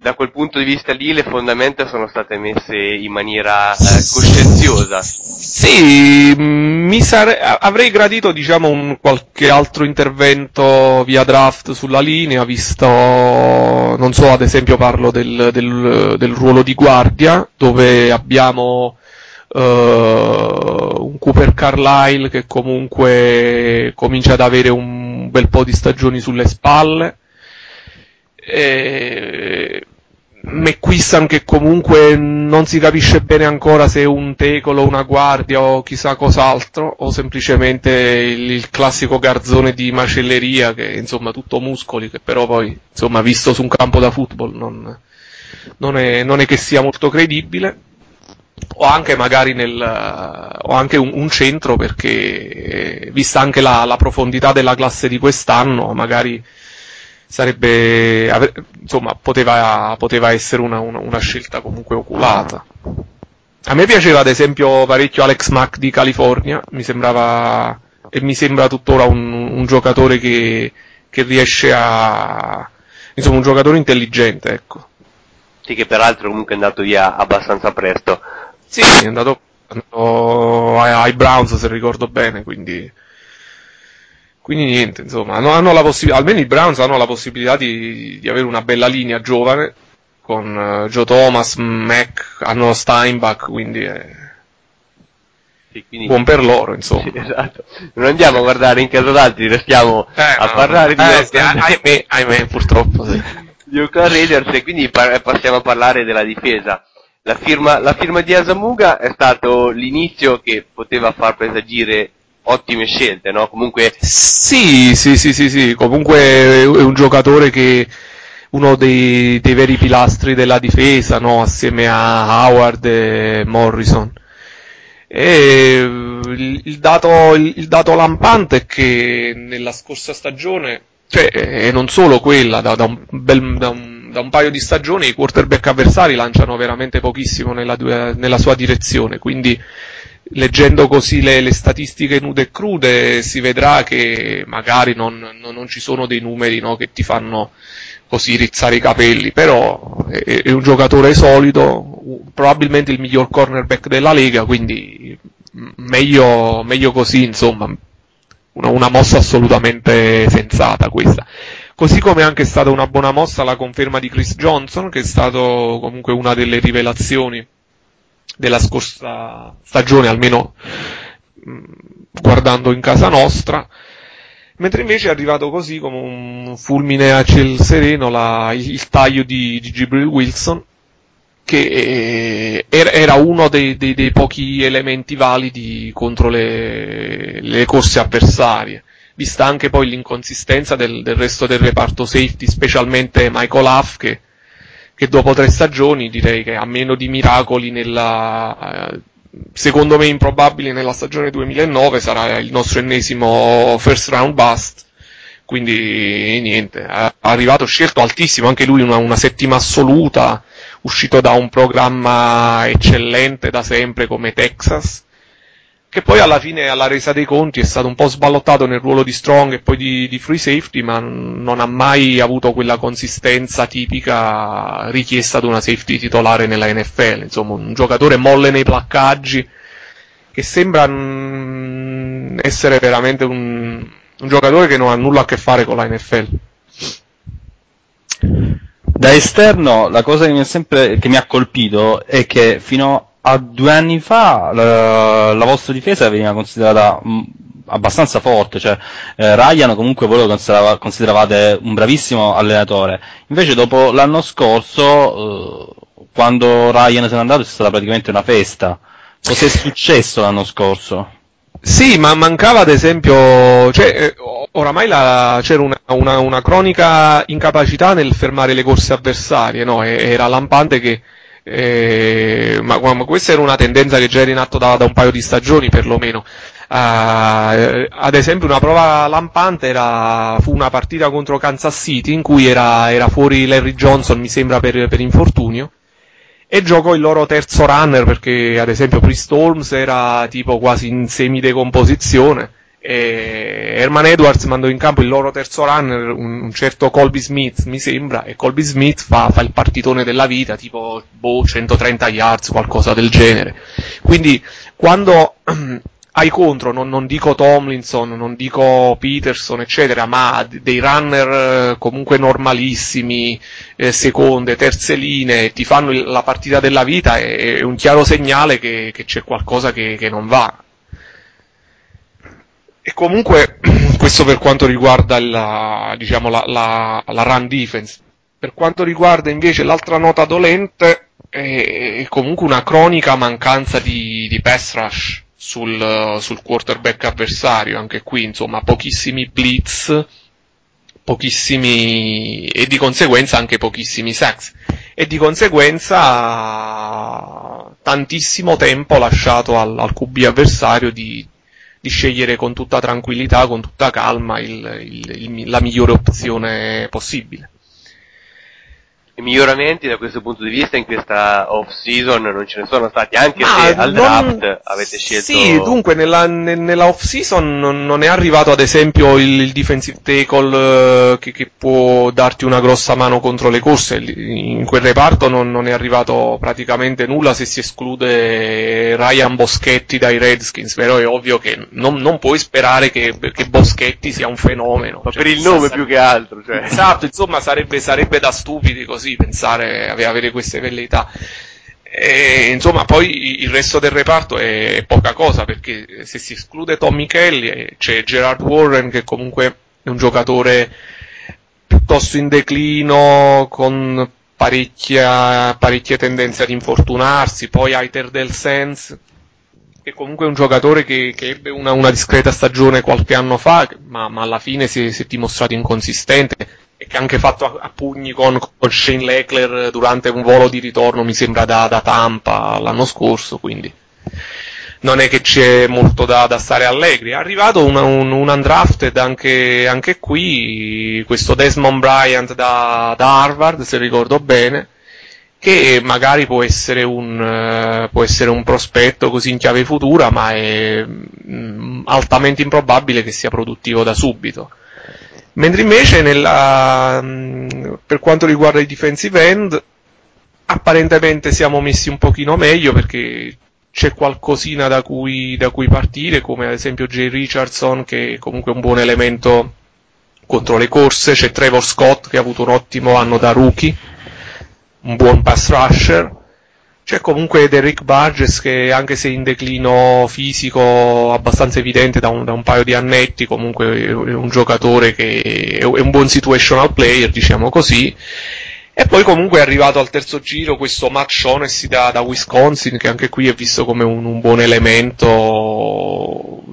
S3: da quel punto di vista lì le fondamenta sono state messe in maniera eh, coscienziosa.
S12: Sì, mm, mi sare- avrei gradito diciamo un qualche altro intervento via draft sulla linea, visto, non so, ad esempio parlo del, del- del ruolo di guardia, dove abbiamo eh, un Cooper Carlisle che comunque comincia ad avere un bel po' di stagioni sulle spalle, e McQuistan che comunque non si capisce bene ancora se è un tecolo, una guardia o chissà cos'altro, o semplicemente il, il classico garzone di macelleria che insomma tutto muscoli, che però poi insomma visto su un campo da football non, non, è, non è che sia molto credibile. O anche magari nel, o anche un, un centro perché eh, vista anche la, la profondità della classe di quest'anno magari sarebbe, avre- insomma, poteva, poteva essere una, una- una scelta comunque oculata. A me piaceva ad esempio parecchio Alex Mack di California, mi sembrava, e mi sembra tuttora un, un giocatore che, che riesce a, insomma, un giocatore intelligente, ecco.
S3: Sì, che peraltro comunque è andato via abbastanza presto.
S12: Sì, è andato, andato ai Browns se ricordo bene, quindi, quindi niente, insomma, hanno, hanno la possibilità, almeno i Browns hanno la possibilità di, di avere una bella linea giovane, con eh, Joe Thomas, Mac, hanno Steinbach, quindi è
S3: Sì, quindi-
S12: buon per loro, insomma.
S3: Sì, esatto. Non andiamo a guardare in caso d'altri, restiamo a
S12: no,
S3: parlare di
S12: eh,
S3: Oakland-
S12: ahimè, ahimè, purtroppo, sì.
S3: di Oakland Raiders e quindi par- passiamo a parlare della difesa. La firma, la firma di Asamuga è stato l'inizio che poteva far presagire ottime scelte, no? Comunque
S12: Sì, sì, sì, sì, sì, comunque è un giocatore che uno dei, dei veri pilastri della difesa, no? Assieme a Howard e Morrison. E il, dato, il, dato lampante è che nella scorsa stagione, cioè, e non solo quella, da, da un bel- da un- da un paio di stagioni i quarterback avversari lanciano veramente pochissimo nella, nella sua direzione, quindi leggendo così le, le statistiche nude e crude si vedrà che magari non, non- non ci sono dei numeri no, che ti fanno così rizzare i capelli, però è, è un giocatore solido, probabilmente il miglior cornerback della Lega, quindi meglio, meglio così, insomma, una, una mossa assolutamente sensata questa. Così come è anche stata una buona mossa la conferma di Chris Johnson, che è stato comunque una delle rivelazioni della scorsa stagione, almeno mh, guardando in casa nostra, mentre invece è arrivato così come un fulmine a ciel sereno la- il, taglio di, di Gibril Wilson, che eh, era, era uno dei, dei- dei pochi elementi validi contro le, le corse avversarie, vista anche poi l'inconsistenza del, del resto del reparto safety, specialmente Michael Huff, che che dopo tre stagioni direi che a meno di miracoli nella eh, secondo me improbabile nella stagione 2009 sarà il nostro ennesimo first round bust. Quindi niente arrivato scelto altissimo anche lui una, una settima assoluta uscito da un programma eccellente da sempre come Texas che poi alla fine alla resa dei conti è stato un po' sballottato nel ruolo di strong e poi di, di free safety, ma non ha mai avuto quella consistenza tipica richiesta ad una safety titolare nella NFL, insomma un giocatore molle nei placcaggi che sembra mm, essere veramente un, un giocatore che non ha nulla a che fare con la NFL.
S8: Da esterno la cosa che mi sempre che mi ha colpito è che fino a due anni fa la, la vostra difesa veniva considerata mh, abbastanza forte, cioè eh, Ryan comunque voi lo considerava- consideravate un bravissimo allenatore, invece dopo l'anno scorso, eh, quando Ryan se n'è andato è stata praticamente una festa. Cos'è successo l'anno scorso?
S12: Sì, ma mancava ad esempio, cioè, eh, oramai la- c'era una, una- una cronica incapacità nel fermare le corse avversarie, no? Era lampante che, eh, ma, ma questa era una tendenza che già era in atto da, da un paio di stagioni perlomeno. Eh, ad esempio una prova lampante era, fu una partita contro Kansas City in cui era, era fuori Larry Johnson, mi sembra, per, per infortunio e giocò il loro terzo runner perché ad esempio Priest Holmes era tipo quasi in semidecomposizione e Herman Edwards mandò in campo il loro terzo runner un, un certo Colby Smith mi sembra e Colby Smith fa, fa il partitone della vita tipo boh, 130 yards qualcosa del genere quindi quando ai contro, non, non dico Tomlinson, non dico Peterson, eccetera, ma dei runner eh, comunque normalissimi, eh, seconde, terze linee, ti fanno la partita della vita, è, è un chiaro segnale che, che c'è qualcosa che, che non va. E comunque, questo per quanto riguarda la, diciamo, la, la, la run defense. Per quanto riguarda invece l'altra nota dolente, è, è comunque una cronica mancanza di, di pass rush sul, sul quarterback avversario, anche qui insomma pochissimi blitz, pochissimi e di conseguenza anche pochissimi sacks e di conseguenza tantissimo tempo lasciato al, al QB avversario di, di scegliere con tutta tranquillità, con tutta calma il- il- il- la migliore opzione possibile.
S3: Miglioramenti da questo punto di vista in questa off season non ce ne sono stati, anche
S12: Ma
S3: se al
S12: non-
S3: draft avete scelto
S12: Sì, dunque nella, ne- nella off season non, non è arrivato ad esempio il, il defensive tackle eh, che, che può darti una grossa mano contro le corse, in quel reparto non, non è arrivato praticamente nulla se si esclude Ryan Boschetti dai Redskins, però è ovvio che non, non puoi sperare che, che Boschetti sia un fenomeno. Cioè,
S3: per il nome più che altro, cioè.
S12: Esatto, insomma sarebbe, sarebbe da stupidi così pensare ave- avere queste velleità. E, insomma, poi il resto del reparto è, poca cosa perché se si esclude Tommy Kelly eh, c'è Gerard Warren che comunque è un giocatore piuttosto in declino con parecchie tendenze ad infortunarsi, poi Aiter del Sens che comunque è un giocatore che, che ebbe una, una discreta stagione qualche anno fa, ma, ma alla fine si si è dimostrato inconsistente e che ha anche fatto a, a pugni con, con Shane Leckler durante un volo di ritorno, mi sembra da, da Tampa l'anno scorso, quindi non è che c'è molto da, da stare allegri. È arrivato una- un, un undrafted anche, anche qui, questo Desmond Bryant da, da Harvard, se ricordo bene, che magari può essere un, eh, può essere un prospetto così in chiave futura, ma è mm, altamente improbabile che sia produttivo da subito. Mentre invece nella, mm, per quanto riguarda i defensive end, apparentemente siamo messi un pochino meglio perché c'è qualcosina da cui, da cui partire, come ad esempio Jay Richardson, che è comunque un buon elemento contro le corse, c'è Trevor Scott che ha avuto un ottimo anno da rookie, un buon pass rusher, c'è comunque Derrick Burgess che anche se in declino fisico abbastanza evidente da un, da un paio di annetti, comunque è un giocatore che è un buon situational player, diciamo così, e poi comunque è arrivato al terzo giro questo Matt Shaughnessy da, da Wisconsin, che anche qui è visto come un, un buon elemento,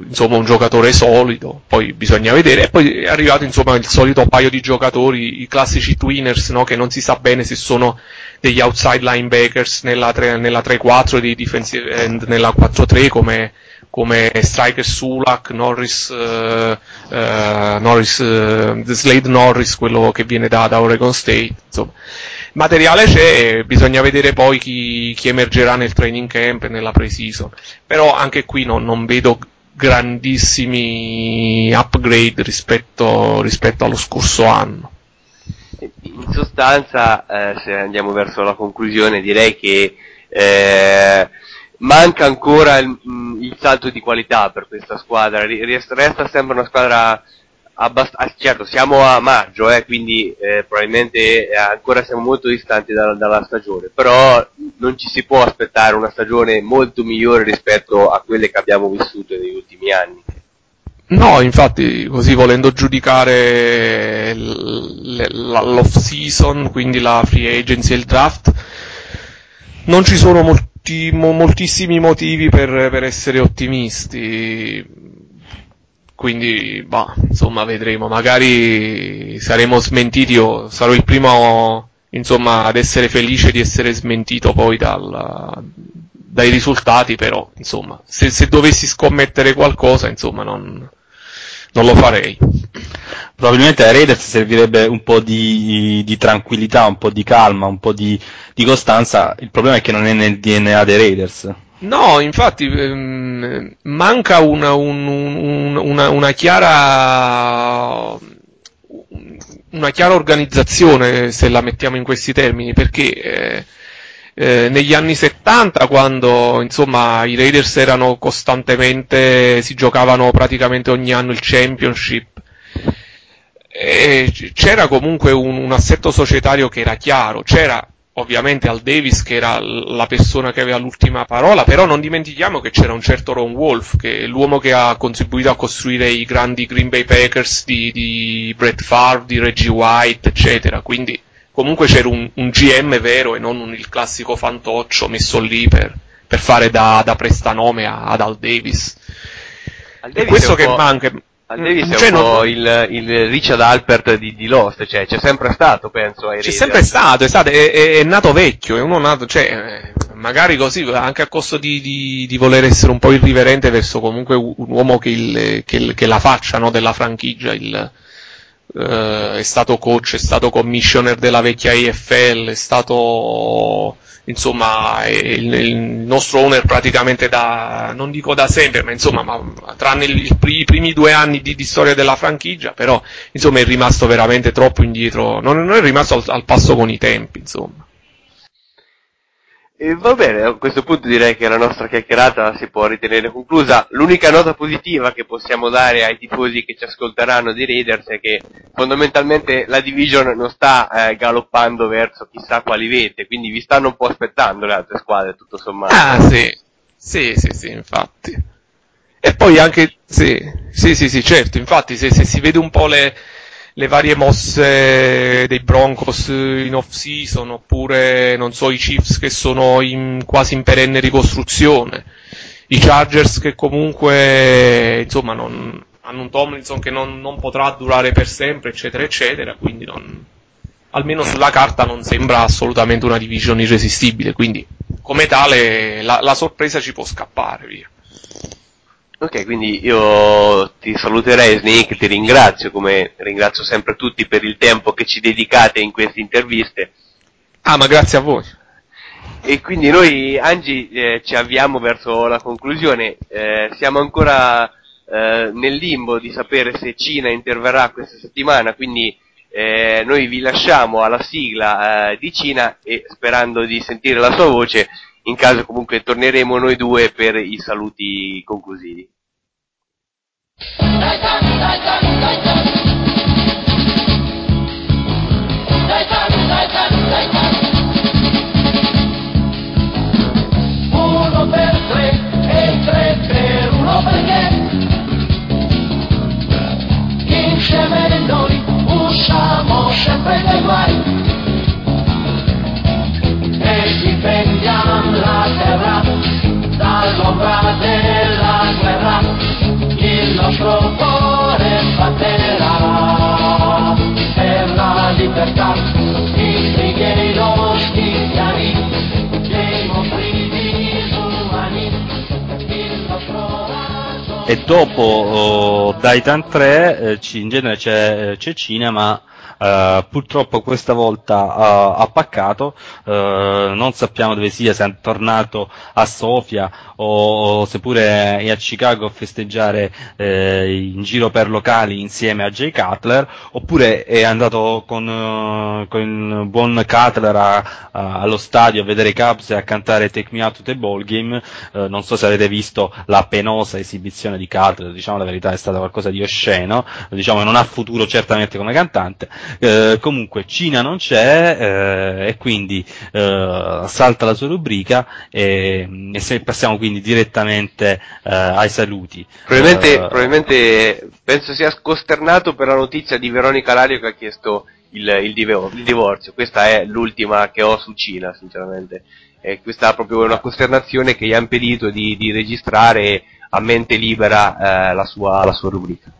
S12: insomma un giocatore solido, poi bisogna vedere. E poi è arrivato insomma il solito paio di giocatori, i classici twiners, no? che non si sa bene se sono degli outside linebackers nella, tre- nella 3-4 dei defensive end nella 4-3 come, come Striker Sulak, Norris, eh, eh, Norris eh, Slade Norris, quello che viene da, da Oregon State, insomma. Materiale c'è, bisogna vedere poi chi, chi emergerà nel training camp e nella pre-season. Però anche qui non, non vedo grandissimi upgrade rispetto, rispetto allo scorso anno.
S3: In sostanza, eh, se andiamo verso la conclusione, direi che eh, manca ancora il, mh, il salto di qualità per questa squadra. Resta sempre una squadra abbastanza. Certo, siamo a maggio, eh, quindi eh, probabilmente eh, ancora siamo molto distanti dalla, dalla stagione, però non ci si può aspettare una stagione molto migliore rispetto a quelle che abbiamo vissuto negli ultimi anni.
S12: No, infatti, così volendo giudicare l'off season, quindi la free agency e il draft, non ci sono molti, mo- moltissimi motivi per, per essere ottimisti. Quindi, bah, insomma, vedremo. Magari saremo smentiti. Io sarò il primo, insomma, ad essere felice di essere smentito poi dal, dai risultati, però, insomma, se, se dovessi scommettere qualcosa, insomma, non, non lo farei.
S8: Probabilmente ai Raiders servirebbe un po' di, di tranquillità, un po' di calma, un po' di, di costanza. Il problema è che non è nel DNA dei Raiders.
S12: No, infatti ehm, manca una, un- un- una, una chiara una chiara organizzazione se la mettiamo in questi termini perché eh, eh, negli anni 70 quando insomma i Raiders erano costantemente si giocavano praticamente ogni anno il championship c'era comunque un, un assetto societario che era chiaro c'era ovviamente Al Davis che era la persona che aveva l'ultima parola, però non dimentichiamo che c'era un certo Ron Wolf, che è l'uomo che ha contribuito a costruire i grandi Green Bay Packers di, di Brett Favre, di Reggie White, eccetera, quindi comunque c'era un, un GM vero e non un- il classico fantoccio messo lì per, per fare da, da prestanome a- ad Al Davis.
S3: Al
S12: E
S3: Davis
S12: questo
S3: è un
S12: che manca.
S3: Al Davis è
S12: Cioè,
S3: un po' il, il Richard Alpert di, di Lost, cioè c'è sempre stato, penso, ai
S12: C'è sempre stato, è, stato è, è- è nato vecchio, è uno nato, cioè, eh, magari così, anche a costo di, di- di voler essere un po' irriverente verso comunque un un uomo che, il- che il- che la faccia no, della franchigia, il, eh, è stato coach, è stato commissioner della vecchia AFL, è stato, insomma, il, il nostro owner praticamente da, non dico da sempre, ma insomma, ma, tranne il- i primi due anni di, di storia della franchigia, però, insomma, è rimasto veramente troppo indietro, non, non è rimasto al, al passo con i tempi, insomma.
S3: E va bene, a questo punto direi che la nostra chiacchierata si può ritenere conclusa. L'unica nota positiva che possiamo dare ai tifosi che ci ascolteranno di Raiders è che fondamentalmente la division non sta eh, galoppando verso chissà quali vette, quindi vi stanno un po' aspettando le altre squadre, tutto sommato.
S12: Ah, sì. Sì, sì, sì, infatti. E poi anche, sì, sì, sì, sì, certo, infatti se, se si vede un po' le, le varie mosse dei Broncos in off season, oppure, non so, i Chiefs che sono in, quasi in perenne ricostruzione, i Chargers che comunque, insomma, non, hanno un Tomlinson che non, non potrà durare per sempre, eccetera, eccetera, quindi non, almeno sulla carta non sembra assolutamente una division irresistibile, quindi come tale la, la sorpresa ci può scappare, via.
S3: Ok, quindi io ti saluterei Snake, ti ringrazio come ringrazio sempre tutti per il tempo che ci dedicate in queste interviste.
S12: Ah, ma grazie a voi.
S3: E quindi noi, Angi, eh, ci avviamo verso la conclusione. Eh, siamo ancora eh, nel limbo di sapere se Cina interverrà questa settimana, quindi eh, noi vi lasciamo alla sigla eh, di Cina e sperando di sentire la sua voce, in caso comunque torneremo noi due per i saluti conclusivi.
S6: Uno per tre e tre per uno perché insieme noi usciamo nostro cuore batterà. Per la libertà i brighi cristiani dei mostri disumani il nostro
S8: E dopo oh, Titan 3 eh, ci- in genere c'è, c'è cinema, eh, purtroppo questa volta eh, ha paccato, eh, non sappiamo dove sia, se è tornato a Sofia o, o seppure è a Chicago a festeggiare eh, in giro per locali insieme a Jay Cutler, oppure è andato con, con il buon Cutler a- a- allo stadio a vedere i Cubs e a cantare Take Me Out to the Ball Game, non so se avete visto la penosa esibizione di Cutler, diciamo la verità è stata qualcosa di osceno, diciamo che non ha futuro certamente come cantante, Eh, comunque Cina non c'è eh, e quindi eh, salta la sua rubrica e, e se passiamo quindi direttamente eh, ai saluti.
S3: Probabilmente,
S8: Eh,
S3: probabilmente penso sia costernato per la notizia di Veronica Lario che ha chiesto il, il divo- il divorzio. Questa è l'ultima che ho su Cina, sinceramente. E questa è proprio una costernazione che gli ha impedito di, di registrare a mente libera eh, la, sua, la sua rubrica.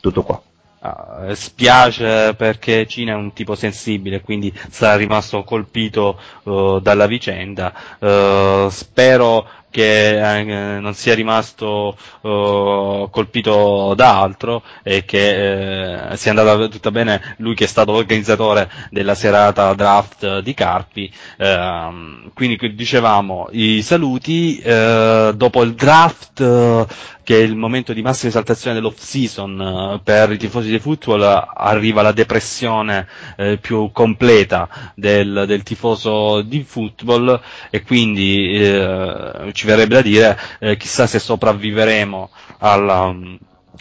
S3: Tutto qua.
S8: Ah, spiace perché Cina è un tipo sensibile, quindi sarà rimasto colpito eh, dalla vicenda. Eh, spero che eh, non sia rimasto eh, colpito da altro e che eh, sia andata tutta bene lui che è stato organizzatore della serata draft di Carpi. Ehm, quindi qui dicevamo i saluti eh, dopo il draft eh, che è il momento di massima esaltazione dell'off season eh, per i tifosi di football arriva la depressione eh, più completa del, del tifoso di football e quindi eh, ci verrebbe da dire eh, chissà se sopravviveremo alla,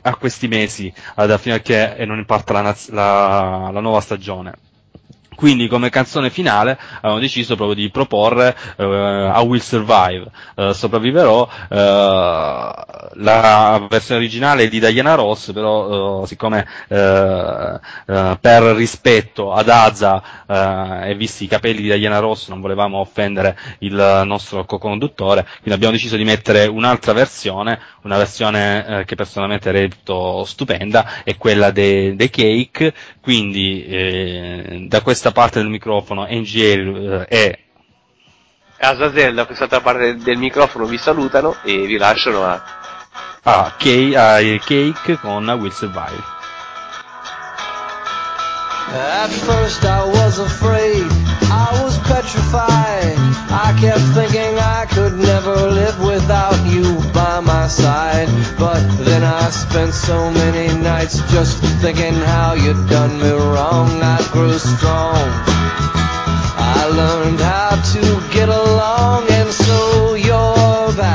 S8: a questi mesi ad, fino a che e non imparta la, la- la nuova stagione. Quindi come canzone finale abbiamo deciso proprio di proporre eh, I Will Survive, eh, sopravviverò, eh, la versione originale di Diana Ross, però eh, siccome eh, eh, per rispetto ad eh, e visti i capelli di Diana Ross non volevamo offendere il nostro co-conduttore, quindi abbiamo deciso di mettere un'altra versione, una versione eh, che personalmente reputo stupenda, è quella dei dei Cake, quindi eh, da questa parte del microfono NGL eh, e
S3: Azazel da quest'altra parte del microfono vi salutano e vi lasciano a
S8: a Cake, a Cake con Will Survive.
S13: At first I was afraid, I was petrified. I kept thinking I could never live without you side. But then I spent so many nights just thinking how you'd done me wrong. I grew strong. I learned how to get along, and so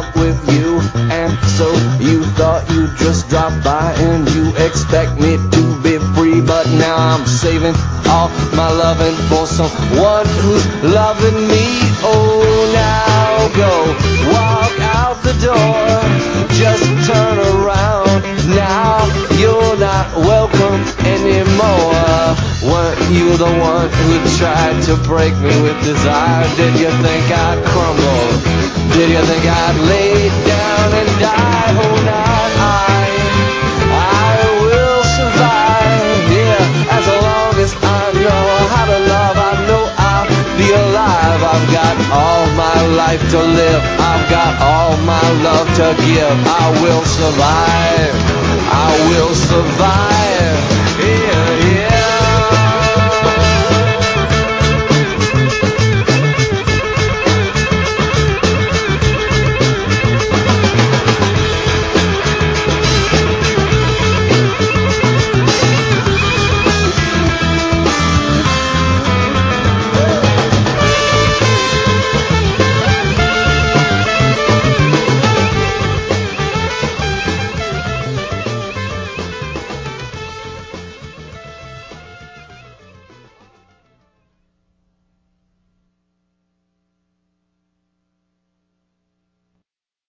S13: Love with you. And so you thought you'd just drop by and you expect me to be free. But now I'm saving all my loving for someone who's loving me. Oh, now go walk out the door. Just turn around. Now you're not welcome anymore. Weren't you the one who tried to break me with desire? Did you think I'd crumble? I'd lay down and die? Oh, I. I will survive. Yeah, as long as I know how to love, I know I'll be alive. I've got all my life to live. I've got all my love to give. I will survive. I will survive.